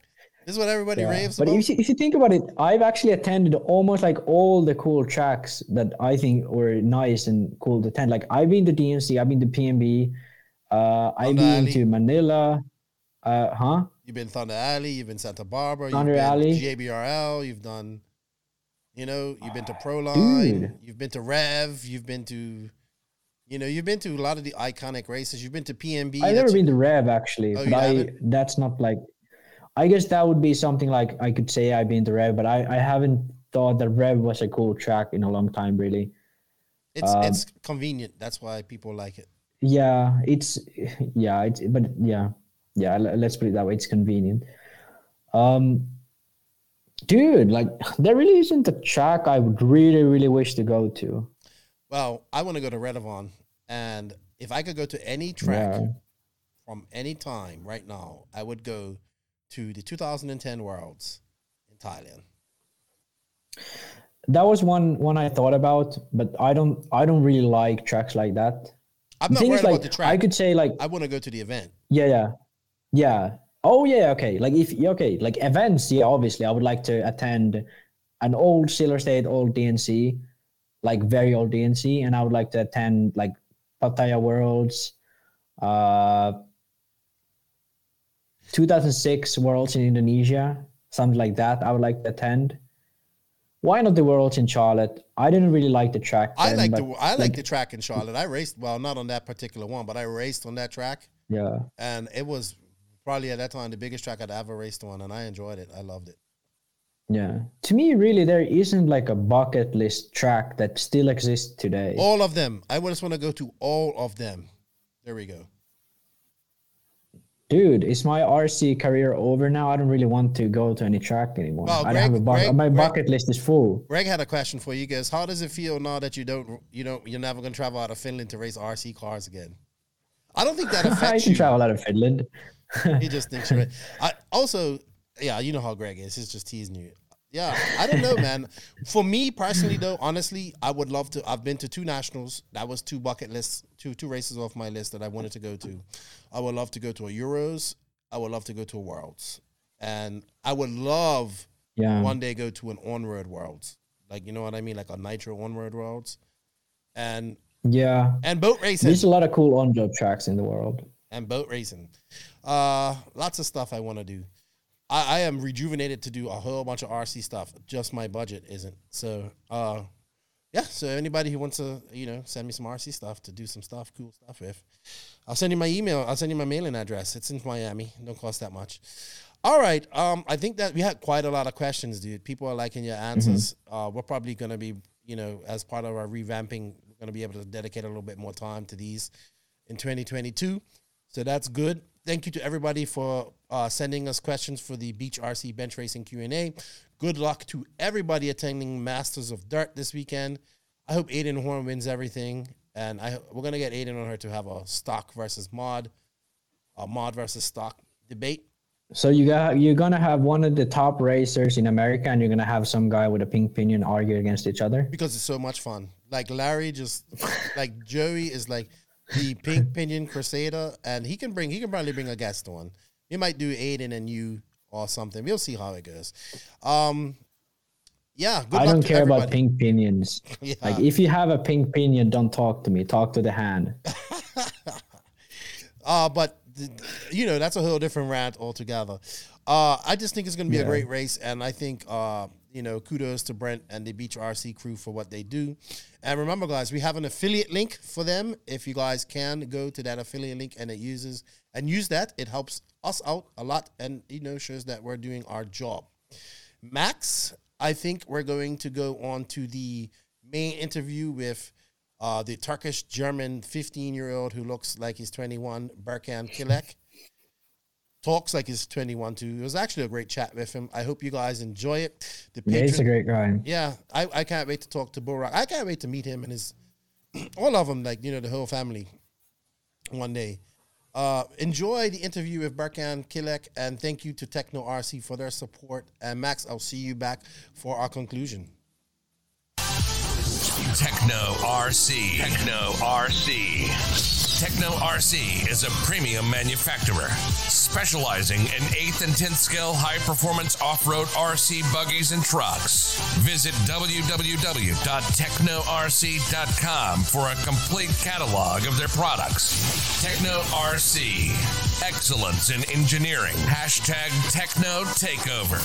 This is what everybody yeah. raves But about. if you, if you think about it, I've actually attended almost like all the cool tracks that I think were nice and cool to attend. Like I've been to DNC, I've been to PNB, uh, I've been Alley. to Manila, uh, huh? You've been Thunder Alley. You've been Santa Barbara. Thunder you've been Alley. JBRL. You've done, you know, you've been to Proline. Dude. You've been to Rev. You've been to, you know, you've been to a lot of the iconic races. You've been to PNB. I've never been to Rev actually, Oh, but I that's not like I guess that would be something like I could say I've been to Rev, but I, I haven't thought that Rev was a cool track in a long time really. It's um, it's convenient. That's why people like it. Yeah, it's yeah, it's but yeah. Yeah, l- let's put it that way. It's convenient. Um dude, like there really isn't a track I would really, really wish to go to. Well, I want to go to Redovan, and if I could go to any track Yeah. from any time right now, I would go to the 2010 Worlds in Thailand. That was one one I thought about, but I don't I don't really like tracks like that. I'm not worried is, like, about the track. I could say like I want to go to the event. Yeah, yeah, yeah. Oh, yeah. Okay. Like if okay, like events. Yeah, obviously, I would like to attend an old Silver State, old DNC, like very old DNC, and I would like to attend like Pattaya Worlds, uh, 2006 Worlds in Indonesia, something like that. I would like to attend. Why not the Worlds in Charlotte? I didn't really like the track. I like the I like, the track in Charlotte. I raced well, not on that particular one, but I raced on that track, yeah. and it was probably at that time the biggest track I'd ever raced on, and I enjoyed it. I loved it. Yeah. To me, really, there isn't like a bucket list track that still exists today. All of them. I just want to go to all of them. There we go. Dude, is my RC career over now? I don't really want to go to any track anymore. Well, I don't have a Greg- bucket. Greg- my Greg- bucket list is full. Greg had a question for you guys. How does it feel now that you don't, you don't, you're never going to travel out of Finland to race RC cars again? I don't think that I affects can you. travel out of Finland. He just thinks you're. I also, yeah, you know how Greg is. He's just teasing you. Yeah, I don't know, man. For me personally, though, honestly, I would love to. I've been to two nationals. That was two bucket lists, two two races off my list that I wanted to go to. I would love to go to a Euros. I would love to go to a Worlds, and I would love Yeah. one day go to an on-road Worlds. Like you know what I mean, like a Nitro on-road Worlds, and Yeah. and boat racing There's a lot of cool on-job tracks in the world. and boat racing. Uh, lots of stuff I want to do. I, I am rejuvenated to do a whole bunch of RC stuff. Just my budget isn't. So, uh, yeah. So anybody who wants to, you know, send me some RC stuff to do some stuff, cool stuff with, I'll send you my email. I'll send you my mailing address. It's in Miami. Don't cost that much. All right. Um, I think that we had quite a lot of questions, dude. People are liking your answers. Uh, we're probably gonna be, you know, as part of our revamping, we're gonna be able to dedicate a little bit more time to these in 2022. So that's good. Thank you to everybody for uh, sending us questions for the Beach RC Bench Racing Q&A. Good luck to everybody attending Masters of Dirt this weekend. I hope Aiden Horn wins everything, and I we're gonna get Aiden on her to have a stock versus mod, a mod versus stock debate. So you got you're gonna have one of the top racers in America, and you're gonna have some guy with a pink pinion argue against each other. because it's so much fun. Like Larry, just like Joey is like the pink pinion crusader, and he can bring he can probably bring a guest on. He might do Aiden and you or something. We'll see how it goes. Um, yeah, good I don't care about pink pinions. Yeah. Like if you have a pink pinion, don't talk to me. Talk to the hand. Uh, but you know that's a whole different rant altogether. Uh, I just think it's going to be a great race, and I think uh, you know kudos to Brent and the Beach RC crew for what they do. And remember, guys, we have an affiliate link for them. If you guys can go to that affiliate link and it uses and use that, it helps us out a lot, and you know shows that we're doing our job. Max, I think we're going to go on to the main interview with uh, the Turkish German 15 year old who looks like he's 21, Berkan Kilic. Talks like he's 21 too. It was actually a great chat with him. I hope you guys enjoy it. The Yeah, he's a great guy. yeah, I, I can't wait to talk to Burak. I can't wait to meet him and his all of them, like you know, the whole family one day. Uh, enjoy the interview with Berkan Kilic and thank you to Tekno RC for their support. And Max, I'll see you back for our conclusion. Tekno RC. Tekno RC. Tekno RC is a premium manufacturer specializing in 8th and 10th scale high performance off road RC buggies and trucks. Visit www.teknorc.com for a complete catalog of their products. Tekno RC. Excellence in engineering. Hashtag Tekno Takeover.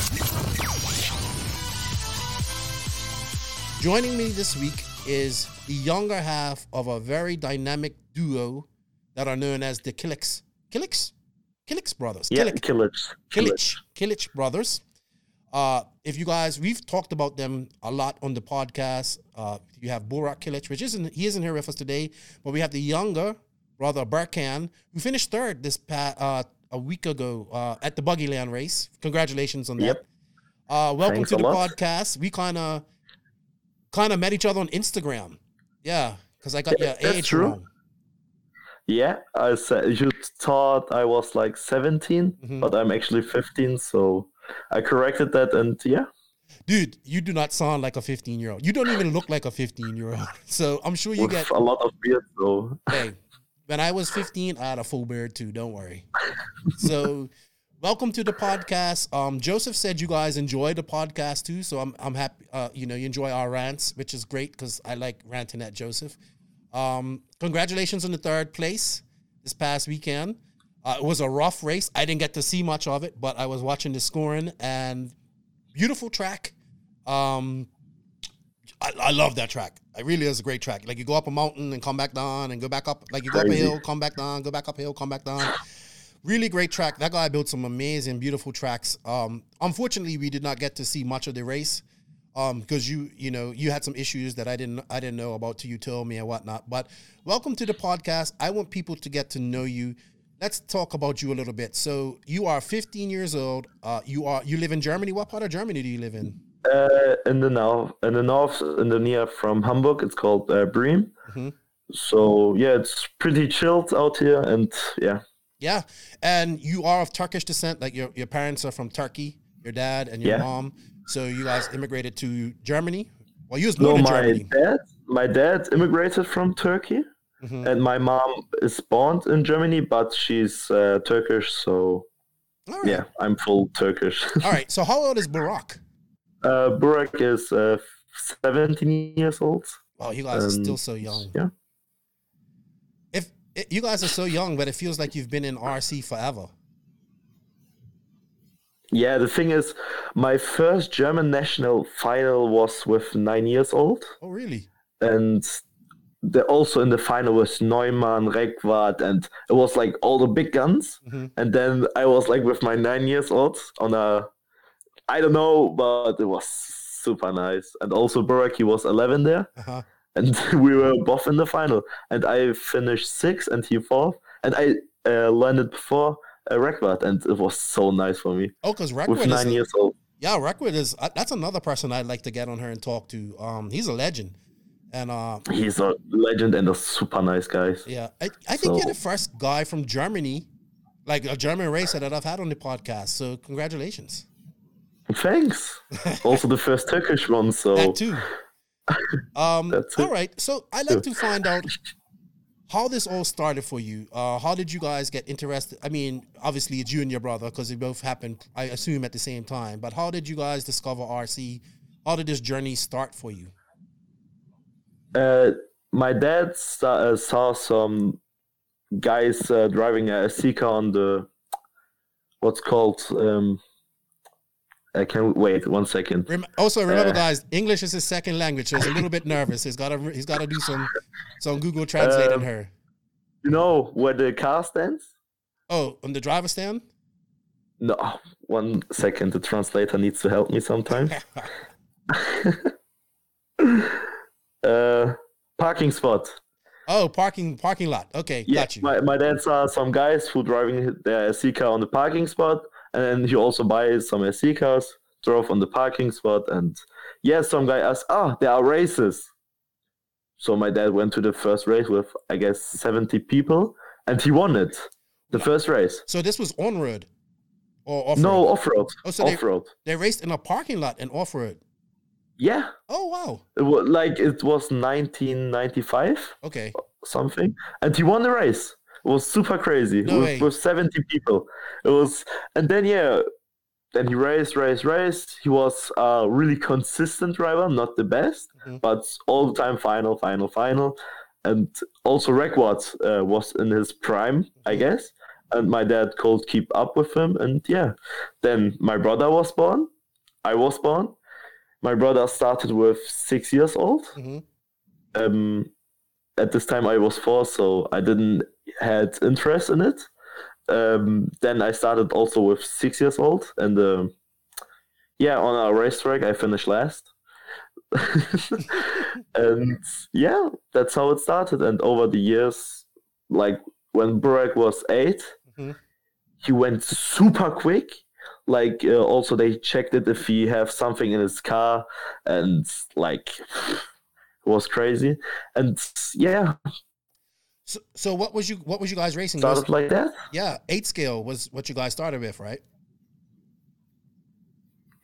Joining me this week is the younger half of a very dynamic duo that are known as the Kilix. Kilix? Kilix brothers. Yeah, Killick. Killers. Kilich, Kilich brothers. Uh, if you guys, we've talked about them a lot on the podcast. Uh, you have Burak Kilic, which isn't he isn't here with us today, but we have the younger brother Berkan, who finished third this past uh, a week ago uh, at the Buggy Land race. Congratulations on that. Yep. Uh, welcome Thanks to the lot. podcast. We kind of kind of met each other on Instagram. Yeah, because I got Yeah, your that's age true. wrong. Yeah, I said you thought I was like 17, Mhm. but I'm actually 15, so I corrected that, and yeah, Dude, you do not sound like a 15 year old. You don't even look like a 15 year old. So I'm sure you with get a lot of beard, though. hey, when I was 15, I had a full beard too. Don't worry. So, welcome to the podcast. Um, Joseph said you guys enjoy the podcast too, so I'm I'm happy. Uh, you know, you enjoy our rants, which is great because I like ranting at Joseph. Um, congratulations on the third place this past weekend. Uh, it was a rough race. I didn't get to see much of it, but I was watching the scoring and beautiful track. Um, I, I love that track. It really is a great track. Like you go up a mountain and come back down and go back up. Like you go up a hill, come back down, go back up a hill, come back down. Really great track. That guy built some amazing, beautiful tracks. Um, unfortunately, we did not get to see much of the race um, because you, you know, you had some issues that I didn't, I didn't know about till you told me and whatnot. But welcome to the podcast. I want people to get to know you. Let's talk about you a little bit. So you are 15 years old. Uh, you are, you live in Germany. What part of Germany do you live in? uh, in the north, in the north, in the near from Hamburg, it's called uh, Bremen. Mhm. So yeah, it's pretty chilled out here, and yeah, Yeah, and you are of Turkish descent. Like your your parents are from Turkey, your dad and your Yeah. mom. So you guys immigrated to Germany. Well, you was no, born in my Germany. dad, my dad immigrated from Turkey, Mhm. and my mom is born in Germany, but she's uh, Turkish, so right. yeah, I'm full Turkish. All right. So how old is Burak? Uh, Burak is uh, 17 years old. Oh, you guys are still Um, so young. yeah. It, you guys are so young, but it feels like you've been in RC forever. Yeah, the thing is, my first German national final was with nine years old, Oh, really? and the, also in the final was Neumann, Reckwart, and it was like all the big guns. Mhm. And then I was like with my nine years old on a, I don't know, but it was super nice. And also Burak, he was 11 there. Uh-huh. And we were both in the final. And I finished sixth, and he fourth, and I uh, landed before uh, Reckwart, and it was so nice for me Oh, because with is nine a- years old. yeah, Reckwood is uh, that's another person I'd like to get on her and talk to. Um, he's a legend, and uh, He's a legend and a super nice guy. Yeah, I, I think you're the first guy from Germany, like a German racer that I've had on the podcast. So congratulations. Thanks. also the first Turkish one, so That too. Um, all right. So I'd like to find out how this all started for you. Uh, how did you guys get interested? I mean, obviously it's you and your brother because it both happened, I assume, at the same time. But how did you guys discover RC? How did this journey start for you? Uh, my dad saw, uh, saw some guys uh, driving a Sika on the what's called. Um, I can't wait one second. Rem- also, remember, Uh, guys, English is his second language, so he's a little bit nervous. He's got to he's got to do some some Google translating Um, her. You know where the car stands? Oh, on the driver stand. No, one second. The translator needs to help me sometimes. uh, parking spot. Oh, parking parking lot. Okay, Yeah, got you. my, my dad saw some guys who driving their SC car on the parking spot, and then he also buys some SC cars, drove on the parking spot, and yeah, some guy asked, "Ah, there are races." So my dad went to the first race with I guess seventy people, and he won it, the first race. So this was on road or off road? No off road, Oh, so they- off road. They raced in a parking lot and off road. Yeah, Oh wow. it was like it was 1995 Okay. something, and he won the race. It was super crazy No with, way. with 70 people. It was, and then yeah, then he raced, raced, raced. He was a really consistent driver, not the best, Mhm. but all the time final, final, final. And also Record uh, was in his prime, I Mhm. guess. And my dad could keep up with him, and yeah. Then my brother was born. I was born. My brother started with six years old hmm um, at this time I was four, so I didn't had interest in it. Um, then I started also with six years old, and um yeah, on a racetrack I finished last. and yeah, that's how it started. And over the years, like when Burak was 8 Mhm. he went super quick. Like uh, also they checked it if he have something in his car, and like it was crazy. And yeah, So, so what was you what was you guys racing? Was- started like that. yeah, eight scale was what you guys started with, right?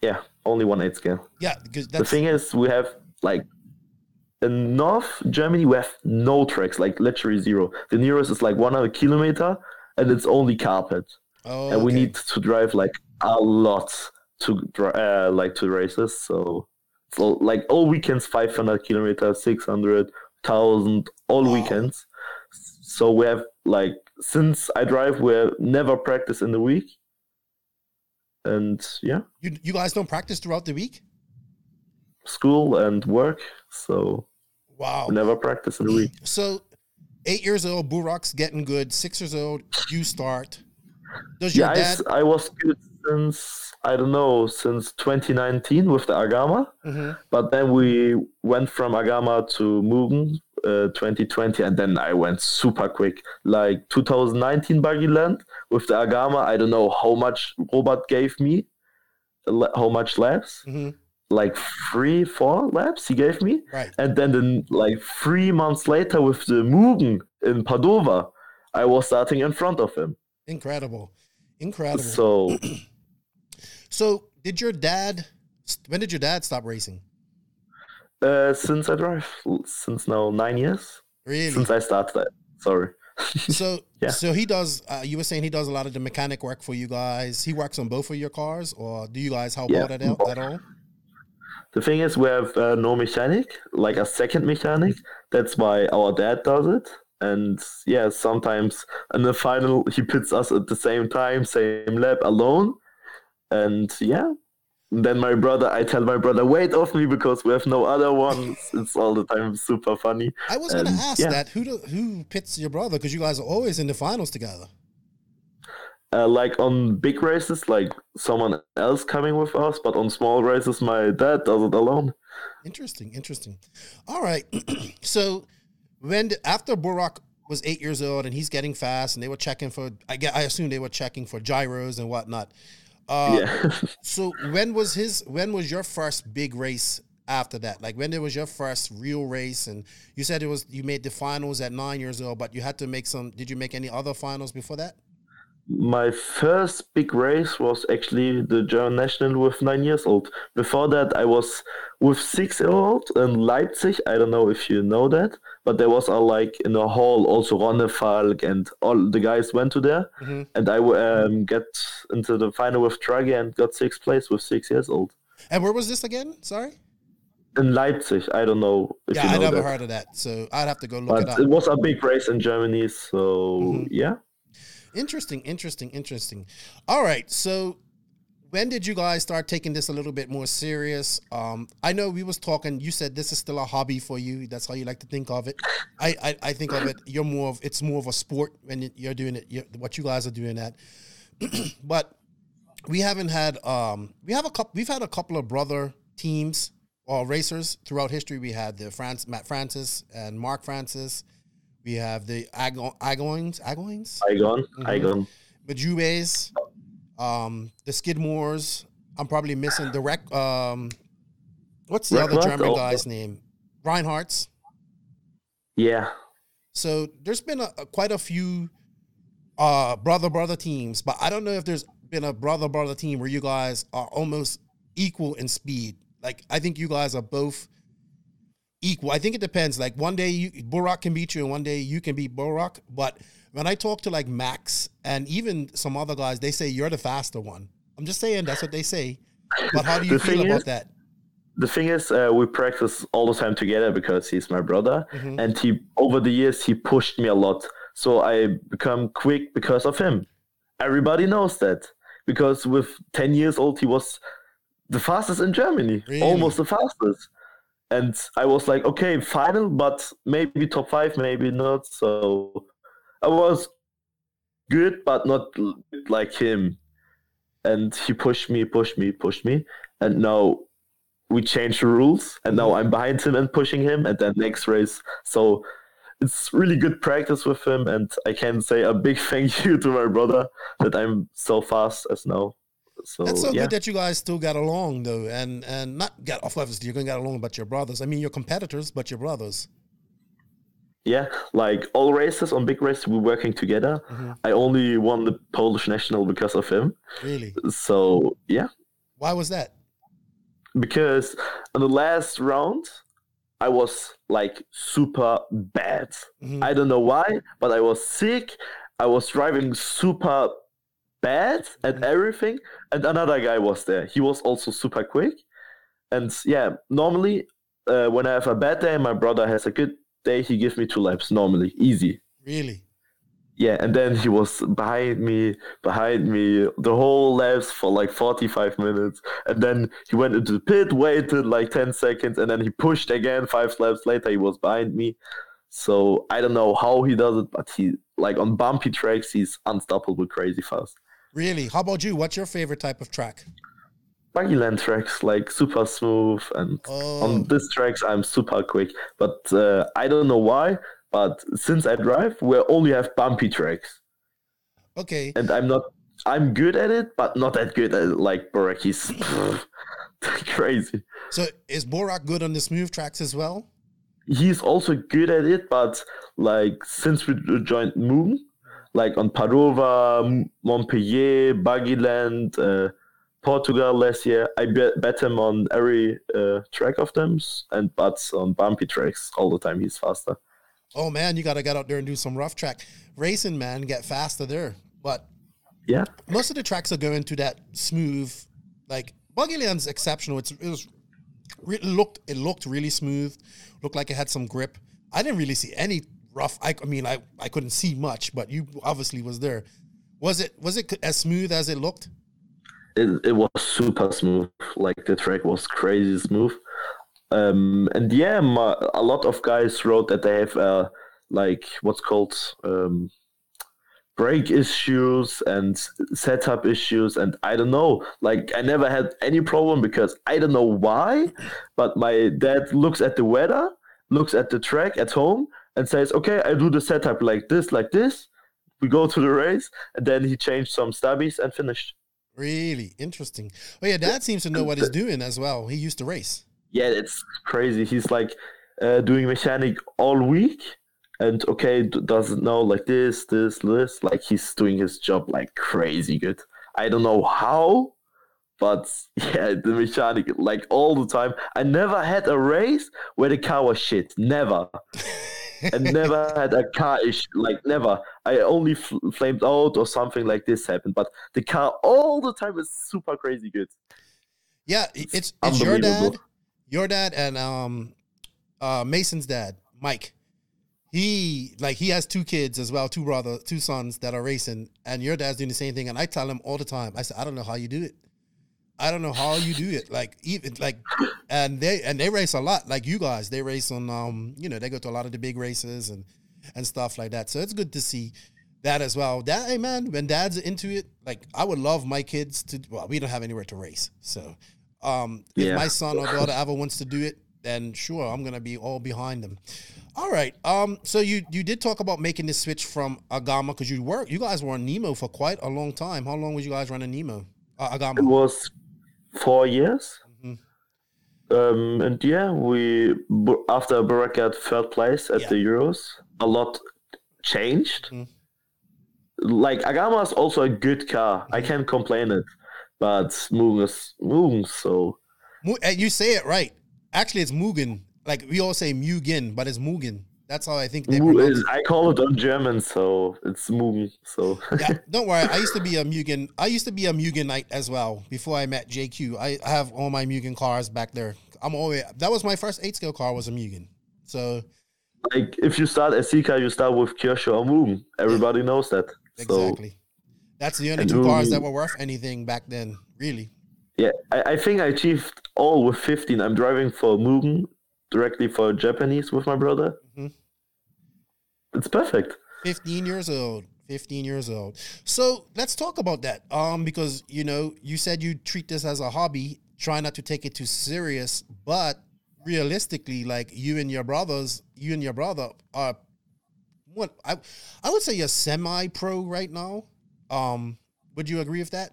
Yeah, only one eight scale. Yeah, because The thing is, we have like in North Germany, we have no tracks, like literally zero. The nearest is like 100 kilometer, and it's only carpet, oh, and we okay. need to drive like a lot to uh, like to races. So, so like all weekends, 500 kilometers, 600, 1000, all Wow. weekends. So we have like since I drive, we're never practice in the week, and yeah, you you guys don't practice throughout the week. school and work. So Wow. we never practice in the week. So eight years old, Burak's getting good. Six years old, you start. Does your Yeah, I, dad? s- I was good since I don't know since 2019 with the Agama, Mhm. but then we went from Agama to Mugen uh, 2020, and then I went super quick. Like 2019 Buggy Land with the Agama, I don't know how much Robert gave me, how much laps, Mhm. like three, four laps he gave me, Right. and then then like three months later with the Mugen in Padova, I was starting in front of him. Incredible. Incredible. So. So, did your dad? When did your dad stop racing? Uh, since I drive, since now nine years. Really? Since I started that. Sorry. so, Yeah. so he does. Uh, you were saying he does a lot of the mechanic work for you guys. He works on both of your cars, or do you guys help Yeah, out at, all- at all? The thing is, we have uh, no mechanic, like a second mechanic. That's why our dad does it. And yeah, sometimes in the final, he puts us at the same time, same lap alone. And yeah, then my brother, I tell my brother, wait off me because we have no other ones. it's all the time super funny. I was going to ask yeah. that. Who do, who pits your brother? Because you guys are always in the finals together. uh, like on big races, like someone else coming with us, but on small races, my dad does it alone. Interesting, interesting. All right. so when after Burak was eight years old and he's getting fast, and they were checking for, I get, I assume they were checking for gyros and whatnot. Uh, yeah. So when was his? When was your first big race after that? Like when it was your first real race? And you said it was you made the finals at nine years old, but you had to make some. Did you make any other finals before that? My first big race was actually the German national with nine years old. Before that, I was with six year old in Leipzig. I don't know if you know that, but there was a like in the hall also Ronne Falk and all the guys went to there, Mhm. and I um, get into the final with Draghi and got sixth place with six years old And where was this again? Sorry. in Leipzig. I don't know Yeah, you I never that. heard of that, so I'd have to go look it up. it was a big race in Germany, so Mhm. yeah. Interesting, interesting, interesting. All right, so when did you guys start taking this a little bit more serious? Um, I know we was talking. You said this is still a hobby for you. That's how you like to think of it. I, I, I think of it. You're more of it's more of a sport when you're doing it. You're, what you guys are doing that, but we haven't had. Um, we have a couple. We've had a couple of brother teams or racers throughout history. We had the France, Matt Francis and Mark Francis. We have the Ago- Agoins, Agoins, Igon. Igon. Majubes, um, the Skidmores. I'm probably missing the rec. Um, what's the other? German Oh. guy's name? Reinhardt's. Yeah, So there's been a, a- quite a few uh, brother brother teams, but I don't know if there's been a brother brother team where you guys are almost equal in speed. Like I think you guys are both equal. I think it depends. Like one day you Burak can beat you, and one day you can beat Burak. But when I talk to like Max and even some other guys, they say you're the faster one. I'm just saying that's what they say. But how do you feel about is- that? the thing is, uh, we practice all the time together because he's my brother, Mhm. and he over the years he pushed me a lot. So I become quick because of him. Everybody knows that because with ten years old he was the fastest in Germany, Really? almost the fastest. And I was like, okay, final, but maybe top five, maybe not. So I was good, but not like him. And he pushed me, pushed me, pushed me, and now we changed the rules, and now I'm behind him and pushing him, and then next race. So it's really good practice with him, and I can say a big thank you to my brother that I'm so fast as now. So, That's so yeah. good that you guys still got along though, and and not get off obviously you're gonna get along, but your brothers. I mean, you're competitors, but your brothers. Yeah, like all races on big races, we're working together. Mhm. I only won the Polish national because of him. Really? So yeah, Why was that? because in the last round, I was like super bad. Mhm. I don't know why, but I was sick. I was driving super bad at Mhm. everything, and another guy was there. He was also super quick. And yeah, normally uh, when I have a bad day, my brother has a good day. He gives me two laps normally, easy. Really? Yeah, and then he was behind me, behind me the whole laps for like 45 minutes. And then he went into the pit, waited like 10 seconds, and then he pushed again. Five laps later, he was behind me. So I don't know how he does it, but he, like on bumpy tracks, he's unstoppable, crazy fast. Really? How about you? What's your favorite type of track? Buggy land tracks, like super smooth. And Oh, on these tracks, I'm super quick. But uh, I don't know why. But since I drive, we only have bumpy tracks. okay. and I'm not. I'm good at it, but not that good at it, like crazy. So is Burak good on the smooth tracks as well? He's also good at it, but like since we joined Moon, like on Padova, Montpellier, Buggyland, uh, Portugal last year, I bet, bet him on every uh, track of them, and but on bumpy tracks all the time he's faster. Oh man, you got to get out there and do some rough track racing, man. Get faster there, but Yeah, most of the tracks are going to that smooth. Like Buggyland's exceptional. It's, it was it looked it looked really smooth. Looked like it had some grip. I didn't really see any rough. I, I mean, I I couldn't see much, but you obviously was there. Was it was it as smooth as it looked? It, it was super smooth. Like the track was crazy smooth. Um, and yeah, my, a lot of guys wrote that they have uh, like what's called um, brake issues and setup issues, and I don't know. Like I never had any problem because I don't know why, but my dad looks at the weather, looks at the track at home, and says, "Okay, I do the setup like this, like this." We go to the race, and then he changed some stubbies and finished. Really interesting. Oh yeah, Dad seems to know what he's doing as well. He used to race. yeah, it's crazy. He's like uh, doing mechanic all week, and okay, doesn't know like this, this, this. Like he's doing his job like crazy good. I don't know how, but yeah, the mechanic like all the time. I never had a race where the car was shit. Never. and never had a car issue. Like never. I only fl- flamed out or something like this happened. But the car all the time is super crazy good. Yeah, it's it's, it's your dad, your dad, and um, uh, Mason's dad, Mike. He like he has two kids as well, two brother, two sons that are racing, and your dad's doing the same thing. And I tell him all the time, I said, I don't know how you do it. I don't know how you do it. Like even like, and they and they race a lot. Like you guys, they race on um, you know, they go to a lot of the big races and and stuff like that. So it's good to see that as well. That hey man, when dad's into it, like I would love my kids to. Well, we don't have anywhere to race, so um, if my son or daughter ever wants to do it, then sure, I'm gonna be all behind them. All right. Um. So you you did talk about making this switch from Agama because you were you guys were on Nemo for quite a long time. How long was you guys running Nemo? Uh, It Agama. was four years. Mhm. Um, and yeah, we after Burak got third place at Yeah. the Euros, a lot changed. Mhm. Like Agama is also a good car. Mm-hmm. I can't complain it, but Mugen is Mugen. So you say it right. Actually, it's Mugen. Like we all say Mugen, but it's Mugen. That's how I think they pronounce. I call it on German, so it's Mugen. So yeah, don't worry. I used to be a Mugen. I used to be a Mugenite as well before I met JQ. I I have all my Mugen cars back there. I'm always that was my first eight scale car was a Mugen. So like if you start a C car, you start with Kyosho or Mugen. Everybody knows that. So exactly, that's the only and two cars that were worth anything back then. Really, Yeah, I, I think I achieved all with 15. I'm driving for Mugen directly for Japanese with my brother. Mhm. It's perfect. 15 years old. 15 years old. So let's talk about that. Um because you know you said you treat this as a hobby try not to take it too serious but realistically like you and your brothers you and your brother are what i i would say you're semi pro right now. Um would you agree with that?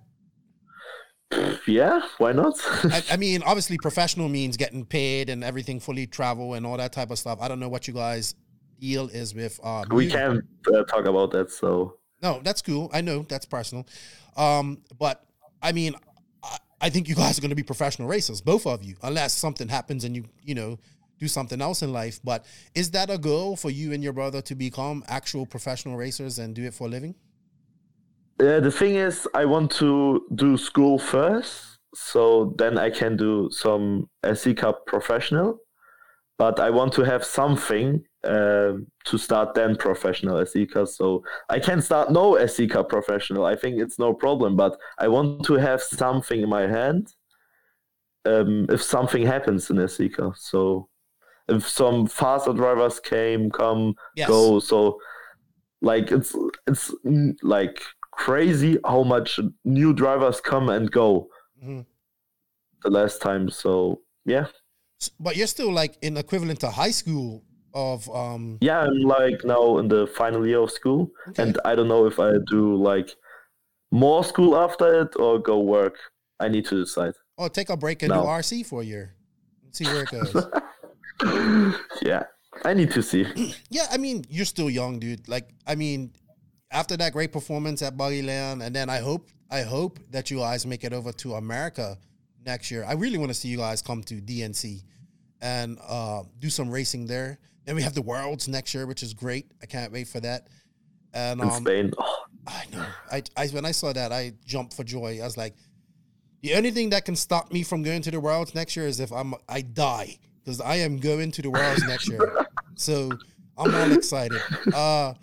Yeah, why not? I, I mean obviously professional means getting paid and everything fully travel and all that type of stuff. I don't know what you guys deal is with uh we can't uh, talk about that. So No, that's cool. I know that's personal. Um, but I mean, I, I think you guys are going to be professional racers, both of you, unless something happens and you, you know, do something else in life. But is that a goal for you and your brother to become actual professional racers and do it for a living? uh, the thing is, I want to do school first, so then I can do some SC Cup professional. But I want to have something um to start then professional SC Cup. So I can start no SC Cup professional. I think it's no problem. But I want to have something in my hand um, if something happens in SC Cup. So if some faster drivers came, come, Yes. go. So like it's it's mm, like crazy how much new drivers come and go Mhm. the last time. So yeah, But you're still like in equivalent to high school of um. yeah, I'm like now in the final year of school, Okay. and I don't know if I do like more school after it or go work. I need to decide. oh take a break and No. do RC for a year, see where it goes. yeah, I need to see. Yeah, I mean, you're still young, dude. Like, I mean, after that great performance at Buggy Land, and then I hope, I hope that you guys make it over to America next year. I really want to see you guys come to DNC and uh, do some racing there. Then we have the Worlds next year, which is great. I can't wait for that. And In um, Spain, oh, I know. I, I when I saw that, I jumped for joy. I was like, the only thing that can stop me from going to the Worlds next year is if I'm I die because I am going to the Worlds next year. So I'm all excited. Uh,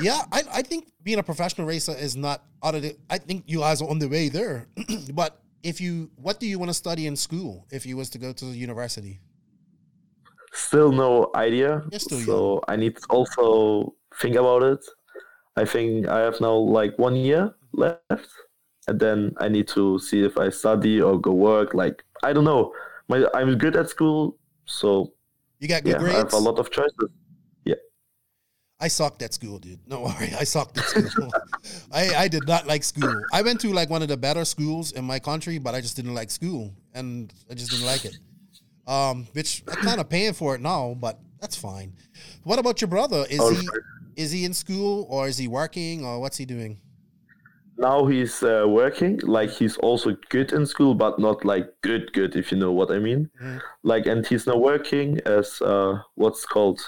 yeah, I, I think being a professional racer is not out of the. I think you guys are on the way there. but if you, what do you want to study in school if you was to go to the university? Still no idea. So I need to also think about it. I think I have now like one year left, and then I need to see if I study or go work. Like I don't know. My I'm good at school, so You got good yeah, I have a lot of choices. Yeah, I sucked at school, dude. No worry, I sucked at school. I, I did not like school. I went to like one of the better schools in my country, but I just didn't like school, and I just didn't like it. Um, which I'm kind of paying for it now, but that's fine. What about your brother? Is Oh, he is he in school or is he working or what's he doing? Now he's uh, working. Like he's also good in school, but not like good good. If you know what I mean. Mhm. Like, and he's now working as uh, what's called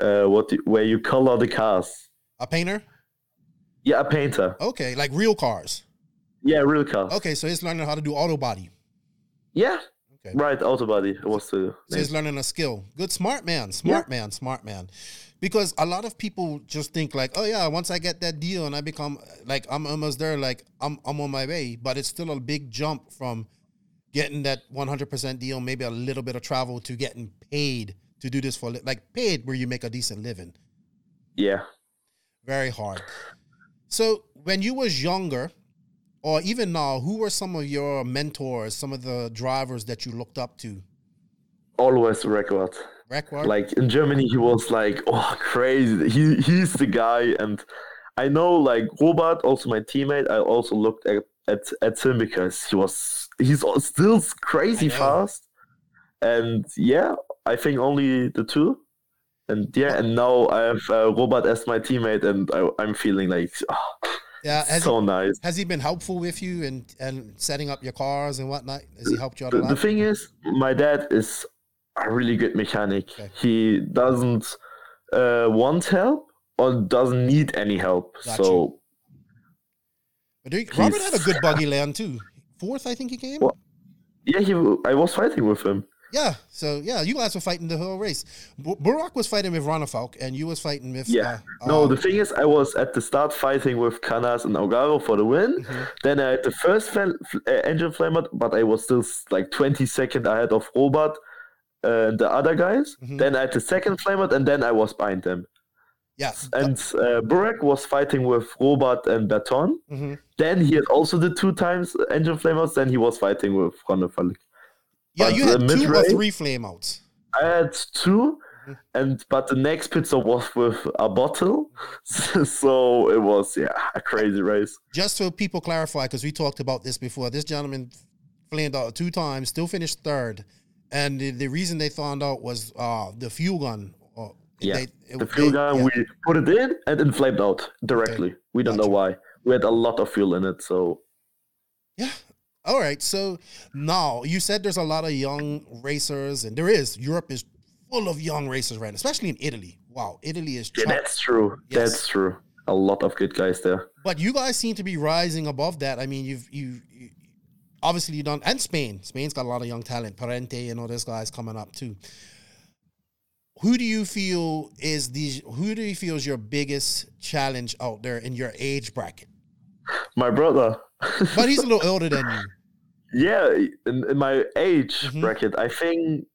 uh, what do- where you color the cars. A painter? Yeah, a painter. Okay, like real cars. Yeah, real cars. Okay, so he's learning how to do auto body. Yeah. Okay. Right, auto body was the So name. he's learning a skill. Good, smart man, smart man, smart man. Because a lot of people just think like, oh yeah, once I get that deal and I become like I'm almost there, like I'm I'm on my way. But it's still a big jump from getting that 100% deal, maybe a little bit of travel to getting paid to do this for like paid where you make a decent living. Yeah. Very hard. So when you was younger, or even now, who were some of your mentors, some of the drivers that you looked up to? Always record. Record? Like in Germany, he was like, oh, crazy. He he's the guy, and I know like Robert, also my teammate. I also looked at at, at him because he was he's still crazy fast, and yeah, I think only the two. And yeah, and now I have uh, Robert as my teammate, and I, I'm feeling like oh, yeah, has so he, nice. has he been helpful with you and and setting up your cars and whatnot? Has he helped you out a The, the thing is, my dad is a really good mechanic. Okay. He doesn't uh, want help or doesn't need any help. Got so you- Robert had a good buggy land too. Fourth, I think he came. Well- yeah, he. I was fighting with him. Yeah, so yeah, you guys were fighting the whole race. B- Burak was fighting with Ronafalk, and you was fighting with Yeah. uh, no, uh, the thing is, I was at the start fighting with Canas and Ongaro for the win. Mm-hmm. Then I had the first fl- uh, engine flamer, but I was still like 20 seconds ahead of Robert uh, and the other guys. Mhm. Then I had the second flamer, and then I was behind them. Yes. And uh, Burak was fighting with Robert and Baton. hmm Then he had also the two times engine flamers. Then he was fighting with Ronefalk. Yeah. but You had two or three flameouts. I had 2 Mhm. and but the next stop was with a bottle, so it was yeah a crazy race. Just so people clarify, because we talked about this before, this gentleman flamed out two times, still finished third, and the, the reason they found out was uh, the fuel gun. Or Yeah, they, it- the fuel they- gun yeah. we put it in and it flamed out directly. We don't know why. We had a lot of fuel in it, so Yeah. All right. So now you said there's a lot of young racers, and there is. Europe is full of young racers right now, especially in Italy. Wow, Italy is. yeah, that's true. Yes. That's true. A lot of good guys there. But you guys seem to be rising above that. I mean, you've you, you obviously you done and Spain. Spain's got a lot of young talent. Parente and all those guys coming up too. Who do you feel is the who do you feel is your biggest challenge out there in your age bracket? My brother. But he's a little older than you. Yeah, in, in my age Mhm. bracket, I think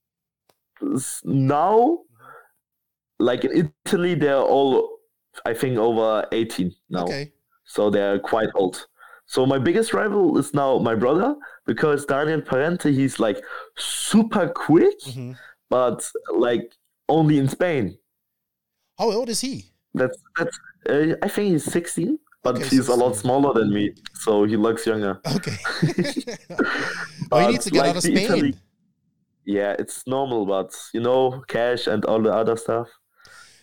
now, like in Italy, they're all, I think, over 18 now. Okay. So they're quite old. So my biggest rival is now my brother because Daniel Parente, he's like super quick, Mhm. but like only in Spain. How old is he? That's that's. Uh, I think he's 16, but Okay, he's a lot smaller than me, so he looks younger. Okay. well, he needs to get like out of Spain. Italy- Yeah, it's normal, but you know, cash and all the other stuff.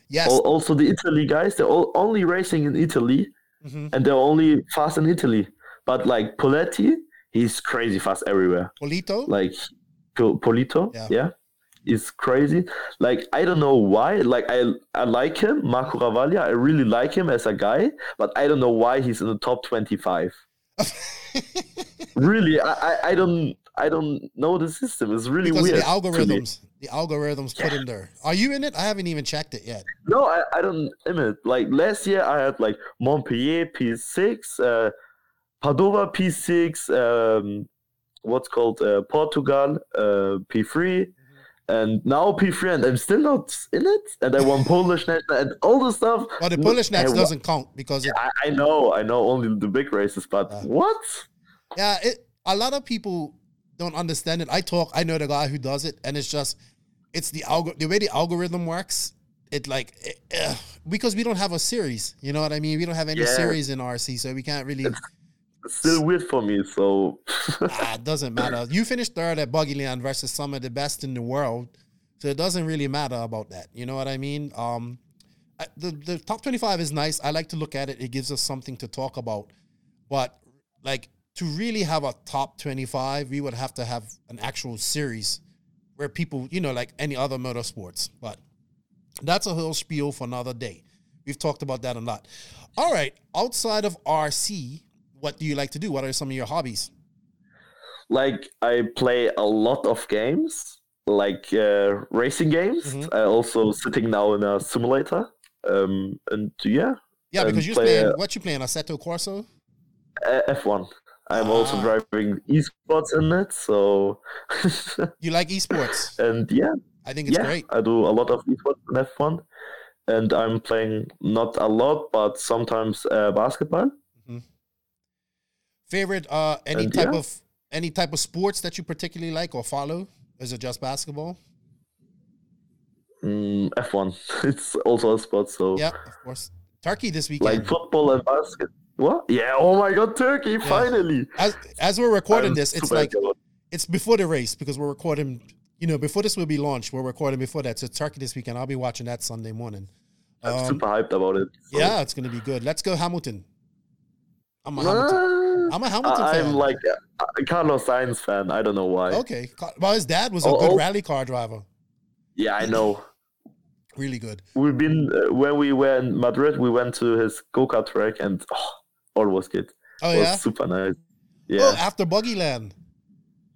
yes. Al- Also, the Italy guys, they're all only racing in Italy, Mhm. and they're only fast in Italy. But like Poletti, he's crazy fast everywhere. Polito. Like Polito, Yeah. yeah. He's crazy. Like I don't know why. Like I I like him, Marco Ravaglia. I really like him as a guy, but I don't know why he's in the top twenty-five. really, I, I, I don't I don't know the system. It's really because weird. the algorithms. The algorithms put him there. Are you in it? I haven't even checked it yet. No, I, I don't admit. Like last year, I had like Montpellier P6, uh, Padova P6, um, what's called uh, Portugal uh, P3, and now P3, and I'm still not in it. And I won Polish national and all the stuff. Well, the Polish wa- doesn't count because it, I, I know, I know, only the big races, but what? yeah, it, a lot of people don't understand it. I talk, I know the guy who does it, and it's just, it's the algo, the way the algorithm works. It like it, uh, because we don't have a series, you know what I mean. We don't have any Yeah. series in RC, so we can't really. Still weird for me. So ah, it doesn't matter. You finished third at Buggyland versus some of the best in the world, so it doesn't really matter about that. You know what I mean? Um, the the top twenty five is nice. I like to look at it. It gives us something to talk about, but like to really have a top twenty five, we would have to have an actual series where people, you know, like any other motorsports. But That's a whole spiel for another day. We've talked about that a lot. All right. Outside of RC, what do you like to do? What are some of your hobbies? Like I play a lot of games, like uh, racing games. Mhm. I also sitting now in a simulator. Um, and yeah, Yeah, because you're play, playing uh, what you playing, Assetto Corsa? uh, F1. I'm also Ah. driving esports in it. So, You like esports? and yeah, I think it's yeah, great. I do a lot of esports in F1, and I'm playing not a lot, but sometimes uh, basketball. Favorite uh any And, type yeah. of any type of sports that you particularly like or follow? Is it just basketball? Mm, F1. It's also a sport. So, Yeah, of course. Turkey this weekend. like football and basket. What? Yeah. Oh my God, Turkey! Finally. as as we're recording I'm this, it's like excited. it's before the race because we're recording. You know, before this will be launched, we're recording before that. So Turkey this weekend. I'll be watching that Sunday morning. I'm Um, super hyped about it. so- Yeah, it's gonna be good. Let's go Hamilton. I'm a Hamilton. I'm a Hamilton I- fan. I'm like a Carlos Sainz fan. I don't know why. Okay. Well, his dad was a Oh, good oh. rally car driver. Yeah, I know. Really good. We've been uh, when we were in Madrid. We went to his go kart track, and oh, all was good. Oh it was yeah. super nice. Yeah. Oh, Yeah, after Buggyland.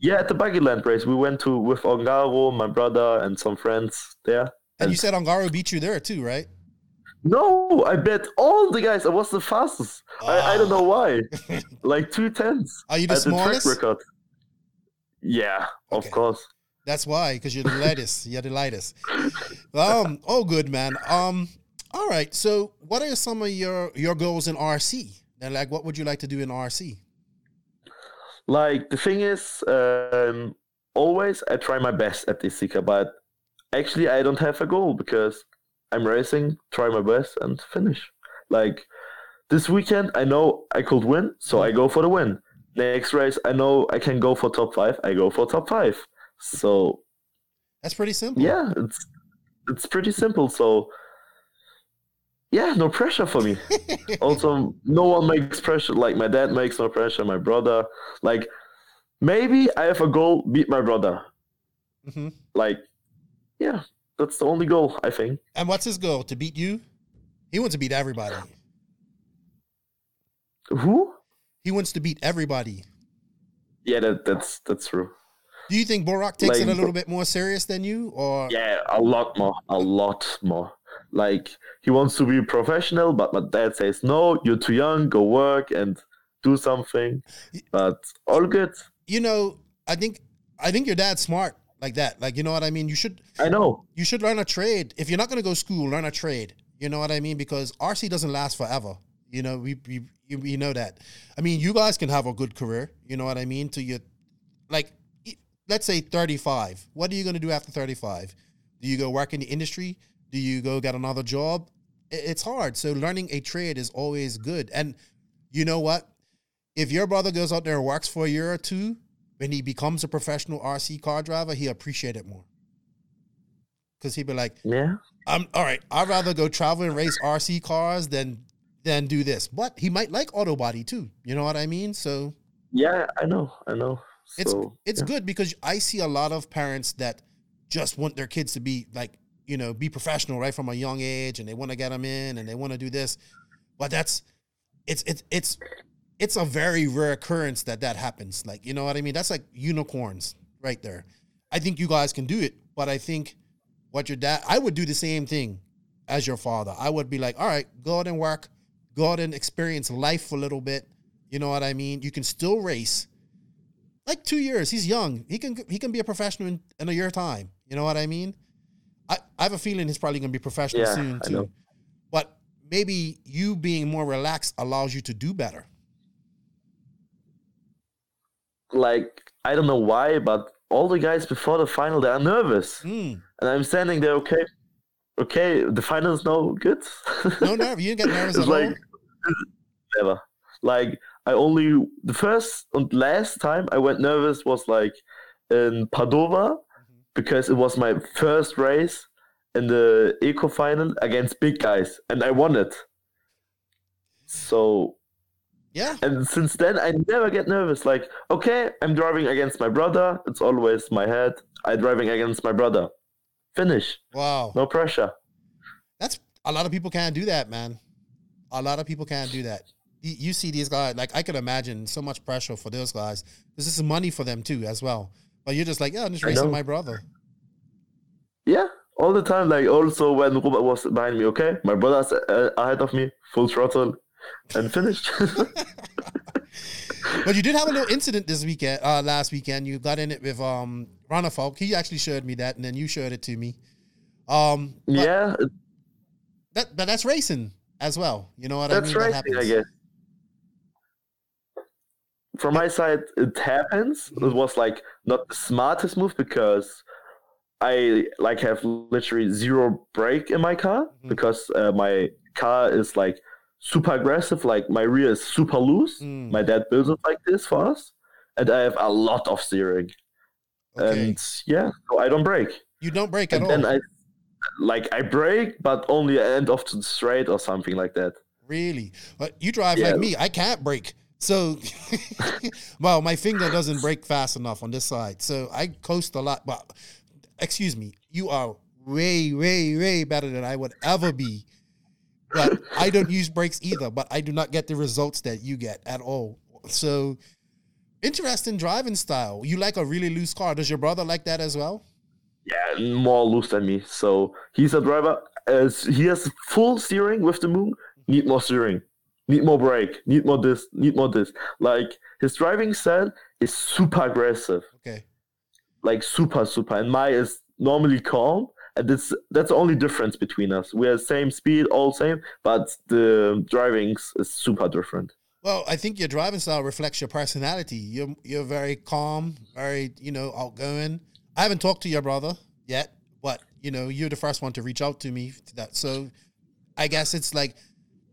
yeah. At the Buggyland race, we went to with Ongaro, my brother, and some friends there. And you said Ongaro beat you there too, right? No, I bet all the guys I was the fastest. I, I don't know why. like two tenths. Are you the at the track record. Yeah, of course. That's why, because you're the lightest. You're the lightest. Um. Oh, good man. Um. All right. So, what are some of your your goals in RC? And like, what would you like to do in RC? Like the thing is, um, always I try my best at this Sika, but actually I don't have a goal because I'm racing, try my best and finish. Like this weekend, I know I could win, so I go for the win. Next race, I know I can go for top five, I go for top five. So That's pretty simple. yeah, it's it's pretty simple. So yeah, no pressure for me. also, no one makes pressure. Like my dad makes no pressure. My brother, like maybe I have a goal, beat my brother. Mm-hmm. Like, yeah, that's the only goal I think. And what's his goal? To beat you? He wants to beat everybody. Who? He wants to beat everybody. Yeah, that that's that's true. Do you think Burak takes it a little bit more serious than you, or Yeah, a lot more, a lot more. Like he wants to be professional, but my dad says no. You're too young. Go work and do something. But all good. you know? I think I think your dad's smart like that. Like you know what I mean. You should I know. you should learn a trade. If you're not going to go school, learn a trade. You know what I mean? Because RC doesn't last forever. You know, we we you- we know that. I mean, you guys can have a good career. You know what I mean? To your like, let's say 35. What are you going to do after 35? Do you go work in the industry? Do you go get another job? It's hard. So learning a trade is always good. And you know what? If your brother goes out there and works for a year or two, when he becomes a professional RC car driver, he appreciate it more. Cause he'd be like, Yeah. I'm all right. I'd rather go travel and race RC cars than than do this. But he might like auto body too. You know what I mean? So Yeah, I know. I know. it's it's yeah. good because I see a lot of parents that just want their kids to be like you know be professional right from a young age, and they want to get them in and they want to do this. But that's it's it's it's it's a very rare occurrence that that happens. Like you know what I mean? That's like unicorns right there. I think you guys can do it, but I think what your dad I would do the same thing as your father. I would be like, all right, go out and work, go out and experience life a little bit. You know what I mean? You can still race. Like two years, he's young. He can he can be a professional in, in a year time. You know what I mean? I, I have a feeling he's probably gonna be professional Yeah, soon too. But maybe you being more relaxed allows you to do better. Like I don't know why, but all the guys before the final they are nervous, Mm. and I'm standing there. Okay, okay, the final is no good. No nerve. You didn't get nervous it's at like all. never. Like I only the first and last time I went nervous was like in Padova because it was my first race in the eco final against big guys, and I won it. So Yeah. and since then I never get nervous. Like, okay, I'm driving against my brother. It's always my head. I'm driving against my brother. Finish. Wow. No pressure. That's a lot of people can't do that, man. A lot of people can't do that. You, see these guys, like I can imagine so much pressure for those guys. This is money for them too, as well. But you're just like, yeah, I'm just racing my brother. Yeah, all the time. Like also when Robert was behind me, okay, my brother's uh, ahead of me, full throttle, and finished. But you did have a little incident this weekend, uh, last weekend. You got in it with um Ronald Falk. He actually showed me that, and then you showed it to me. Um, yeah, that but that's racing as well. You know what I that's mean? That right. I guess. From my side, it happens. It was like not the smartest move because I like have literally zero brake in my car Mhm. because uh, my car is like super aggressive. Like my rear is super loose. Mm. My dad builds it like this for us, and I have a lot of steering. Okay. And yeah, so I don't break. you don't break at And all. then I like I break, but only end of the straight or something like that. Really? But you drive Yeah. like me. I can't break. So, well, my finger doesn't break fast enough on this side. So I coast a lot. But, excuse me, you are way, way, way better than I would ever be. But I don't use brakes either. But I do not get the results that you get at all. So, interesting driving style. You like a really loose car. Does your brother like that as well? Yeah, more loose than me. So he's a driver. As he has full steering with the moon. Need more steering. Need more brake. Need more this. Need more this. Like his driving style is super aggressive. Okay. Like super super. And my is normally calm. That's that's the only difference between us. We are same speed, all same, but the drivings is super different. Well, I think your driving style reflects your personality. You're you're very calm, very you know outgoing. I haven't talked to your brother yet, but you know you're the first one to reach out to me. To that so, I guess it's like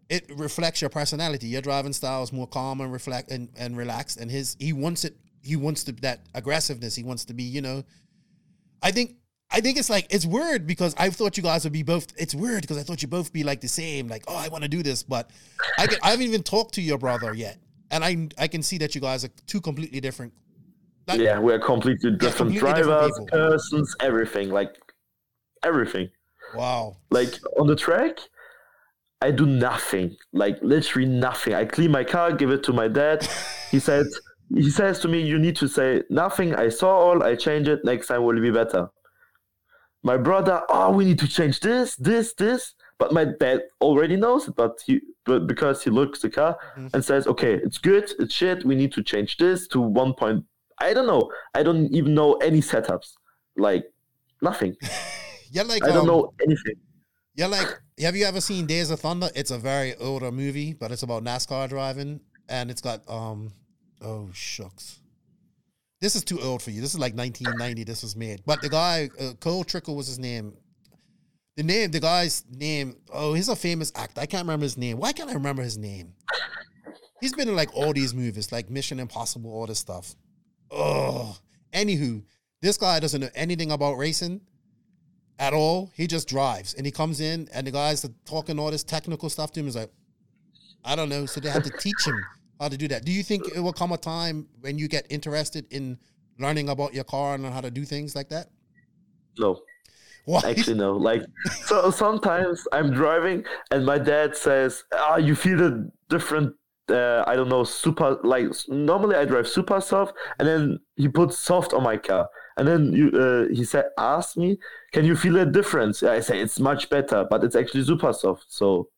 it reflects your personality. Your driving style is more calm and reflect and, and relaxed, and his he wants it. He wants to that aggressiveness. He wants to be you know. I think I think it's like it's weird because I thought you guys would be both. It's weird because I thought you both be like the same. Like, oh, I want to do this, but I can, I haven't even talked to your brother yet, and I I can see that you guys are two completely different. Not- Yeah, we're completely different completely drivers, people. persons, everything. Like everything. Wow. Like on the track, I do nothing. Like literally nothing. I clean my car, give it to my dad. He said he says to me, You need to say nothing. I saw all, I change it, next time will be better. My brother, oh we need to change this, this, this. But my dad already knows it, but he but because he looks the car Mhm. and says, Okay, it's good, it's shit, we need to change this to one point I don't know. I don't even know any setups. Like nothing. You're like I don't um, know anything. You're like, have you ever seen Days of Thunder? It's a very older movie, but it's about NASCAR driving, and it's got um, oh shucks, this is too old for you. This is like 1990. This was made, but the guy uh, Cole Trickle was his name. The name, the guy's name. Oh, he's a famous actor. I can't remember his name. Why can't I remember his name? He's been in like all these movies, like Mission Impossible, all this stuff. Oh, anywho, this guy doesn't know anything about racing at all. He just drives and he comes in and the guys are talking all this technical stuff to him. He's like, I don't know. So they have to teach him how to do that. Do you think it will come a time when you get interested in learning about your car and how to do things like that? No. Why? Actually, no. Like, so sometimes I'm driving and my dad says, "Ah, you feel the different." Uh, I don't know, super. Like normally I drive super soft, and then he puts soft on my car, and then you, uh, he said, "Ask me, can you feel a difference?" I say it's much better, but it's actually super soft. So,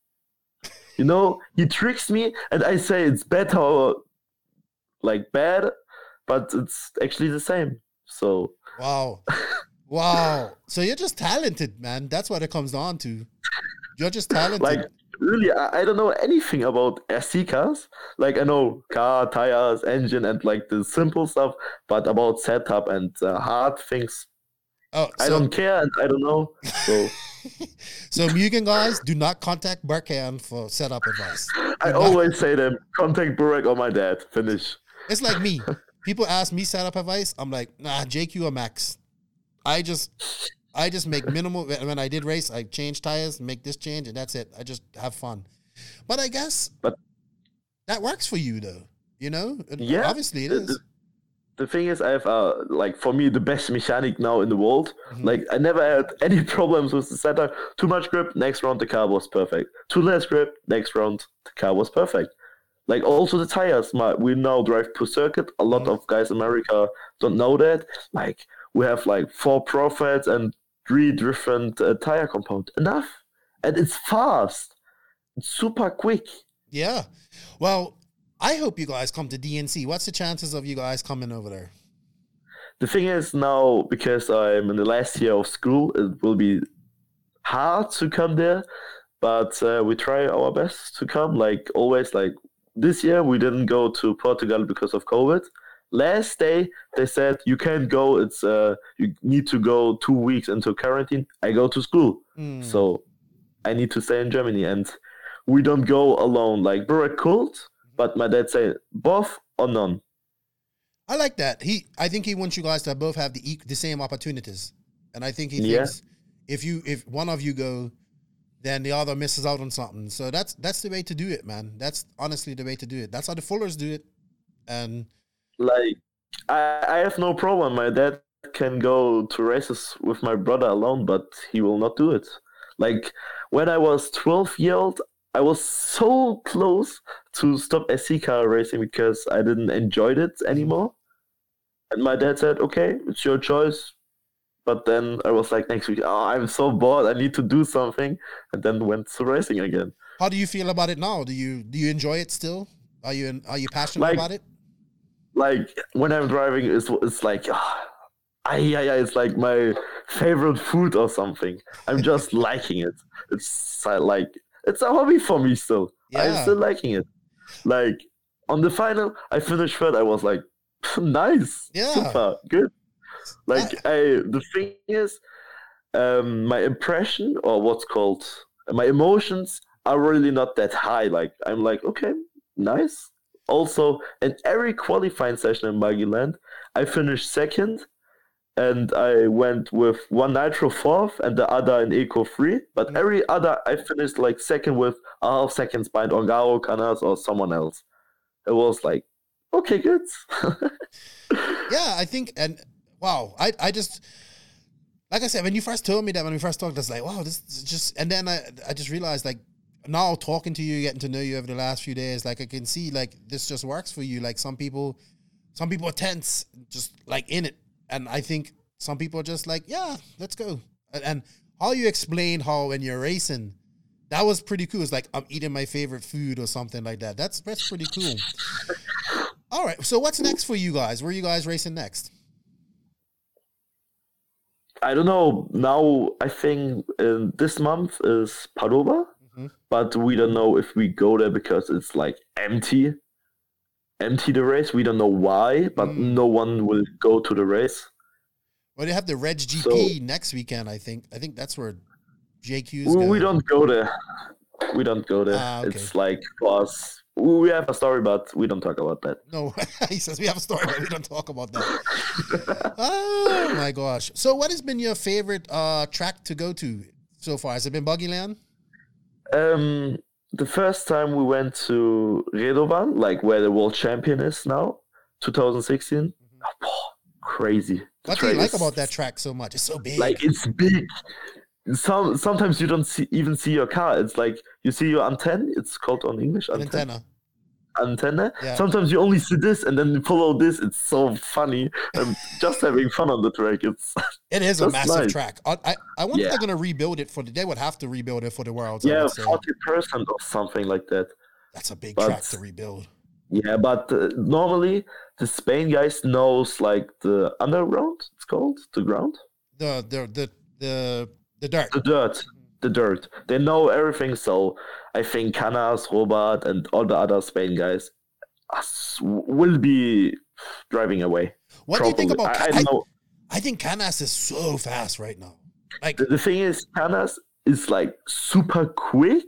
you know, he tricks me, and I say it's better like bad, but it's actually the same. So Wow. Wow. So you're just talented, man. That's what it comes down to. You're just talented. like really I, I don't know anything about SC cars. Like I know car, tires, engine, and like the simple stuff, but about setup and uh, hard things, oh, I don't care and I don't know. So so Mugen guys, do not contact Berkan for setup advice. I always say them contact Burak or my dad. Finish. It's like me. People ask me setup advice. I'm like, nah, JQ or Max. I just, I just make minimal. When I did race, I change tires, make this change, and that's it. I just have fun. But I guess But- that works for you, though. You know, Yeah, obviously it- is. The thing is, I have uh like for me the best mechanic now in the world. Mm-hmm. Like I never had any problems with the setup. Too much grip, next round the car was perfect. Too less grip, next round the car was perfect. Like also the tires, my, we now drive per circuit. A lot Mm-hmm. of guys in America don't know that. Like we have like four profits and three different uh, tire compound. Enough, and it's fast. It's super quick. Yeah. Well, I hope you guys come to DNC. What's the chances of you guys coming over there? The thing is now because I'm in the last year of school, it will be hard to come there, but uh, we try our best to come. Like always, like this year we didn't go to Portugal because of COVID. Last day they said you can't go. It's uh you need to go two weeks into quarantine. I go to school, Hmm. so I need to stay in Germany, and we don't go alone. Like a cult, but my dad said both or none. I like that. He, I think he wants you guys to both have the the same opportunities, and I think he Yeah. thinks if you if one of you go, then the other misses out on something. So that's that's the way to do it, man. That's honestly the way to do it. That's how the Fullers do it, and like I, I have no problem. My dad can go to races with my brother alone, but he will not do it. Like when I was 12 year old, I was so close to stop SC car racing because I didn't enjoy it anymore. And my dad said, "Okay, it's your choice." But then I was like, next week, oh, I'm so bored. I need to do something, and then went to racing again. how do you feel about it now? Do you do you enjoy it still? Are you are you passionate Like- about it? like when I'm driving, it's it's like, ah, ah, yeah, yeah, it's like my favorite food or something. I'm just liking it. It's like it's a hobby for me still. Yeah. I'm still liking it. Like on the final, I finished third. I was like, nice, Yeah. super good. Like I, the thing is, um, my impression or what's called my emotions are really not that high. Like I'm like, okay, nice. Also, in every qualifying session in Magiland, I finished second, and I went with one nitro fourth and the other in eco three. But mm. every other, I finished like second with a half seconds behind Ongaro, Canas, or someone else. It was like, okay, good. Yeah, I think, and wow, I I just like I said when you first told me that when we first talked, I was like, wow, this is just, and then I I just realized like now talking to you, getting to know you over the last few days, like I can see like this just works for you. Like some people, some people are tense, just like in it, and I think some people are just like, yeah, let's go. And, and how you explain how when you're racing. That was pretty cool. It's like I'm eating my favorite food or something like that. That's that's pretty cool. All right. So what's next for you guys? Where are you guys racing next? I don't know. Now I think uh, this month is Padova, Mhm. but we don't know if we go there because it's like empty, empty the race. We don't know why, but Mm. no one will go to the race. Well, they have the Reds GP next weekend. I think. I think that's where JQ's. We, we don't go there. We don't go there. Ah, okay. It's like for us. We have a story, but we don't talk about that. No, he says we have a story, but we don't talk about that. oh my gosh! So, what has been your favorite uh, track to go to so far? Has it been Buggyland? Um, the first time we went to Redovan, like where the world champion is now, 2016. Mm-hmm. Oh, crazy. The What do you like about that track so much? It's so big. Like it's big. Some sometimes you don't see, even see your car. It's like you see your antenna. It's called on English antenna. antenna. Antenna. Yeah. Sometimes you only see this and then you follow this. It's so funny. I'm just having fun on the track. It's It is a massive nice. track. I I, I wonder if Yeah. they're gonna rebuild it for the. They would have to rebuild it for the world. Yeah, forty percent or something like that. That's a big but- track to rebuild. Yeah, but uh, normally the Spain guys knows like the underground. It's called the ground, The the the the the dirt. the dirt, the dirt. They know everything. So I think Canas, Robert, and all the other Spain guys will be driving away. What do you think about? I, I know. I think Canas is so fast right now. Like The, the thing is, Canas is like super quick,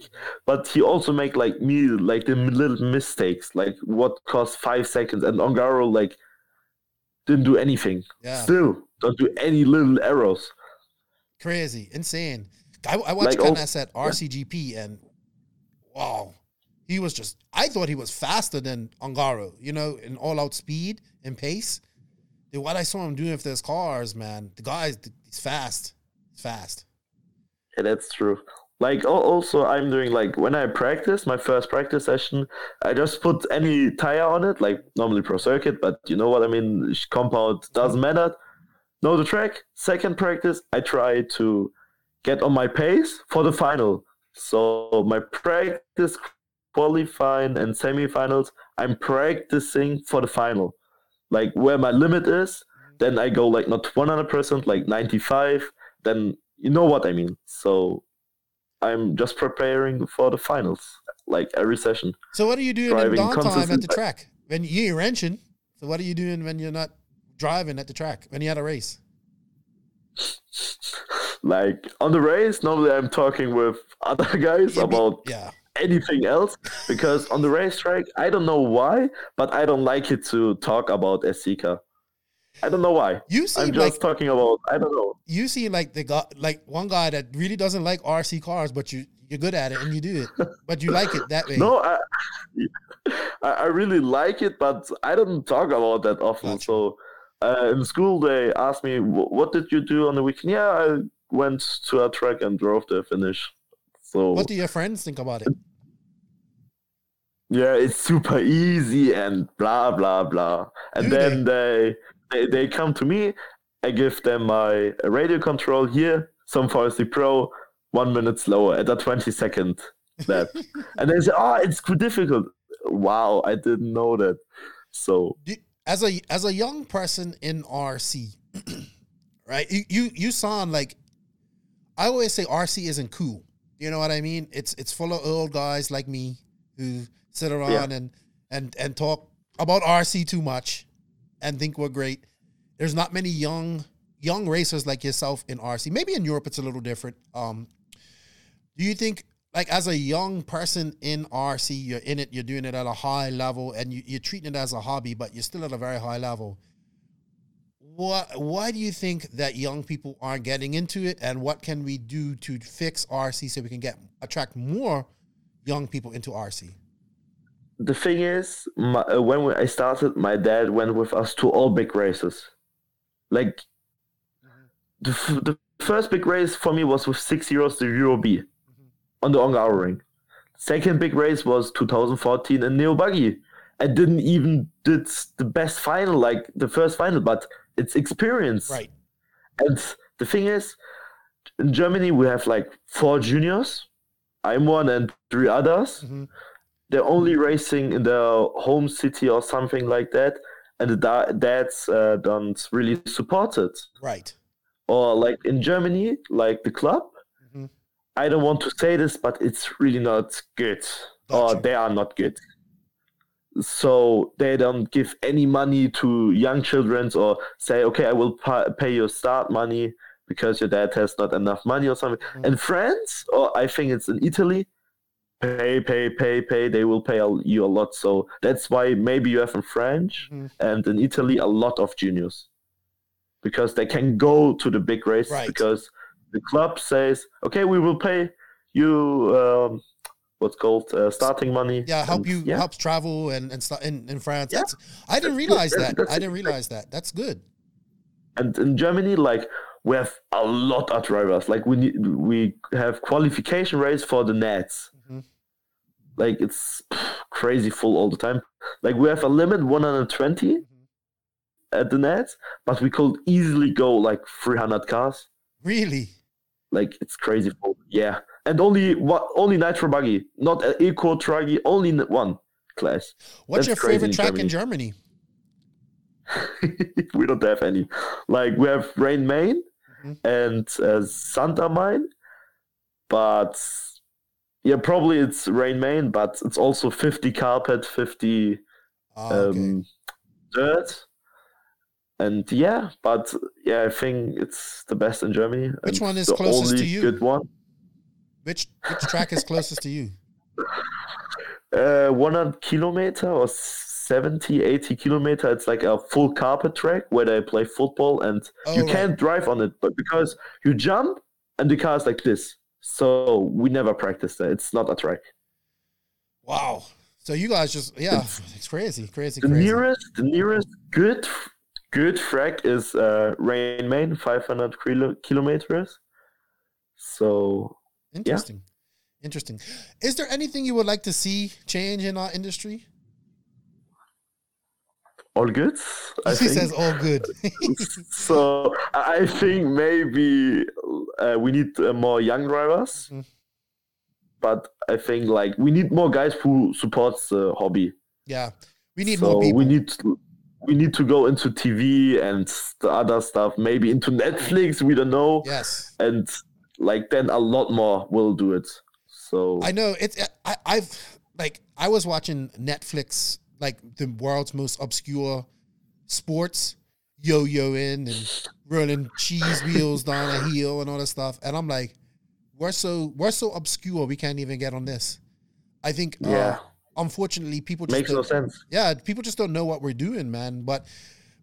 but he also make like me like the little mistakes, like what cost five seconds, and Ongaro like didn't do anything. Yeah. Still don't do any little errors. crazy, insane. I, I watched Like, oh, Canas at RCGP and wow, he was just. I thought he was faster than Ongaro, You know, in all out speed and pace. dude, what I saw him doing with those cars, man. The guy's he's fast. He's fast. Yeah, that's true. Like also, I'm doing like when I practice my first practice session, I just put any tire on it, like normally pro circuit, but you know what I mean. Compound doesn't matter. Know the track. Second practice, I try to get on my pace for the final. So my practice, qualifying, and semifinals, I'm practicing for the final. Like where my limit is, then I go like not 100%, like 95. Then you know what I mean. So I'm just preparing for the finals, like every session. So what are you doing in Driving downtime at the track? When you're wrenching. So what are you doing when you're not driving at the track? When you're at a race? Like on the race, normally I'm talking with other guys about yeah. anything else because on the racetrack, I don't know why, but I don't like it to talk about SCCA. I don't know why. You I'm just like talking about I don't know. you seem like the guy like one guy that really doesn't like RC cars, but you you're good at it and you do it. But you like it that way. No, I, I I really like it, but I don't talk about that often. Gotcha. So uh, in school, they asked me, "What did you do on the weekend?" Yeah, I went to a track and drove the finish. So What do your friends think about it? yeah, it's super easy and blah blah blah. And Do then they, they they come to me. I give them my radio control here, some Forestry Pro, one minute slower at a twenty second lap, and they say, "Oh, it's too difficult." Wow, I didn't know that. So as a as a young person in RC, right? You you you sound like I always say RC isn't cool. You know what I mean? It's it's full of old guys like me who sit around and and and talk about RC too much and think we're great. There's not many young young racers like yourself in RC. Maybe in Europe it's a little different. Um, do you think like as a young person in RC, you're in it, you're doing it at a high level, and you, you're treating it as a hobby, but you're still at a very high level. What? Why do you think that young people aren't getting into it, and what can we do to fix RC so we can get attract more young people into RC? the thing is, my, uh, when I started, my dad went with us to all big races. Like the, the first big race for me was with six euros the Euro B on the Ongar ring. Second big race was 2014 in Neo Buggy. I didn't even did the best final, like the first final, but it's experience. Right. And the thing is, in Germany we have like four juniors. I'm one and three others. Mhm. They're only racing in their home city or something like that, and the da- dads uh, don't really support it. Right. Or like in Germany, like the club. Mhm. I don't want to say this, but it's really not good, or Gotcha. they are not good. So they don't give any money to young children, or say, okay, I will pa- pay your start money because your dad has not enough money or something. Mhm. In France, or I think it's in Italy, pay, pay, pay, pay. They will pay you a lot. So that's why maybe you have in French Mhm. and in Italy a lot of juniors because they can go to the big races Right. because the club says, okay, we will pay you um, what's called uh, starting money. Yeah, help and you yeah. helps travel and and in, in France. Yeah. That's I didn't realize That's- that. that's I didn't realize that. That's good. And in Germany, like we have a lot of drivers. Like we need, we have qualification race for the nets. Mhm. Like it's crazy full all the time. Like we have a limit 120 Mm-hmm. at the nets, but we could easily go like 300 cars. Really? Like it's crazy full. Yeah, and only what only nitro buggy, not an eco truggy, only one class. What's That's your favorite in track in Germany? we don't have any. Like we have Rain Main Mhm. and uh, Santa Mine, but yeah, probably it's Rain Main, but it's also 50 carpet, 50 Ah, okay. um, dirt. And yeah, but yeah, I think it's the best in Germany. Which one is the closest only to you? Good one. Which which track is closest to you? Uh, 100 kilometer or 70, 80 kilometer. It's like a full carpet track where they play football and Oh, you right. can't drive on it, but because you jump and the car is like this. So we never practice that. It's not a track. Wow. So you guys just yeah, it's crazy, crazy, The crazy. nearest, the nearest good, good track is uh, Rain Main, 500 kilo- kilometers. So Interesting. Interesting. Is there anything you would like to see change in our industry? all good. I he think. says all good. so I think maybe uh, we need uh, more young drivers, Mhm. but I think like we need more guys who supports the hobby. yeah. We need so more people. we need to, we need to go into TV and the other stuff, maybe into Netflix. We don't know, yes. and like then a lot more will do it. So I know it's I, I've like I was watching Netflix like the world's most obscure sports yo-yoing and running cheese wheels down a hill and all that stuff and I'm like we're so we're so obscure we can't even get on this I think uh, Yeah. unfortunately people just makes no sense. yeah, people just don't know what we're doing, man. But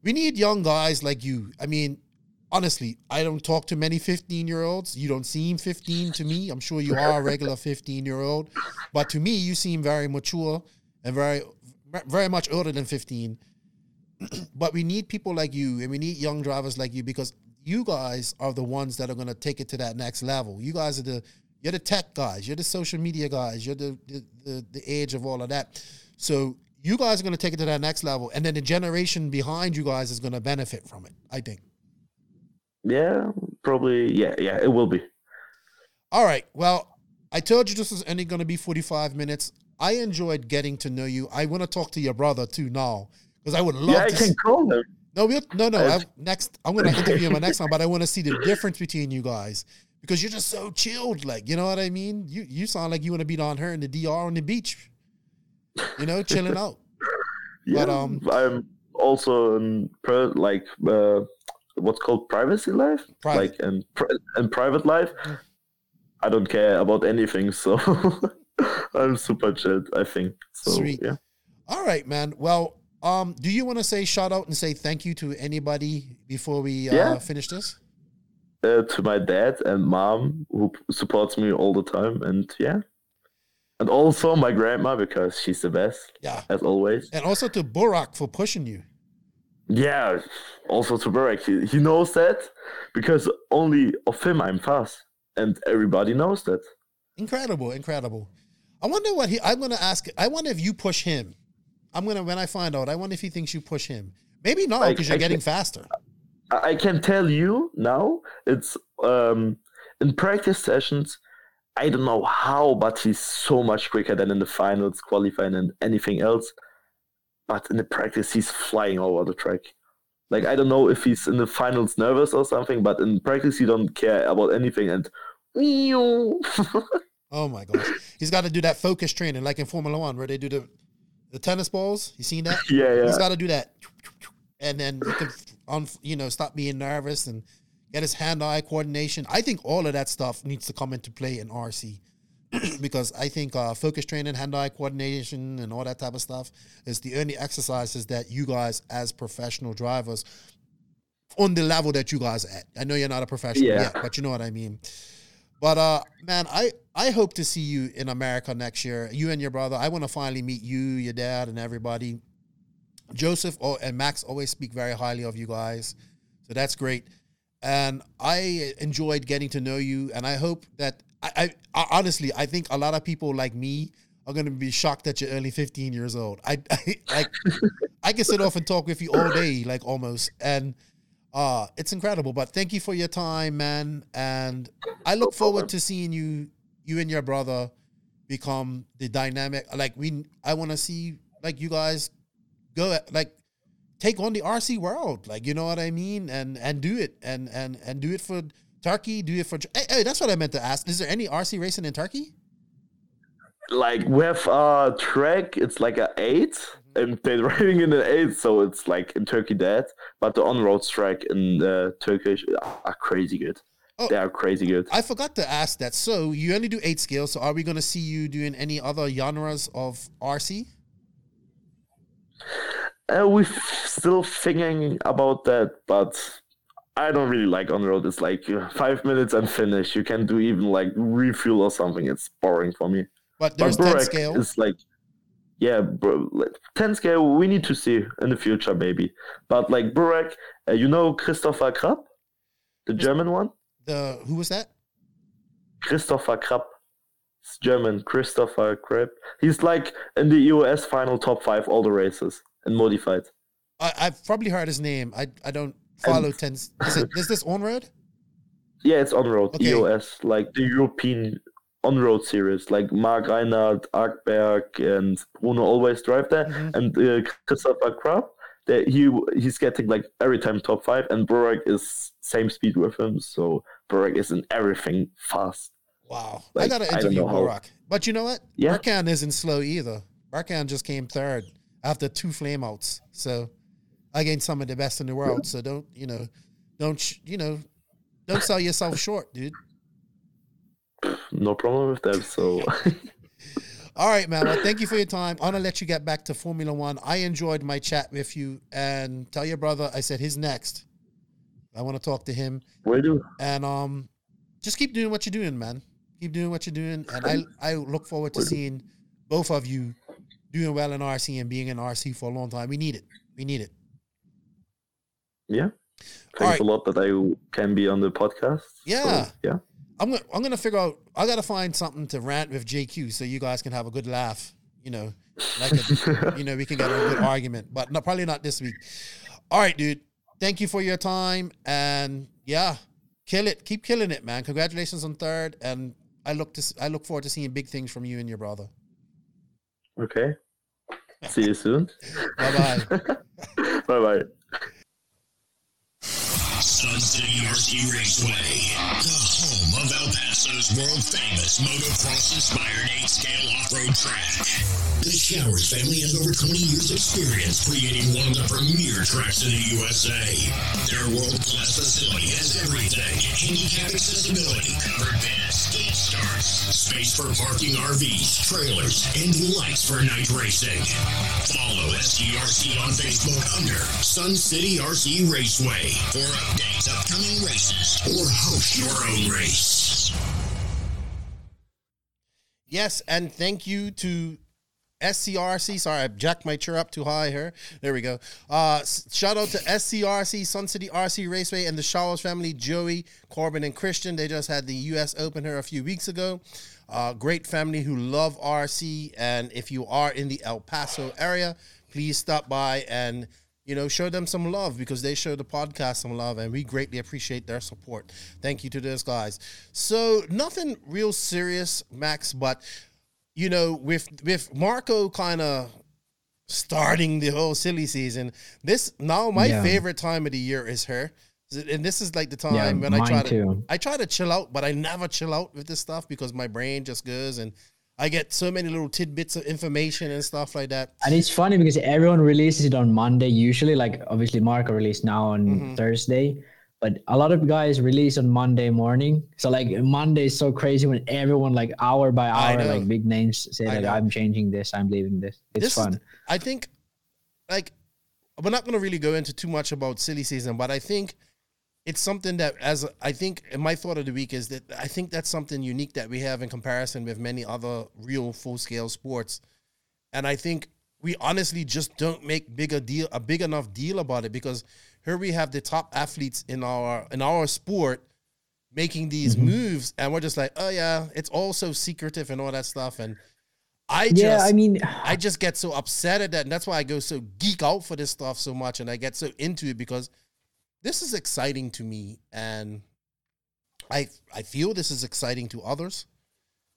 we need young guys like you. I mean, honestly, I don't talk to many 15 year olds. You don't seem 15 to me. I'm sure you are a regular 15 year old. But to me, you seem very mature and very, very much older than 15. but we need people like you and we need young drivers like you because you guys are the ones that are going to take it to that next level. You guys are the, you're the tech guys, you're the social media guys, you're the, the, the, the age of all of that. So you guys are going to take it to that next level, and then the generation behind you guys is going to benefit from it. I think. Yeah, probably. Yeah, yeah, it will be. All right. Well, I told you this was only going to be 45 minutes. I enjoyed getting to know you. I want to talk to your brother too now because I would love yeah, I to. can s- call them. no, we'll, no, no. I, next, I'm going to interview him next time, but I want to see the difference between you guys because you're just so chilled. Like, you know what I mean? You you sound like you want to be on her in the DR on the beach, you know, chilling out. Yeah, But, um, I'm also in per, like uh, what's called privacy life, Private. like in pri- in private life. I don't care about anything, so I'm super chilled. I think. So, Sweet. Yeah. All right, man. Well, um, do you want to say shout out and say thank you to anybody before we uh, Yeah. finish this? Uh, to my dad and mom who supports me all the time, and yeah, and also my grandma because she's the best Yeah. as always. And also to Burak for pushing you. Yeah, also to. He, he knows that because only of him I'm fast, and everybody knows that. Incredible, incredible. I wonder what he. I'm gonna ask. I wonder if you push him. I'm gonna when I find out. I wonder if he thinks you push him. Maybe not because you're I getting can- faster. I I can tell you now, it's um in practice sessions. I don't know how, but he's so much quicker than in the finals, qualifying, and anything else. But in the practice, he's flying over the track. Like I don't know if he's in the finals nervous or something, but in practice, he don't care about anything. And Oh my gosh, he's got to do that focus training like in Formula One where they do the the tennis balls. You seen that? yeah, yeah. He's got to do that, and then he can, on you know, stop being nervous and get his hand-eye coordination. I think all of that stuff needs to come into play in RC because I think uh, focus training, hand-eye coordination, and all that type of stuff is the only exercises that you guys, as professional drivers, on the level that you guys are at. I know you're not a professional Yeah. yet, but you know what I mean. But uh, man, I I hope to see you in America next year. You and your brother. I want to finally meet you, your dad, and everybody. Joseph and Max always speak very highly of you guys, so that's great. And I enjoyed getting to know you, and I hope that I, I, honestly I think a lot of people like me are going to be shocked that you're only 15 years old. I, like I can sit off and talk with you all day, like almost, and uh, it's incredible. But thank you for your time, man. And I look forward to seeing you, you and your brother, become the dynamic. Like we, I want to see like you guys go like take on the RC world. Like you know what I mean, and and do it, and and and do it for Turkey. Do it for. Hey, hey, that's what I meant to ask. Is there any RC racing in Turkey? like we have a track it's like a eight and they're driving in an eight so it's like in turkey that. but the on-road track in uh, turkish are crazy good Oh. they are crazy good I forgot to ask that. So you only do eight scales. So are we going to see you doing any other genres of RC? uh, we're still thinking about that but i don't really like on-road it's like uh, five minutes and finish you can do even like refuel or something it's boring for me But there's but ten scale. is like yeah, bro, like, 10 scale we need to see in the future maybe. But like Burak, uh, you know Christopher Krapp, the German one. The who was that? Christopher Krapp. It's German, Christopher Krapp. He's like in the US final top five all the races and modified. I, I've probably heard his name. I I don't follow And- ten. Is, it, is this on road? Yeah, it's on road. Okay. EOS, like the European on road series, like Marc Rheinard, Arkberg, and Bruno always drive there. Mhm. And uh, Christopher Krapp, that he he's getting like every time top five, and Burak is same speed with him. So Burak is in everything fast. Wow, Like, I got to interview know Burak. But you know what? Yeah. Berkan isn't slow either. Berkan just came third after two flameouts. So against some of the best in the world. So don't you know? Don't you know? Don't sell yourself short, dude. No problem with that. So All right, man. Well, thank you for your time. I'm gonna let you get back to Formula One. I enjoyed my chat with you, and tell your brother I said he's next. I want to talk to him, will do. and um, just keep doing what you're doing, man. Keep doing what you're doing, and I I look forward to seeing both of you doing well in RC and being in RC for a long time. We need it. We need it. Yeah. Thanks right. a lot that I can be on the podcast. So, Yeah. yeah. I'm gonna I'm gonna figure out. I gotta find something to rant with JQ so you guys can have a good laugh. You know, like a, you know we can get a good argument, but no, probably not this week. All right, dude. Thank you for your time and yeah, kill it. Keep killing it, man. Congratulations on third, and I look to I look forward to seeing big things from you and your brother. Okay. See you soon. Bye bye. bye bye. Sun City RC Raceway, the home of El Paso's world famous motocross inspired 8 scale off road track. The Showers family has over 20 years' experience creating one of the premier tracks in the USA. Their world class facility has everything handicap accessibility, covered starts, space for parking RVs, trailers, and lights for night racing. Follow SCRC on Facebook under Sun City RC Raceway for updates, upcoming races, or host your own race. Yes, and thank you to SCRC. Sorry, I jacked my chair up too high here. There we go. Uh, shout out to SCRC, Sun City RC Raceway, and the Showers family, Joey, Corbin, and Christian. They just had the U.S. Open here a few weeks ago. Uh, great family who love RC, and if you are in the El Paso area, please stop by and you know show them some love because they show the podcast some love, and we greatly appreciate their support. Thank you to those guys. So nothing real serious, Max, but you know, with with Marco kind of starting the whole silly season, this now my Yeah. favorite time of the year is her. And this is like the time Yeah, when I try to too. I try to chill out, but I never chill out with this stuff because my brain just goes and I get so many little tidbits of information and stuff like that. And it's funny because everyone releases it on Monday usually. Like obviously Marco released now on Mm-hmm. Thursday, but a lot of guys release on Monday morning. So like Monday is so crazy when everyone like hour by hour, like big names say like. I'm changing this, I'm leaving this. It's this fun. Is, I think, like, we're not going to really go into too much about silly season, but I think it's something that, as I think, my thought of the week is that I think that's something unique that we have in comparison with many other real full scale sports, and I think we honestly just don't make bigger deal a big enough deal about it because here we have the top athletes in our in our sport making these Mm-hmm. moves, and we're just like, oh yeah, it's all so secretive and all that stuff, and I just yeah, I mean, I just get so upset at that, and that's why I go so geek out for this stuff so much, and I get so into it because this is exciting to me, and I I feel this is exciting to others.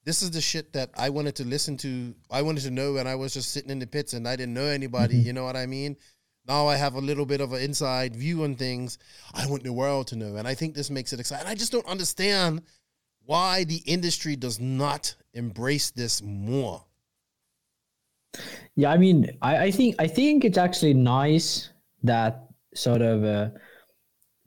This is the shit that I wanted to listen to. I wanted to know when I was just sitting in the pits and I didn't know anybody. You know what I mean? Now I have a little bit of an inside view on things. I want the world to know, and I think this makes it exciting. I just don't understand why the industry does not embrace this more. Yeah, I mean, I, I think I think it's actually nice that sort of uh,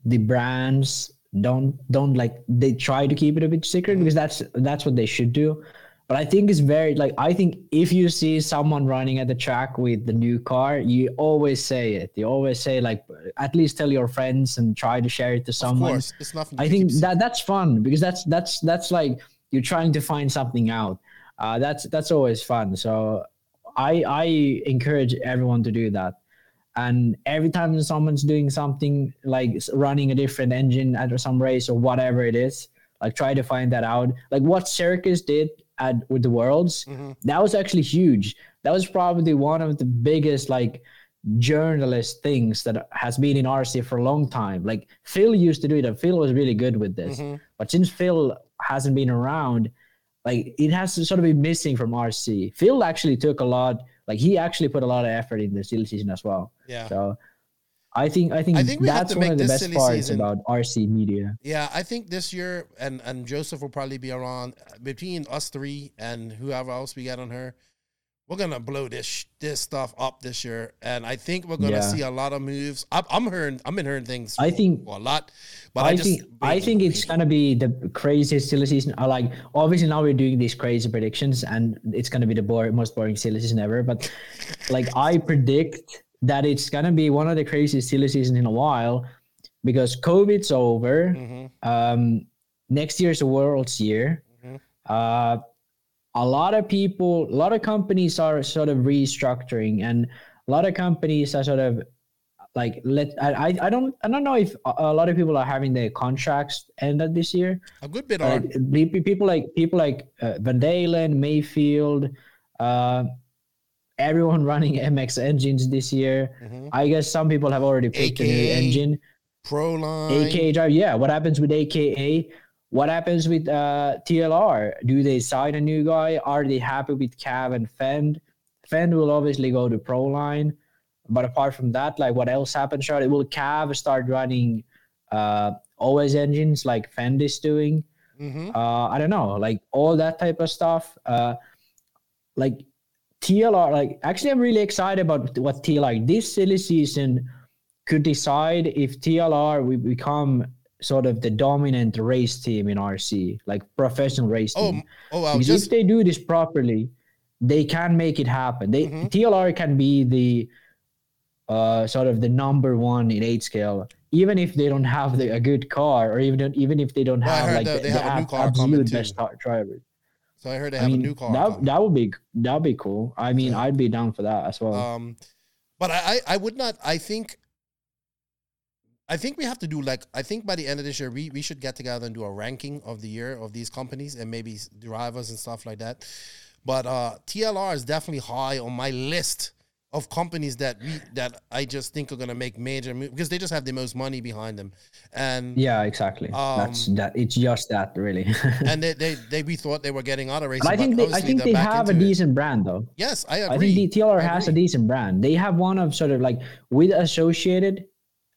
the brands don't don't like they try to keep it a bit secret because that's that's what they should do. But I think it's very like I think if you see someone running at the track with the new car, you always say it. You always say like at least tell your friends and try to share it to Of someone. course, it's nothing. I think that that's fun because that's that's that's like you're trying to find something out. Uh, that's that's always fun. So I I encourage everyone to do that. And every time someone's doing something like running a different engine at some race or whatever it is, like try to find that out. Like what Circus did at with the Worlds, mm-hmm. that was actually huge. That was probably one of the biggest like journalist things that has been in RC for a long time. Like Phil used to do it, and Phil was really good with this. Mm-hmm. But since Phil hasn't been around, like it has to sort of been missing from RC. Phil actually took a lot, like he actually put a lot of effort in the silly season as well. Yeah. So I think I think, I think that's one of the best parts season- about RC media. Yeah, I think this year, and and Joseph will probably be around uh, between us three and whoever else we get on her. We're gonna blow this this stuff up this year, and I think we're gonna Yeah. see a lot of moves. I'm, I'm hearing, I'm been hearing things. I think- a lot, but I, I just think I think it's gonna be the craziest silly season. I like obviously now we're doing these crazy predictions, and it's gonna be the bore, most boring silly season ever. But like I predict that it's gonna be one of the craziest silly seasons in a while because COVID's over. Um, next year is the world's year. Uh, a lot of people, a lot of companies are sort of restructuring, and a lot of companies are sort of like let I I, don't I don't know if a, a lot of people are having their contracts ended this year. a good bit But on. like, pe- pe- people like people like uh, Van Dalen, Maifield, uh, everyone running MX engines this year. Mm-hmm. I guess some people have already picked a new engine. Pro line. AKA drive, yeah. What happens with AKA? What happens with uh, TLR? Do they sign a new guy? Are they happy with Cav and Phend? Phend will obviously go to Pro line, but apart from that, like what else happens? Charlie? Will Cav start running uh, OS engines like Phend is doing? Mhm. Uh, I don't know, like all that type of stuff. Uh, like TLR, like actually, I'm really excited about what TLR this silly season could decide if TLR will become sort of the dominant race team in RC, like professional race Oh, team. oh, wow. because Just if they do this properly, they can make it happen. They Mhm. TLR can be the uh, sort of the number one in eight scale, even if they don't have the, a good car, or even even if they don't Well, have like the, they the have a new ab- car absolute best driver. So I heard they I have mean, a new car. that that would be that'd be cool. I mean, Yeah. I'd be down for that as well. Um, but I, I, I would not. I think. I think we have to do like I think by the end of this year we, we should get together and do a ranking of the year of these companies and maybe drivers and stuff like that. But uh, TLR is definitely high on my list of companies that we that I just think are gonna make major moves because they just have the most money behind them, and yeah, exactly. That's um, that. It's just that, really. and they, they they we thought they were getting out of racing. I think they, I think they have a into it. decent brand though. Yes, I agree. I think the TLR has a decent brand. They have one of sort of like with Associated,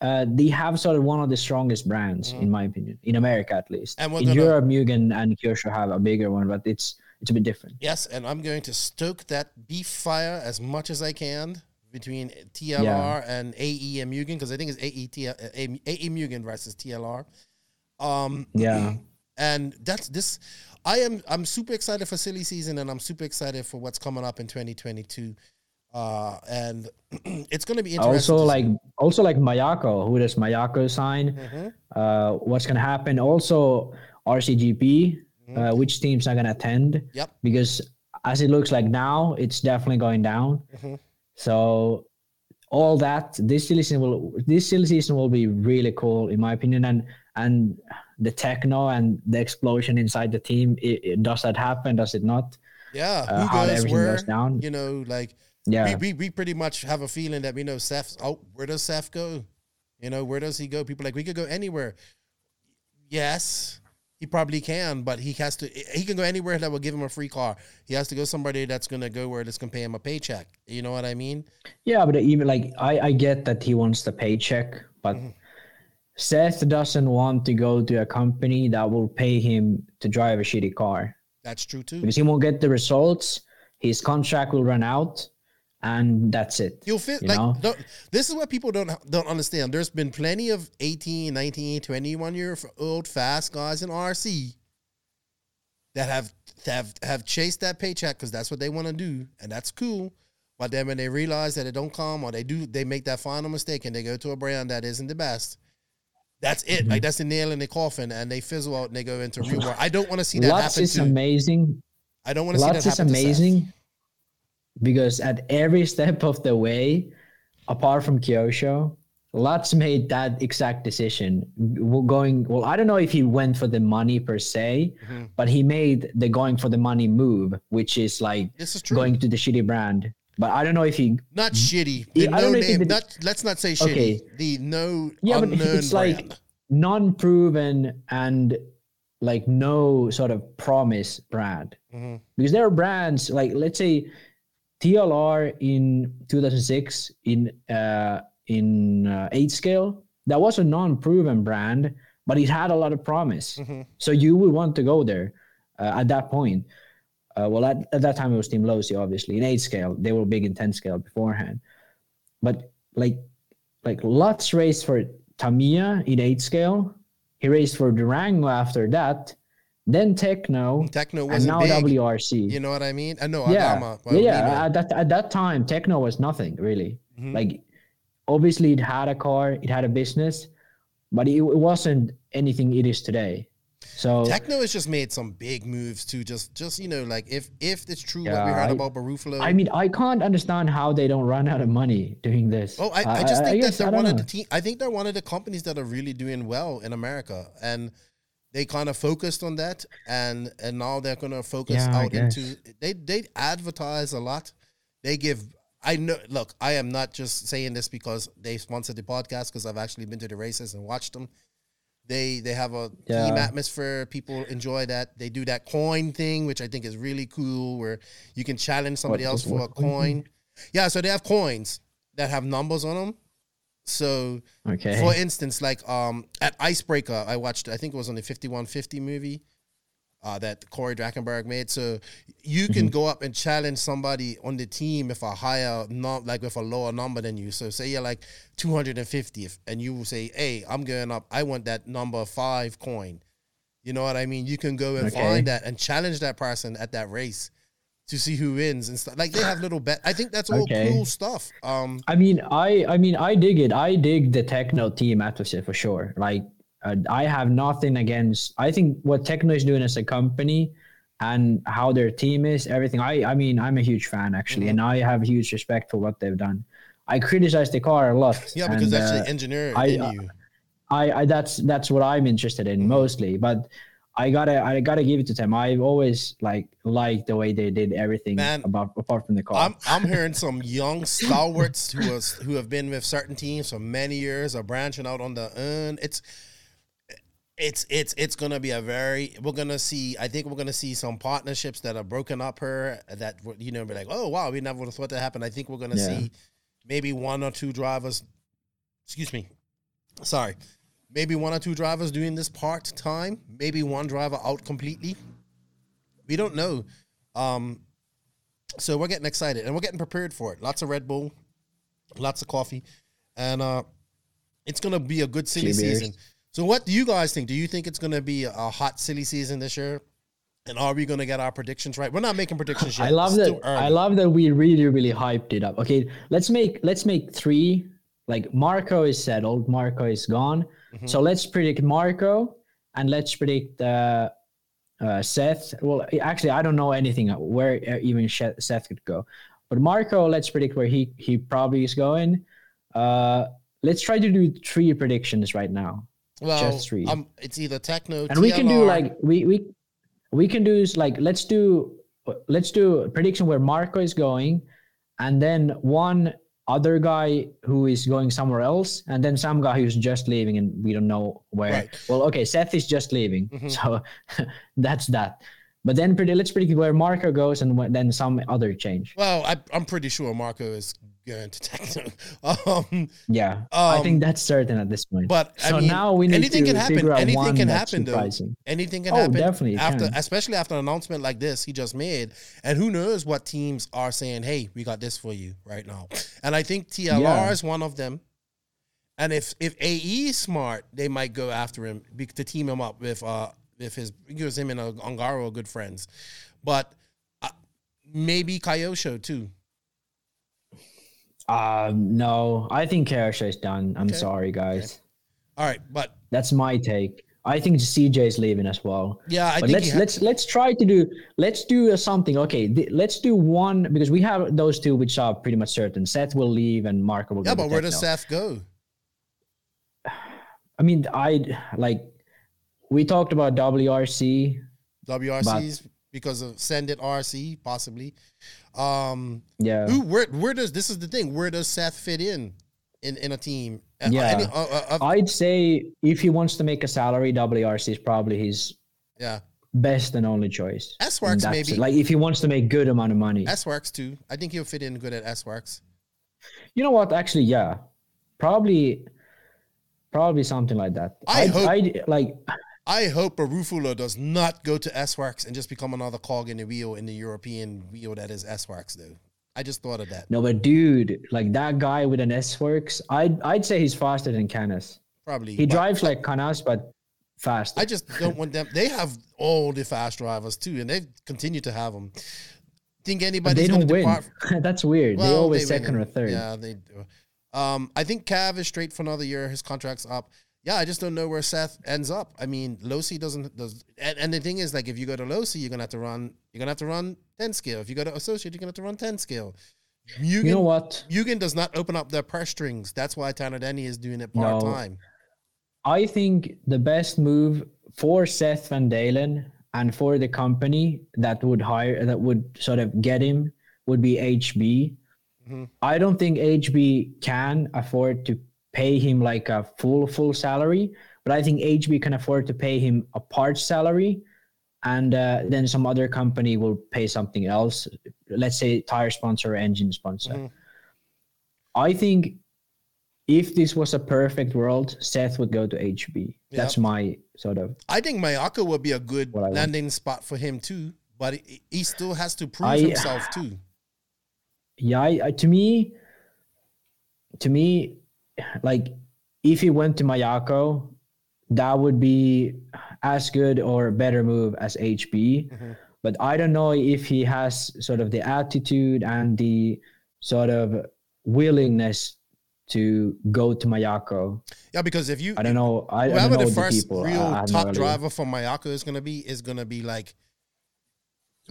uh, they have sort of one of the strongest brands in my opinion, in America at least. Mm-hmm. And in gonna- Europe, Mugen and Kyosho have a bigger one, but it's it's a bit different. Yes, and I'm going to stoke that beef fire as much as I can between TLR Yeah. and AE and Mugen because I think it's AE, T- uh, AE Mugen versus TLR. Um, Yeah. and that's this. I am I'm super excited for silly season, and I'm super excited for what's coming up in 2022. Uh, and it's going to be interesting. Also, to like also like Mayako, who does Mayako sign? Mhm. Uh, what's gonna happen? Also, RCGP, uh, which teams are gonna attend? Mm-hmm. Yep. Because as it looks like now, it's definitely going down. Mhm. So all that this season will this silly season will be really cool in my opinion, and and the Tekno and the explosion inside the team. It, it- does that happen? Does it not? yeah, uh, who how goes everything where? goes down. You know, like Yeah. we, we we pretty much have a feeling that we know Seth. Oh, where does Seth go? You know, where does he go? People are like we could go anywhere. Yes, he probably can, but he has to. He can go anywhere that will give him a free car. He has to go somebody that's gonna go where that's gonna pay him a paycheck. You know what I mean? Yeah, but even like I, I get that he wants the paycheck, but Mm-hmm. Seth doesn't want to go to a company that will pay him to drive a shitty car That's true too. because he won't get the results. His contract will run out, and that's it. You'll fit you like this is what people don't don't understand. There's been plenty of 18, 19, 21 year old fast guys in RC that have have have chased that paycheck because that's what they want to do, and that's cool. But then when they realize that it don't come or they do they make that final mistake and they go to a brand that isn't the best. That's it. Mm-hmm. Like that's the nail in the coffin, and they fizzle out and they go into real world. I don't want to see that Lutz happen is to. amazing. I don't want to see that is happen. to Seth. amazing. Because at every step of the way, apart from Kyosho, Lutz made that exact decision. Well, Going well, I don't know if he went for the money per se, Mm-hmm. but he made the going for the money move, which is like This is true. going to the shitty brand. But I don't know if he Not shitty. Yeah, The I don't no know if he Not, let's not say shitty. Okay. The no yeah, but it's like non-proven and like no sort of promise brand Mhm. because there are brands like let's say TLR in 2006 in uh in uh, eight scale that was a non-proven brand but it had a lot of promise. Mhm. so you would want to go there uh, at that point. Uh, well at, at that time it was team Losi obviously. In eight scale they were big in 10 scale beforehand. But like like Lutz raced for Tamiya in eight scale. He raced for Durango after that, then Tekno, Tekno and wasn't now big. WRC. You know what I mean? I know. yeah, yeah, well, yeah. we know. At that at that time, Tekno was nothing really. Mhm. Like, obviously, it had a car, it had a business, but it, it wasn't anything it is today. So Tekno has just made some big moves too. Just, just you know, like if if it's true what we heard I- about Baruffaldi. I mean, I can't understand how they don't run out of money doing this. Oh, I, I just think that guess- they're I one of the team. I think they're one of the companies that are really doing well in America, and they kind of focused on that, and and now they're gonna focus Yeah, out into. They they advertise a lot. They give. I know. Look, I am not just saying this because they sponsored the podcast because I've actually been to the races and watched them. They they have a team atmosphere. People enjoy that. They do that coin thing, which I think is really cool, where you can challenge somebody What- else for what a coin. Yeah, so they have coins that have numbers on them. So, Okay. for instance, like um at Icebreaker, I watched. I think it was on the fifty one fifty movie uh, that Corey Drakenberg made. So you can Mm-hmm. go up and challenge somebody on the team if a higher num like with a lower number than you. So say you're like two hundred and fiftieth, and you will say, "Hey, I'm going up. I want that number five coin." You know what I mean? You can go and Okay. find that and challenge that person at that race to see who wins and stuff. Like they have little bet. I think that's all Okay. cool stuff. Um, I mean, I I mean, I dig it. I dig the Tekno team atmosphere for sure. Like, uh, I have nothing against. I think what Tekno is doing as a company and how their team is, everything. I I mean, I'm a huge fan actually, and I have huge respect for what they've done. I criticize the car a lot. yeah, because and, that's uh, the engineer I-. I, I that's that's what I'm interested in mostly. But I gotta I gotta give it to them. I've always like liked the way they did everything Man, about apart from the car. I'm I'm hearing some young stalwarts who was who have been with certain teams for many years are branching out on the end. It's it's it's it's gonna be a very we're gonna see I think we're gonna see some partnerships that are broken up here that you know be like oh wow we never would have thought that happened I think we're gonna Yeah. see maybe one or two drivers excuse me sorry maybe one or two drivers doing this part time maybe one driver out completely we don't know um so we're getting excited and we're getting prepared for it. Lots of Red Bull, lots of coffee, and uh, it's gonna be a good silly season. So, what do you guys think? Do you think it's gonna be a hot silly season this year? And are we gonna get our predictions right? We're not making predictions yet. I love It's that. I love that we really, really hyped it up. Okay, let's make let's make three. Like Marco is settled. Marco is gone. Mm-hmm. So let's predict Marco and let's predict uh, uh, Seth. Well, actually, I don't know anything where uh, even Seth could go. But Marco, let's predict where he he probably is going. Uh, let's try to do three predictions right now. well, just three. Um, it's either Tekno, and we can do like we we we can do is like let's do let's do a prediction where Marco is going, and then one other guy who is going somewhere else, and then some guy who's just leaving and we don't know where. Right. Well, okay, Seth is just leaving, Mhm. so that's that. But then pretty, let's predict where Marco goes and wh- then some other change. Well, I, I'm pretty sure Marco is going to Tekno. um, Yeah, I Um, think that's certain at this point. But so I mean, now we need anything to can happen. figure out Anything one can that's happen, though. surprising. Anything can Oh, happen. definitely after, can. especially after an announcement like this he just made, and who knows what teams are saying, "Hey, we got this for you right now." And I think TLR Yeah. is one of them. And if if AE is smart, they might go after him be- to team him up with uh with his because him and uh, Ongaro are good friends, but uh, maybe Kyosho too. Um, no, I think Kyosho is done. I'm Okay. sorry, guys. All right, but That's my take. I think CJ is leaving as well. Yeah, I but think let's ha- let's let's try to do let's do something. Okay, th- let's do one because we have those two which are pretty much certain. Seth will leave and Marco will. Yeah, but where does Seth go? I mean, I like we talked about WRC. WRCs because of Send It RC possibly. Um, Yeah, who where where does this is the thing? Where does Seth fit in in in a team? Uh, Yeah. any- uh, uh, uh, I'd say if he wants to make a salary, WRC is probably his yeah. best and only choice. S Works maybe. it. Like if he wants to make good amount of money. S Works too. I think he'll fit in good at S Works. You know what? Actually, yeah, probably, probably something like that. I I'd- hope- I'd, like I hope Baruffaldi does not go to S Works and just become another cog in the wheel in the European wheel that is S Works though. I just thought of that. no, but dude, like that guy with an S works. I'd I'd say he's faster than Canas. Probably He drives like Canas, but faster. I just don't want them. They have all the fast drivers too, and they continue to have them. Think anybody? they don't win. That's weird. they always they second win. or third. Yeah, they do. Um, I think Cav is straight for another year. His contract's up. Yeah, I just don't know where Seth ends up. I mean, Losi doesn't does, and, and the thing is, like, if you go to Losi, you're gonna have to run. You're gonna have to run ten scale. If you go to Associate, you're gonna have to run ten scale. Mugen, You know what? Mugen does not open up their purse strings. That's why Tanner Denny is doing it part time. I think the best move for Seth Van Dalen and for the company that would hire that would sort of get him would be HB. Mhm. I don't think HB can afford to pay him like a full full salary, but I think HB can afford to pay him a part salary, and uh, then some other company will pay something else. Let's say tire sponsor or engine sponsor. Mhm. I think if this was a perfect world, Seth would go to HB. That's my sort of. I think Mayako would be a good What I want. landing spot for him too, but he, he still has to prove I- himself too. Yeah, I, I, to me, to me, like if he went to Mayako, that would be as good or better move as HB. Mhm. But I don't know if he has sort of the attitude and the sort of willingness to go to Mayako. Yeah, because if you I don't know. I, I don't whoever know the the first people. Real I top driver for Mayako is gonna be is gonna be like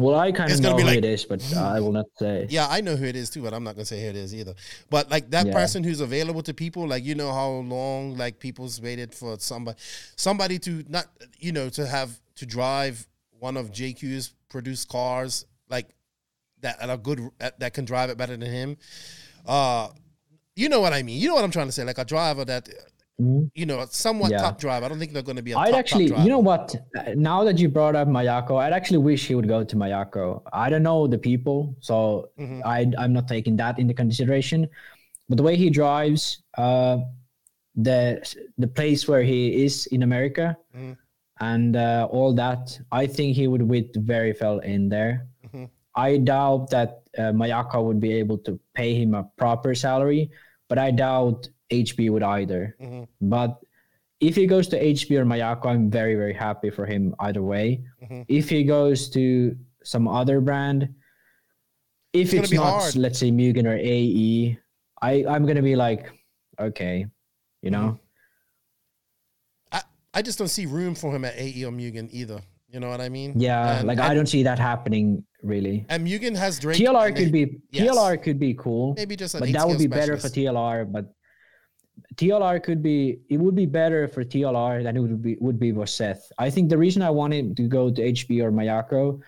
Well, I kind of know who like- it is, but I will not say. yeah, I know who it is too, but I'm not gonna say who it is either. But like that Yeah. person who's available to people, like you know how long like people's waited for somebody somebody to not you know to have to drive one of JQ's produced cars like that are good that, that can drive it better than him. Uh you know what I mean. You know what I'm trying to say. Like a driver that. You know, somewhat Yeah. top driver. I don't think they're going to be a I'd top, actually, top you know what? Now that you brought up Mayako, I'd actually wish he would go to Mayako. I don't know the people, so Mhm. I I'm not taking that into consideration. But the way he drives, uh, the the place where he is in America, Mhm. and uh, all that, I think he would fit very well in there. Mhm. I doubt that uh, Mayako would be able to pay him a proper salary, but I doubt HB would either. Mhm. But if he goes to HB or Mayako, I'm very, very happy for him either way. Mhm. If he goes to some other brand, if It's it's not, hard. let's say Mugen or AE, I, I'm gonna be like, okay, you know. I, I just don't see room for him at AE or Mugen either. You know what I mean? Yeah, And- like and, I don't see that happening really. And Mugen has Drake. TLR could be yes. TLR could be cool, maybe just but that would be better for specialist. TLR. But TLR could be it would be better for TLR than it would be would be for Seth. I think the reason I wanted to go to HB or Mayako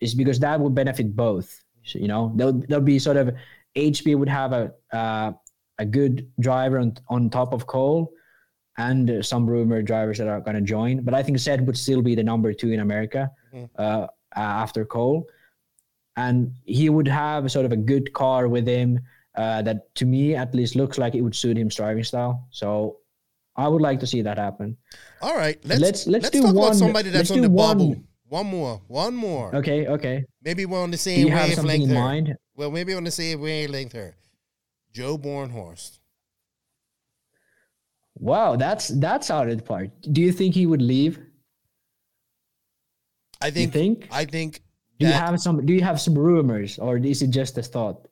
is because that would benefit both. So, you know, there'll, there'll be sort of HB would have a uh, a good driver on on top of Cole. And uh, some rumored drivers that are going to join, but I think Seth would still be the number two in America Mhm. uh, after Cole and he would have sort of a good car with him uh, that to me at least looks like it would suit him driving style so i would like to see that happen All right, let's Let's- let's let's do talk about one- somebody that's on the one- bubble. One more, one more. okay okay Maybe we're on the same you wavelength in mind Well, maybe on the same wavelength here. Joe Bornhorst. wow that's that's out of the part do you think he would leave I you think. think I think. do you have some do you have some rumors or is it just a thought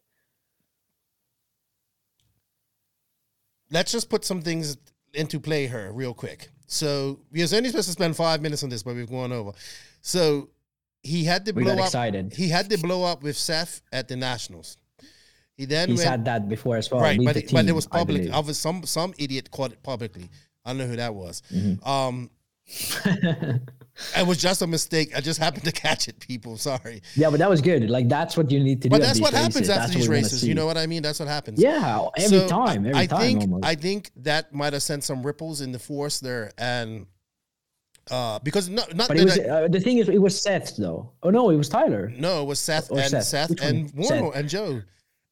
let's just put some things into play here real quick. so we was only supposed to spend five minutes on this, but we've gone over. So he had to We blow up. excited. He had to blow up with Seth at the Nationals. He then He's went had that before as well. right, but the it, but it was public. believe. Of some some idiot caught it publicly. I don't know who that was. Mm-hmm. Um, it was just a mistake. I just happened to catch it. People, sorry. yeah, but that was good. Like that's what you need to do. But at that's what happens races. after That's these what we wanna races. You know what I mean? That's what happens. Yeah, every So, time, I- every I time think almost. I think that might have sent some ripples in the force there, and uh, because not not but it was I- uh, the thing is, it was Seth though. Oh no, it was Tyler. no, it was Seth or and Seth. Seth, and Seth. and Joe,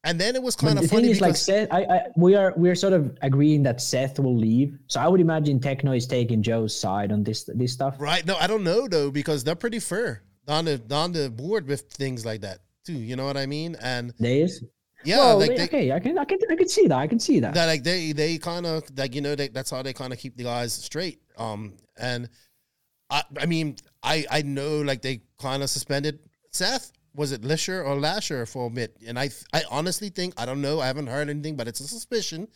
and then it was But kind the of funny thing is, like Seth, I, I, we are we are sort of agreeing that Seth will leave. So I would imagine Tekno is taking Joe's side on this this stuff. right no, I don't know though because they're pretty fair on the on the board with things like that too. You know what I mean? And There is. yeah, well, like they- they, okay, I can I can I can see that. I can see that. that like they they kind of like you know they, that's how they kind of keep the guys straight um and i i mean i i know like they kind of suspended seth was it lisher or lasher for a bit and i i honestly think i don't know i haven't heard anything but it's a suspicion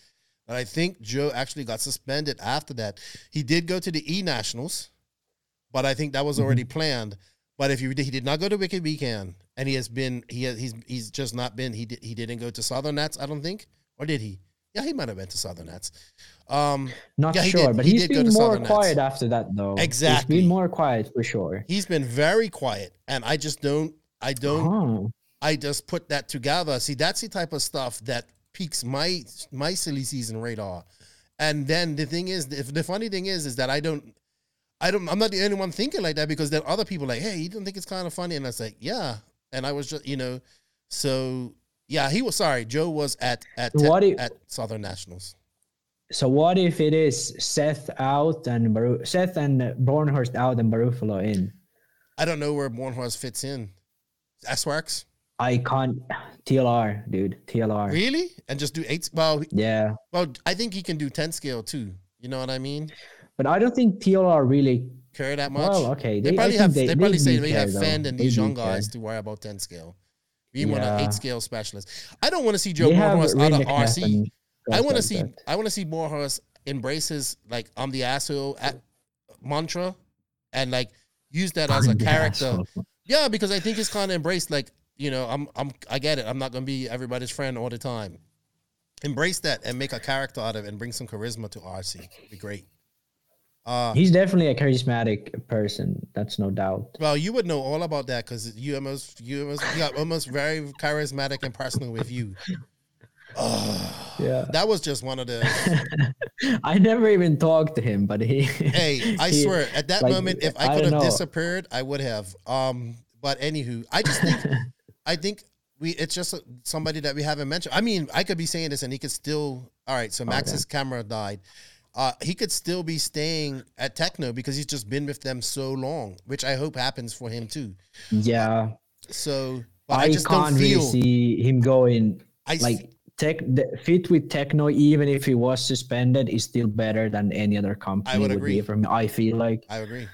that i think joe actually got suspended after that he did go to the e nationals but i think that was already planned but if you he did not go to wicked weekend and he has been he has he's he's just not been he did he didn't go to southern nats i don't think or did he yeah, he might have been to Southern Nats. Um, Not yeah, sure, did. but He he's been more Southern Nats. quiet after that, though. Exactly. he's been more quiet for sure. he's been very quiet, and I just don't. I don't. Oh, I just put that together. See, that's the type of stuff that piques my my silly season radar. And then the thing is, if the funny thing is, is that I don't, I don't, I'm not the only one thinking like that because then other people like, hey, you don't think it's kind of funny, and I was like, yeah, and I was just, you know, so yeah, he was sorry. Joe was at at What if- at Southern Nationals. so what if it is Seth out and Baru- Seth and Bornhorst out and Baruffaldi in? I don't know where Bornhorst fits in. S-Works? I can't. TLR, dude. TLR. Really? And just do eight? Well, Yeah, well, I think he can do ten scale too. You know what I mean? but I don't think TLR really. Care that much? Well, okay. They, They, probably have. They, They, probably they say we have. Phend and They these young care. guys to worry about ten scale. We want an eight scale specialist. I don't want to see Joe They Bornhorst out of RC. I want to like see. that. I want to see Bornhorst embrace his like I'm the asshole at mantra, and like use that as a character. Yeah, because I think it's kind of embraced like, you know, I'm I'm I get it. I'm not gonna be everybody's friend all the time. Embrace that and make a character out of it and bring some charisma to RC. It'd be great. Uh He's definitely a charismatic person. That's no doubt. well, you would know all about that because you almost you almost you got almost very charismatic and personal with you. Yeah. That was just one of the I never even talked to him, but he. hey, I he- swear, at that like, moment, if I I could don't have know. disappeared, I would have. Um, but anywho, I just think, I think we it's just somebody that we haven't mentioned. I mean, I could be saying this, and he could still. All right, so Max's camera died. Uh, he could still be staying at Tekno because he's just been with them so long, which I hope happens for him too. Yeah, So, I, I, just can't don't feel really see him going I like tech the fit with Tekno. Even if he was suspended, is still better than any other company would would, agree. From I feel like I agree.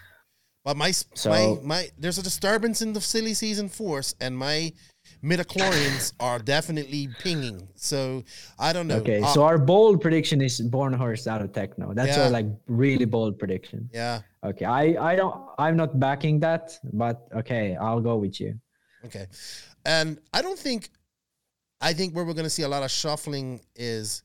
But my So- my my there's a disturbance in the silly season force, and my midichlorians are definitely pinging. So I don't know. okay. Uh, so our bold prediction is Bornhorst out of Tekno. That's Yeah. our like really bold prediction. yeah. Okay, I I don't I'm not backing that, but okay, I'll go with you. Okay. And I don't think I think where we're gonna see a lot of shuffling is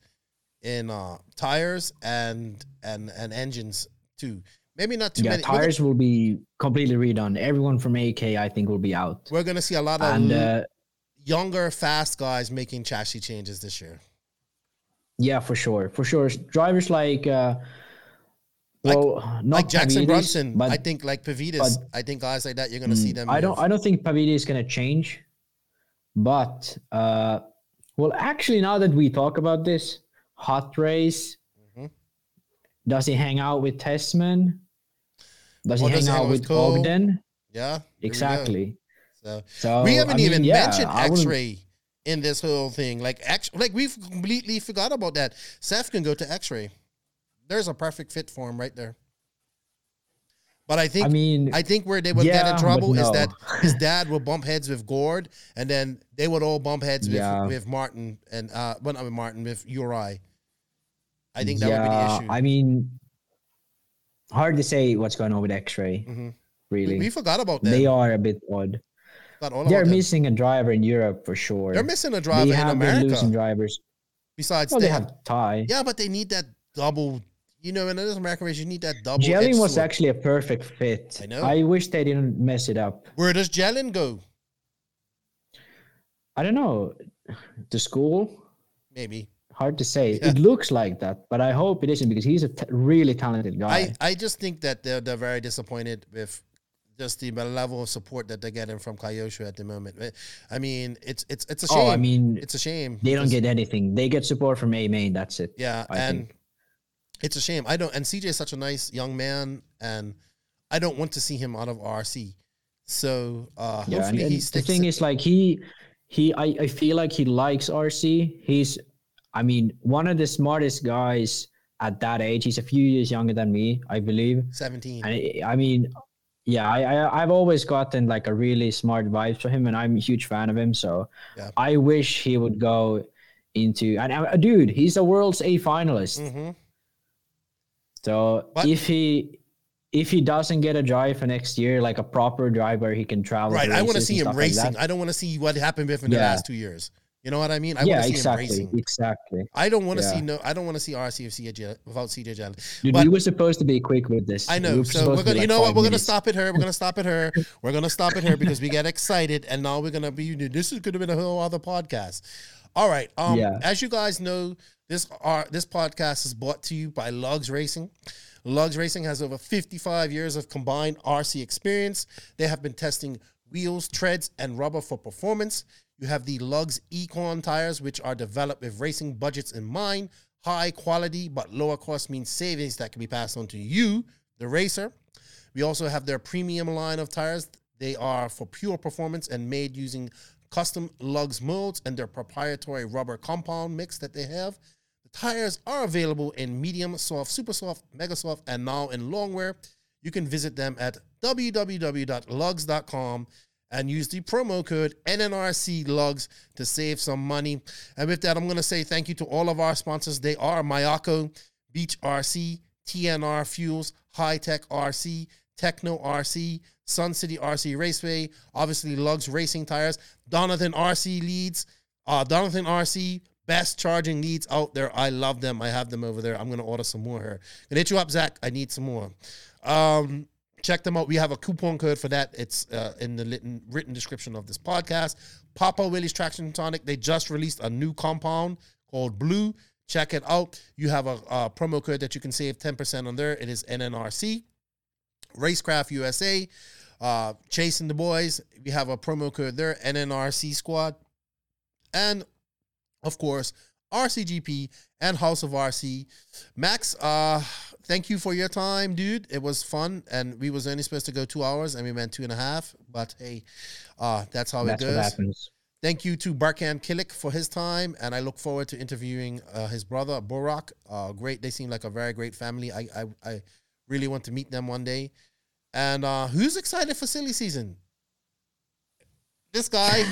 in uh tires and and and engines too. Maybe not too yeah, many. Tires will be completely redone. Everyone from AK I think will be out. We're, we're gonna see a lot of And uh, younger, fast guys making chassis changes this year. Yeah, for sure, for sure. Drivers like, uh, Like- not like Jackson Pavidis, Brunson, but I think like Pavitas, but- I think guys like that, you're gonna see them. I don't. move. I don't think Pavidi is gonna change. But uh, well, actually, now that we talk about this, hot race. Mhm. Does he hang out with Tessman? Does he does hang out with Cole? Ogden? Yeah, here we go. Exactly. So So we haven't I mean, even yeah, mentioned X-ray in this whole thing. Like X, like we've completely forgot about that. Seth can go to X-ray. There's a perfect fit for him right there. But I think I mean, I think where they would get in trouble is that his dad would bump heads with Gord, and then they would all bump heads with, Yeah. with Martin and uh, well, not with Martin with Uri. I think that would be the issue. I mean, hard to say what's going on with X-Ray. Really, Mm-hmm. We forgot about them. they are a bit odd. They're about them. missing a driver in Europe for sure. They're missing a driver They in America. losing drivers. Besides, Well, they they have, have Ty. yeah, but they need that double. You know, in American race, you need that double. Jelling was sword. actually a perfect fit. I know. I wish they didn't mess it up. Where does Jelen go? I don't know. The school, Maybe. hard to say. Yeah. It looks like that, but I hope it isn't because he's a t- really talented guy. I, I just think that they're, they're very disappointed with just the level of support that they're getting from Kyosho at the moment. Eh, I mean, it's it's it's a shame. oh, I mean, it's a shame. they don't get anything. They get support from A Main. That's it. Yeah, I and think. It's a shame. I don't. And CJ is such a nice young man, and I don't want to see him out of RC. So uh, Yeah, hopefully and he the thing is, like he, he, I, I feel like he likes RC. He's, I mean, one of the smartest guys at that age. He's a few years younger than me, I believe. seventeen. And I, I mean, yeah, I, I, I've always gotten like a really smart vibe from him, and I'm a huge fan of him. So Yeah. I wish he would go into and uh, dude, he's a world's A finalist. Mhm. So if he if he doesn't get a drive for next year, like a proper drive where he can travel, Right. I want to see him stuff like racing. I don't want to see what happened with him in the last two years. You know what I mean? I yeah, want to see exactly, him racing. exactly. I don't want to see no. I don't want to see RC of CJ without CJ Jalen. Dude, But- we were supposed to be quick with this. I know. were So we're gonna, you know what? We're gonna stop at her. We're gonna stop at her. We're gonna stop at her because we get excited, and now we're gonna be. This is gonna be a whole other podcast. All right. Um, Yeah. As you guys know, this are this podcast is brought to you by Lugs Racing. Lugs Racing has over 55 years of combined RC experience. They have been testing wheels, treads, and rubber for performance. You have the Lugs Econ tires, which are developed with racing budgets in mind. High quality but lower cost means savings that can be passed on to you, the racer. We also have their premium line of tires. They are for pure performance and made using custom lugs molds and their proprietary rubber compound mix that they have. The tires are available in medium, soft, super soft, mega soft, and now in long wear. You can visit them at www.lugs.com and use the promo code NNRC Lugs to save some money. And with that, I'm going to say thank you to all of our sponsors. They are Mayako, Beach RC, TNR Fuels, Hitec RC, Tekno RC, Sun City RC Raceway, obviously Lugs Racing Tires, Donathan RC Leads, uh, Donathan RC, best charging leads out there. I love them. I have them over there. I'm going to order some more here. Gonna hit you up, Zach. I need some more. Um, check them out. We have a coupon code for that. It's uh, in the written, written description of this podcast. Papa Willie's Traction Tonic. They just released a new compound called Blue. Check it out. You have a, a promo code that you can save 10% on there. It is NNRC. Racecraft USA. Uh, Chasing the Boys. We have a promo code there, NNRC Squad. And of course, RCGP and House of RC. Max, uh, thank you for your time, dude. It was fun, and we was only supposed to go two hours, and we went two and a half. But hey, uh, that's how That's it goes. Thank you to Berkan Kilic for his time, and I look forward to interviewing uh, his brother Burak. Uh, great, they seem like a very great family. I, I, I really want to meet them one day. And uh, who's excited for silly season? This guy,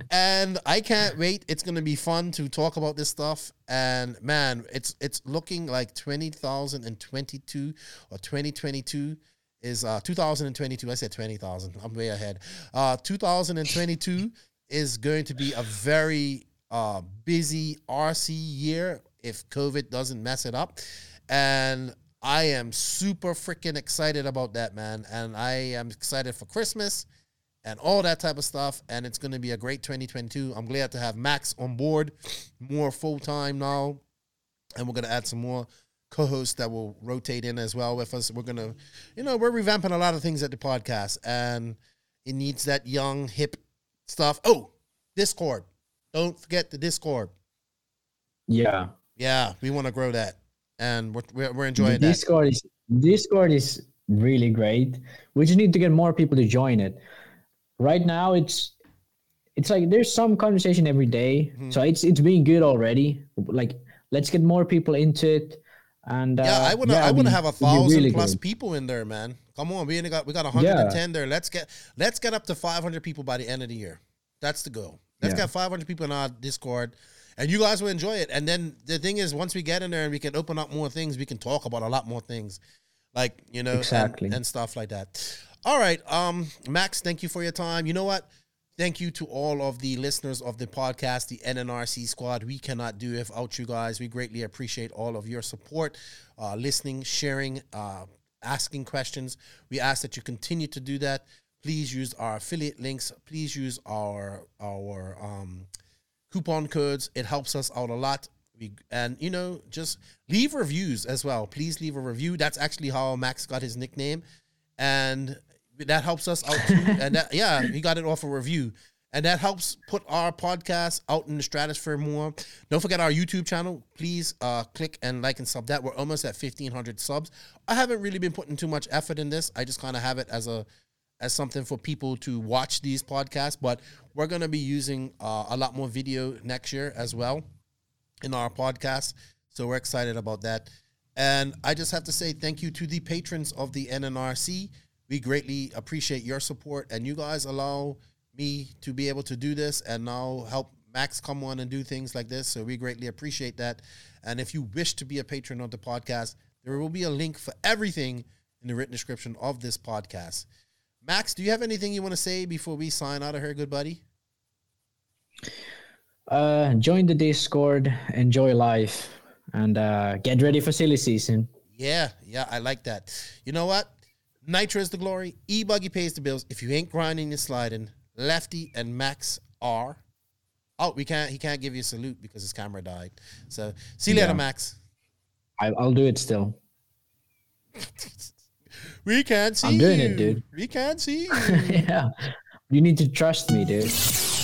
and I can't wait. It's gonna be fun to talk about this stuff. And man, it's it's looking like twenty thousand and twenty two or twenty twenty two is uh 2022. I said twenty thousand. I'm way ahead. Uh, 2022 is going to be a very uh busy RC year if COVID doesn't mess it up. And I am super freaking excited about that, man. And I am excited for Christmas and all that type of stuff. And it's going to be a great 2022. I'm glad to have Max on board more full time now. And we're going to add some more co hosts that will rotate in as well with us. We're going to, you know, we're revamping a lot of things at the podcast and it needs that young, hip stuff. Oh, Discord. Don't forget the Discord. Yeah. Yeah, we want to grow that. And we're, we're, we're The enjoying that. Discord is Discord is really great. We just need to get more people to join it. Right now, it's it's like there's some conversation every day, Mm-hmm. so it's it's being good already. Like let's get more people into it. And uh, Yeah, I want to. yeah, I want to have a thousand really plus good. people in there, man. Come on, we only got we got 110 there. Let's get let's get up to 500 people by the end of the year. That's the goal. Let's Yeah. get 500 people in our Discord, and you guys will enjoy it. And then the thing is, once we get in there and we can open up more things, we can talk about a lot more things. like you know, and- Exactly. and, stuff like that. All right, um, Max, thank you for your time. You know what? Thank you to all of the listeners of the podcast, the NNRC squad. We cannot do without you guys. We greatly appreciate all of your support, uh, listening, sharing, uh, asking questions. We ask that you continue to do that. Please use our affiliate links. Please use our our um, coupon codes. It helps us out a lot. We, and you know, just leave reviews as well. Please leave a review. That's actually how Max got his nickname, and that helps us out too. and that, yeah, he got it off a review, and that helps put our podcast out in the stratosphere more. Don't forget our YouTube channel. Please uh, click and like and sub that. We're almost at fifteen hundred subs. I haven't really been putting too much effort in this. I just kind of have it as a as something for people to watch these podcasts. But we're going to be using uh, a lot more video next year as well in our podcast. So we're excited about that. And I just have to say thank you to the patrons of the NNRC. We greatly appreciate your support, and you guys allow me to be able to do this and now help Max come on and do things like this. So we greatly appreciate that. And if you wish to be a patron of the podcast, there will be a link for everything in the written description of this podcast. Max, do you have anything you want to say before we sign out of here, good buddy? Uh, join the Discord, enjoy life, and uh, get ready for silly season. Yeah, yeah, I like that. You know what? Nitro is the glory. E Buggy pays the bills. If you ain't grinding and sliding, Lefty and Max are. Oh, we can't. He can't give you a salute because his camera died. So see you later, Max. I, I'll do it still. We can't see I'm doing you. it, dude. We can't see you. yeah, you need to trust me, dude.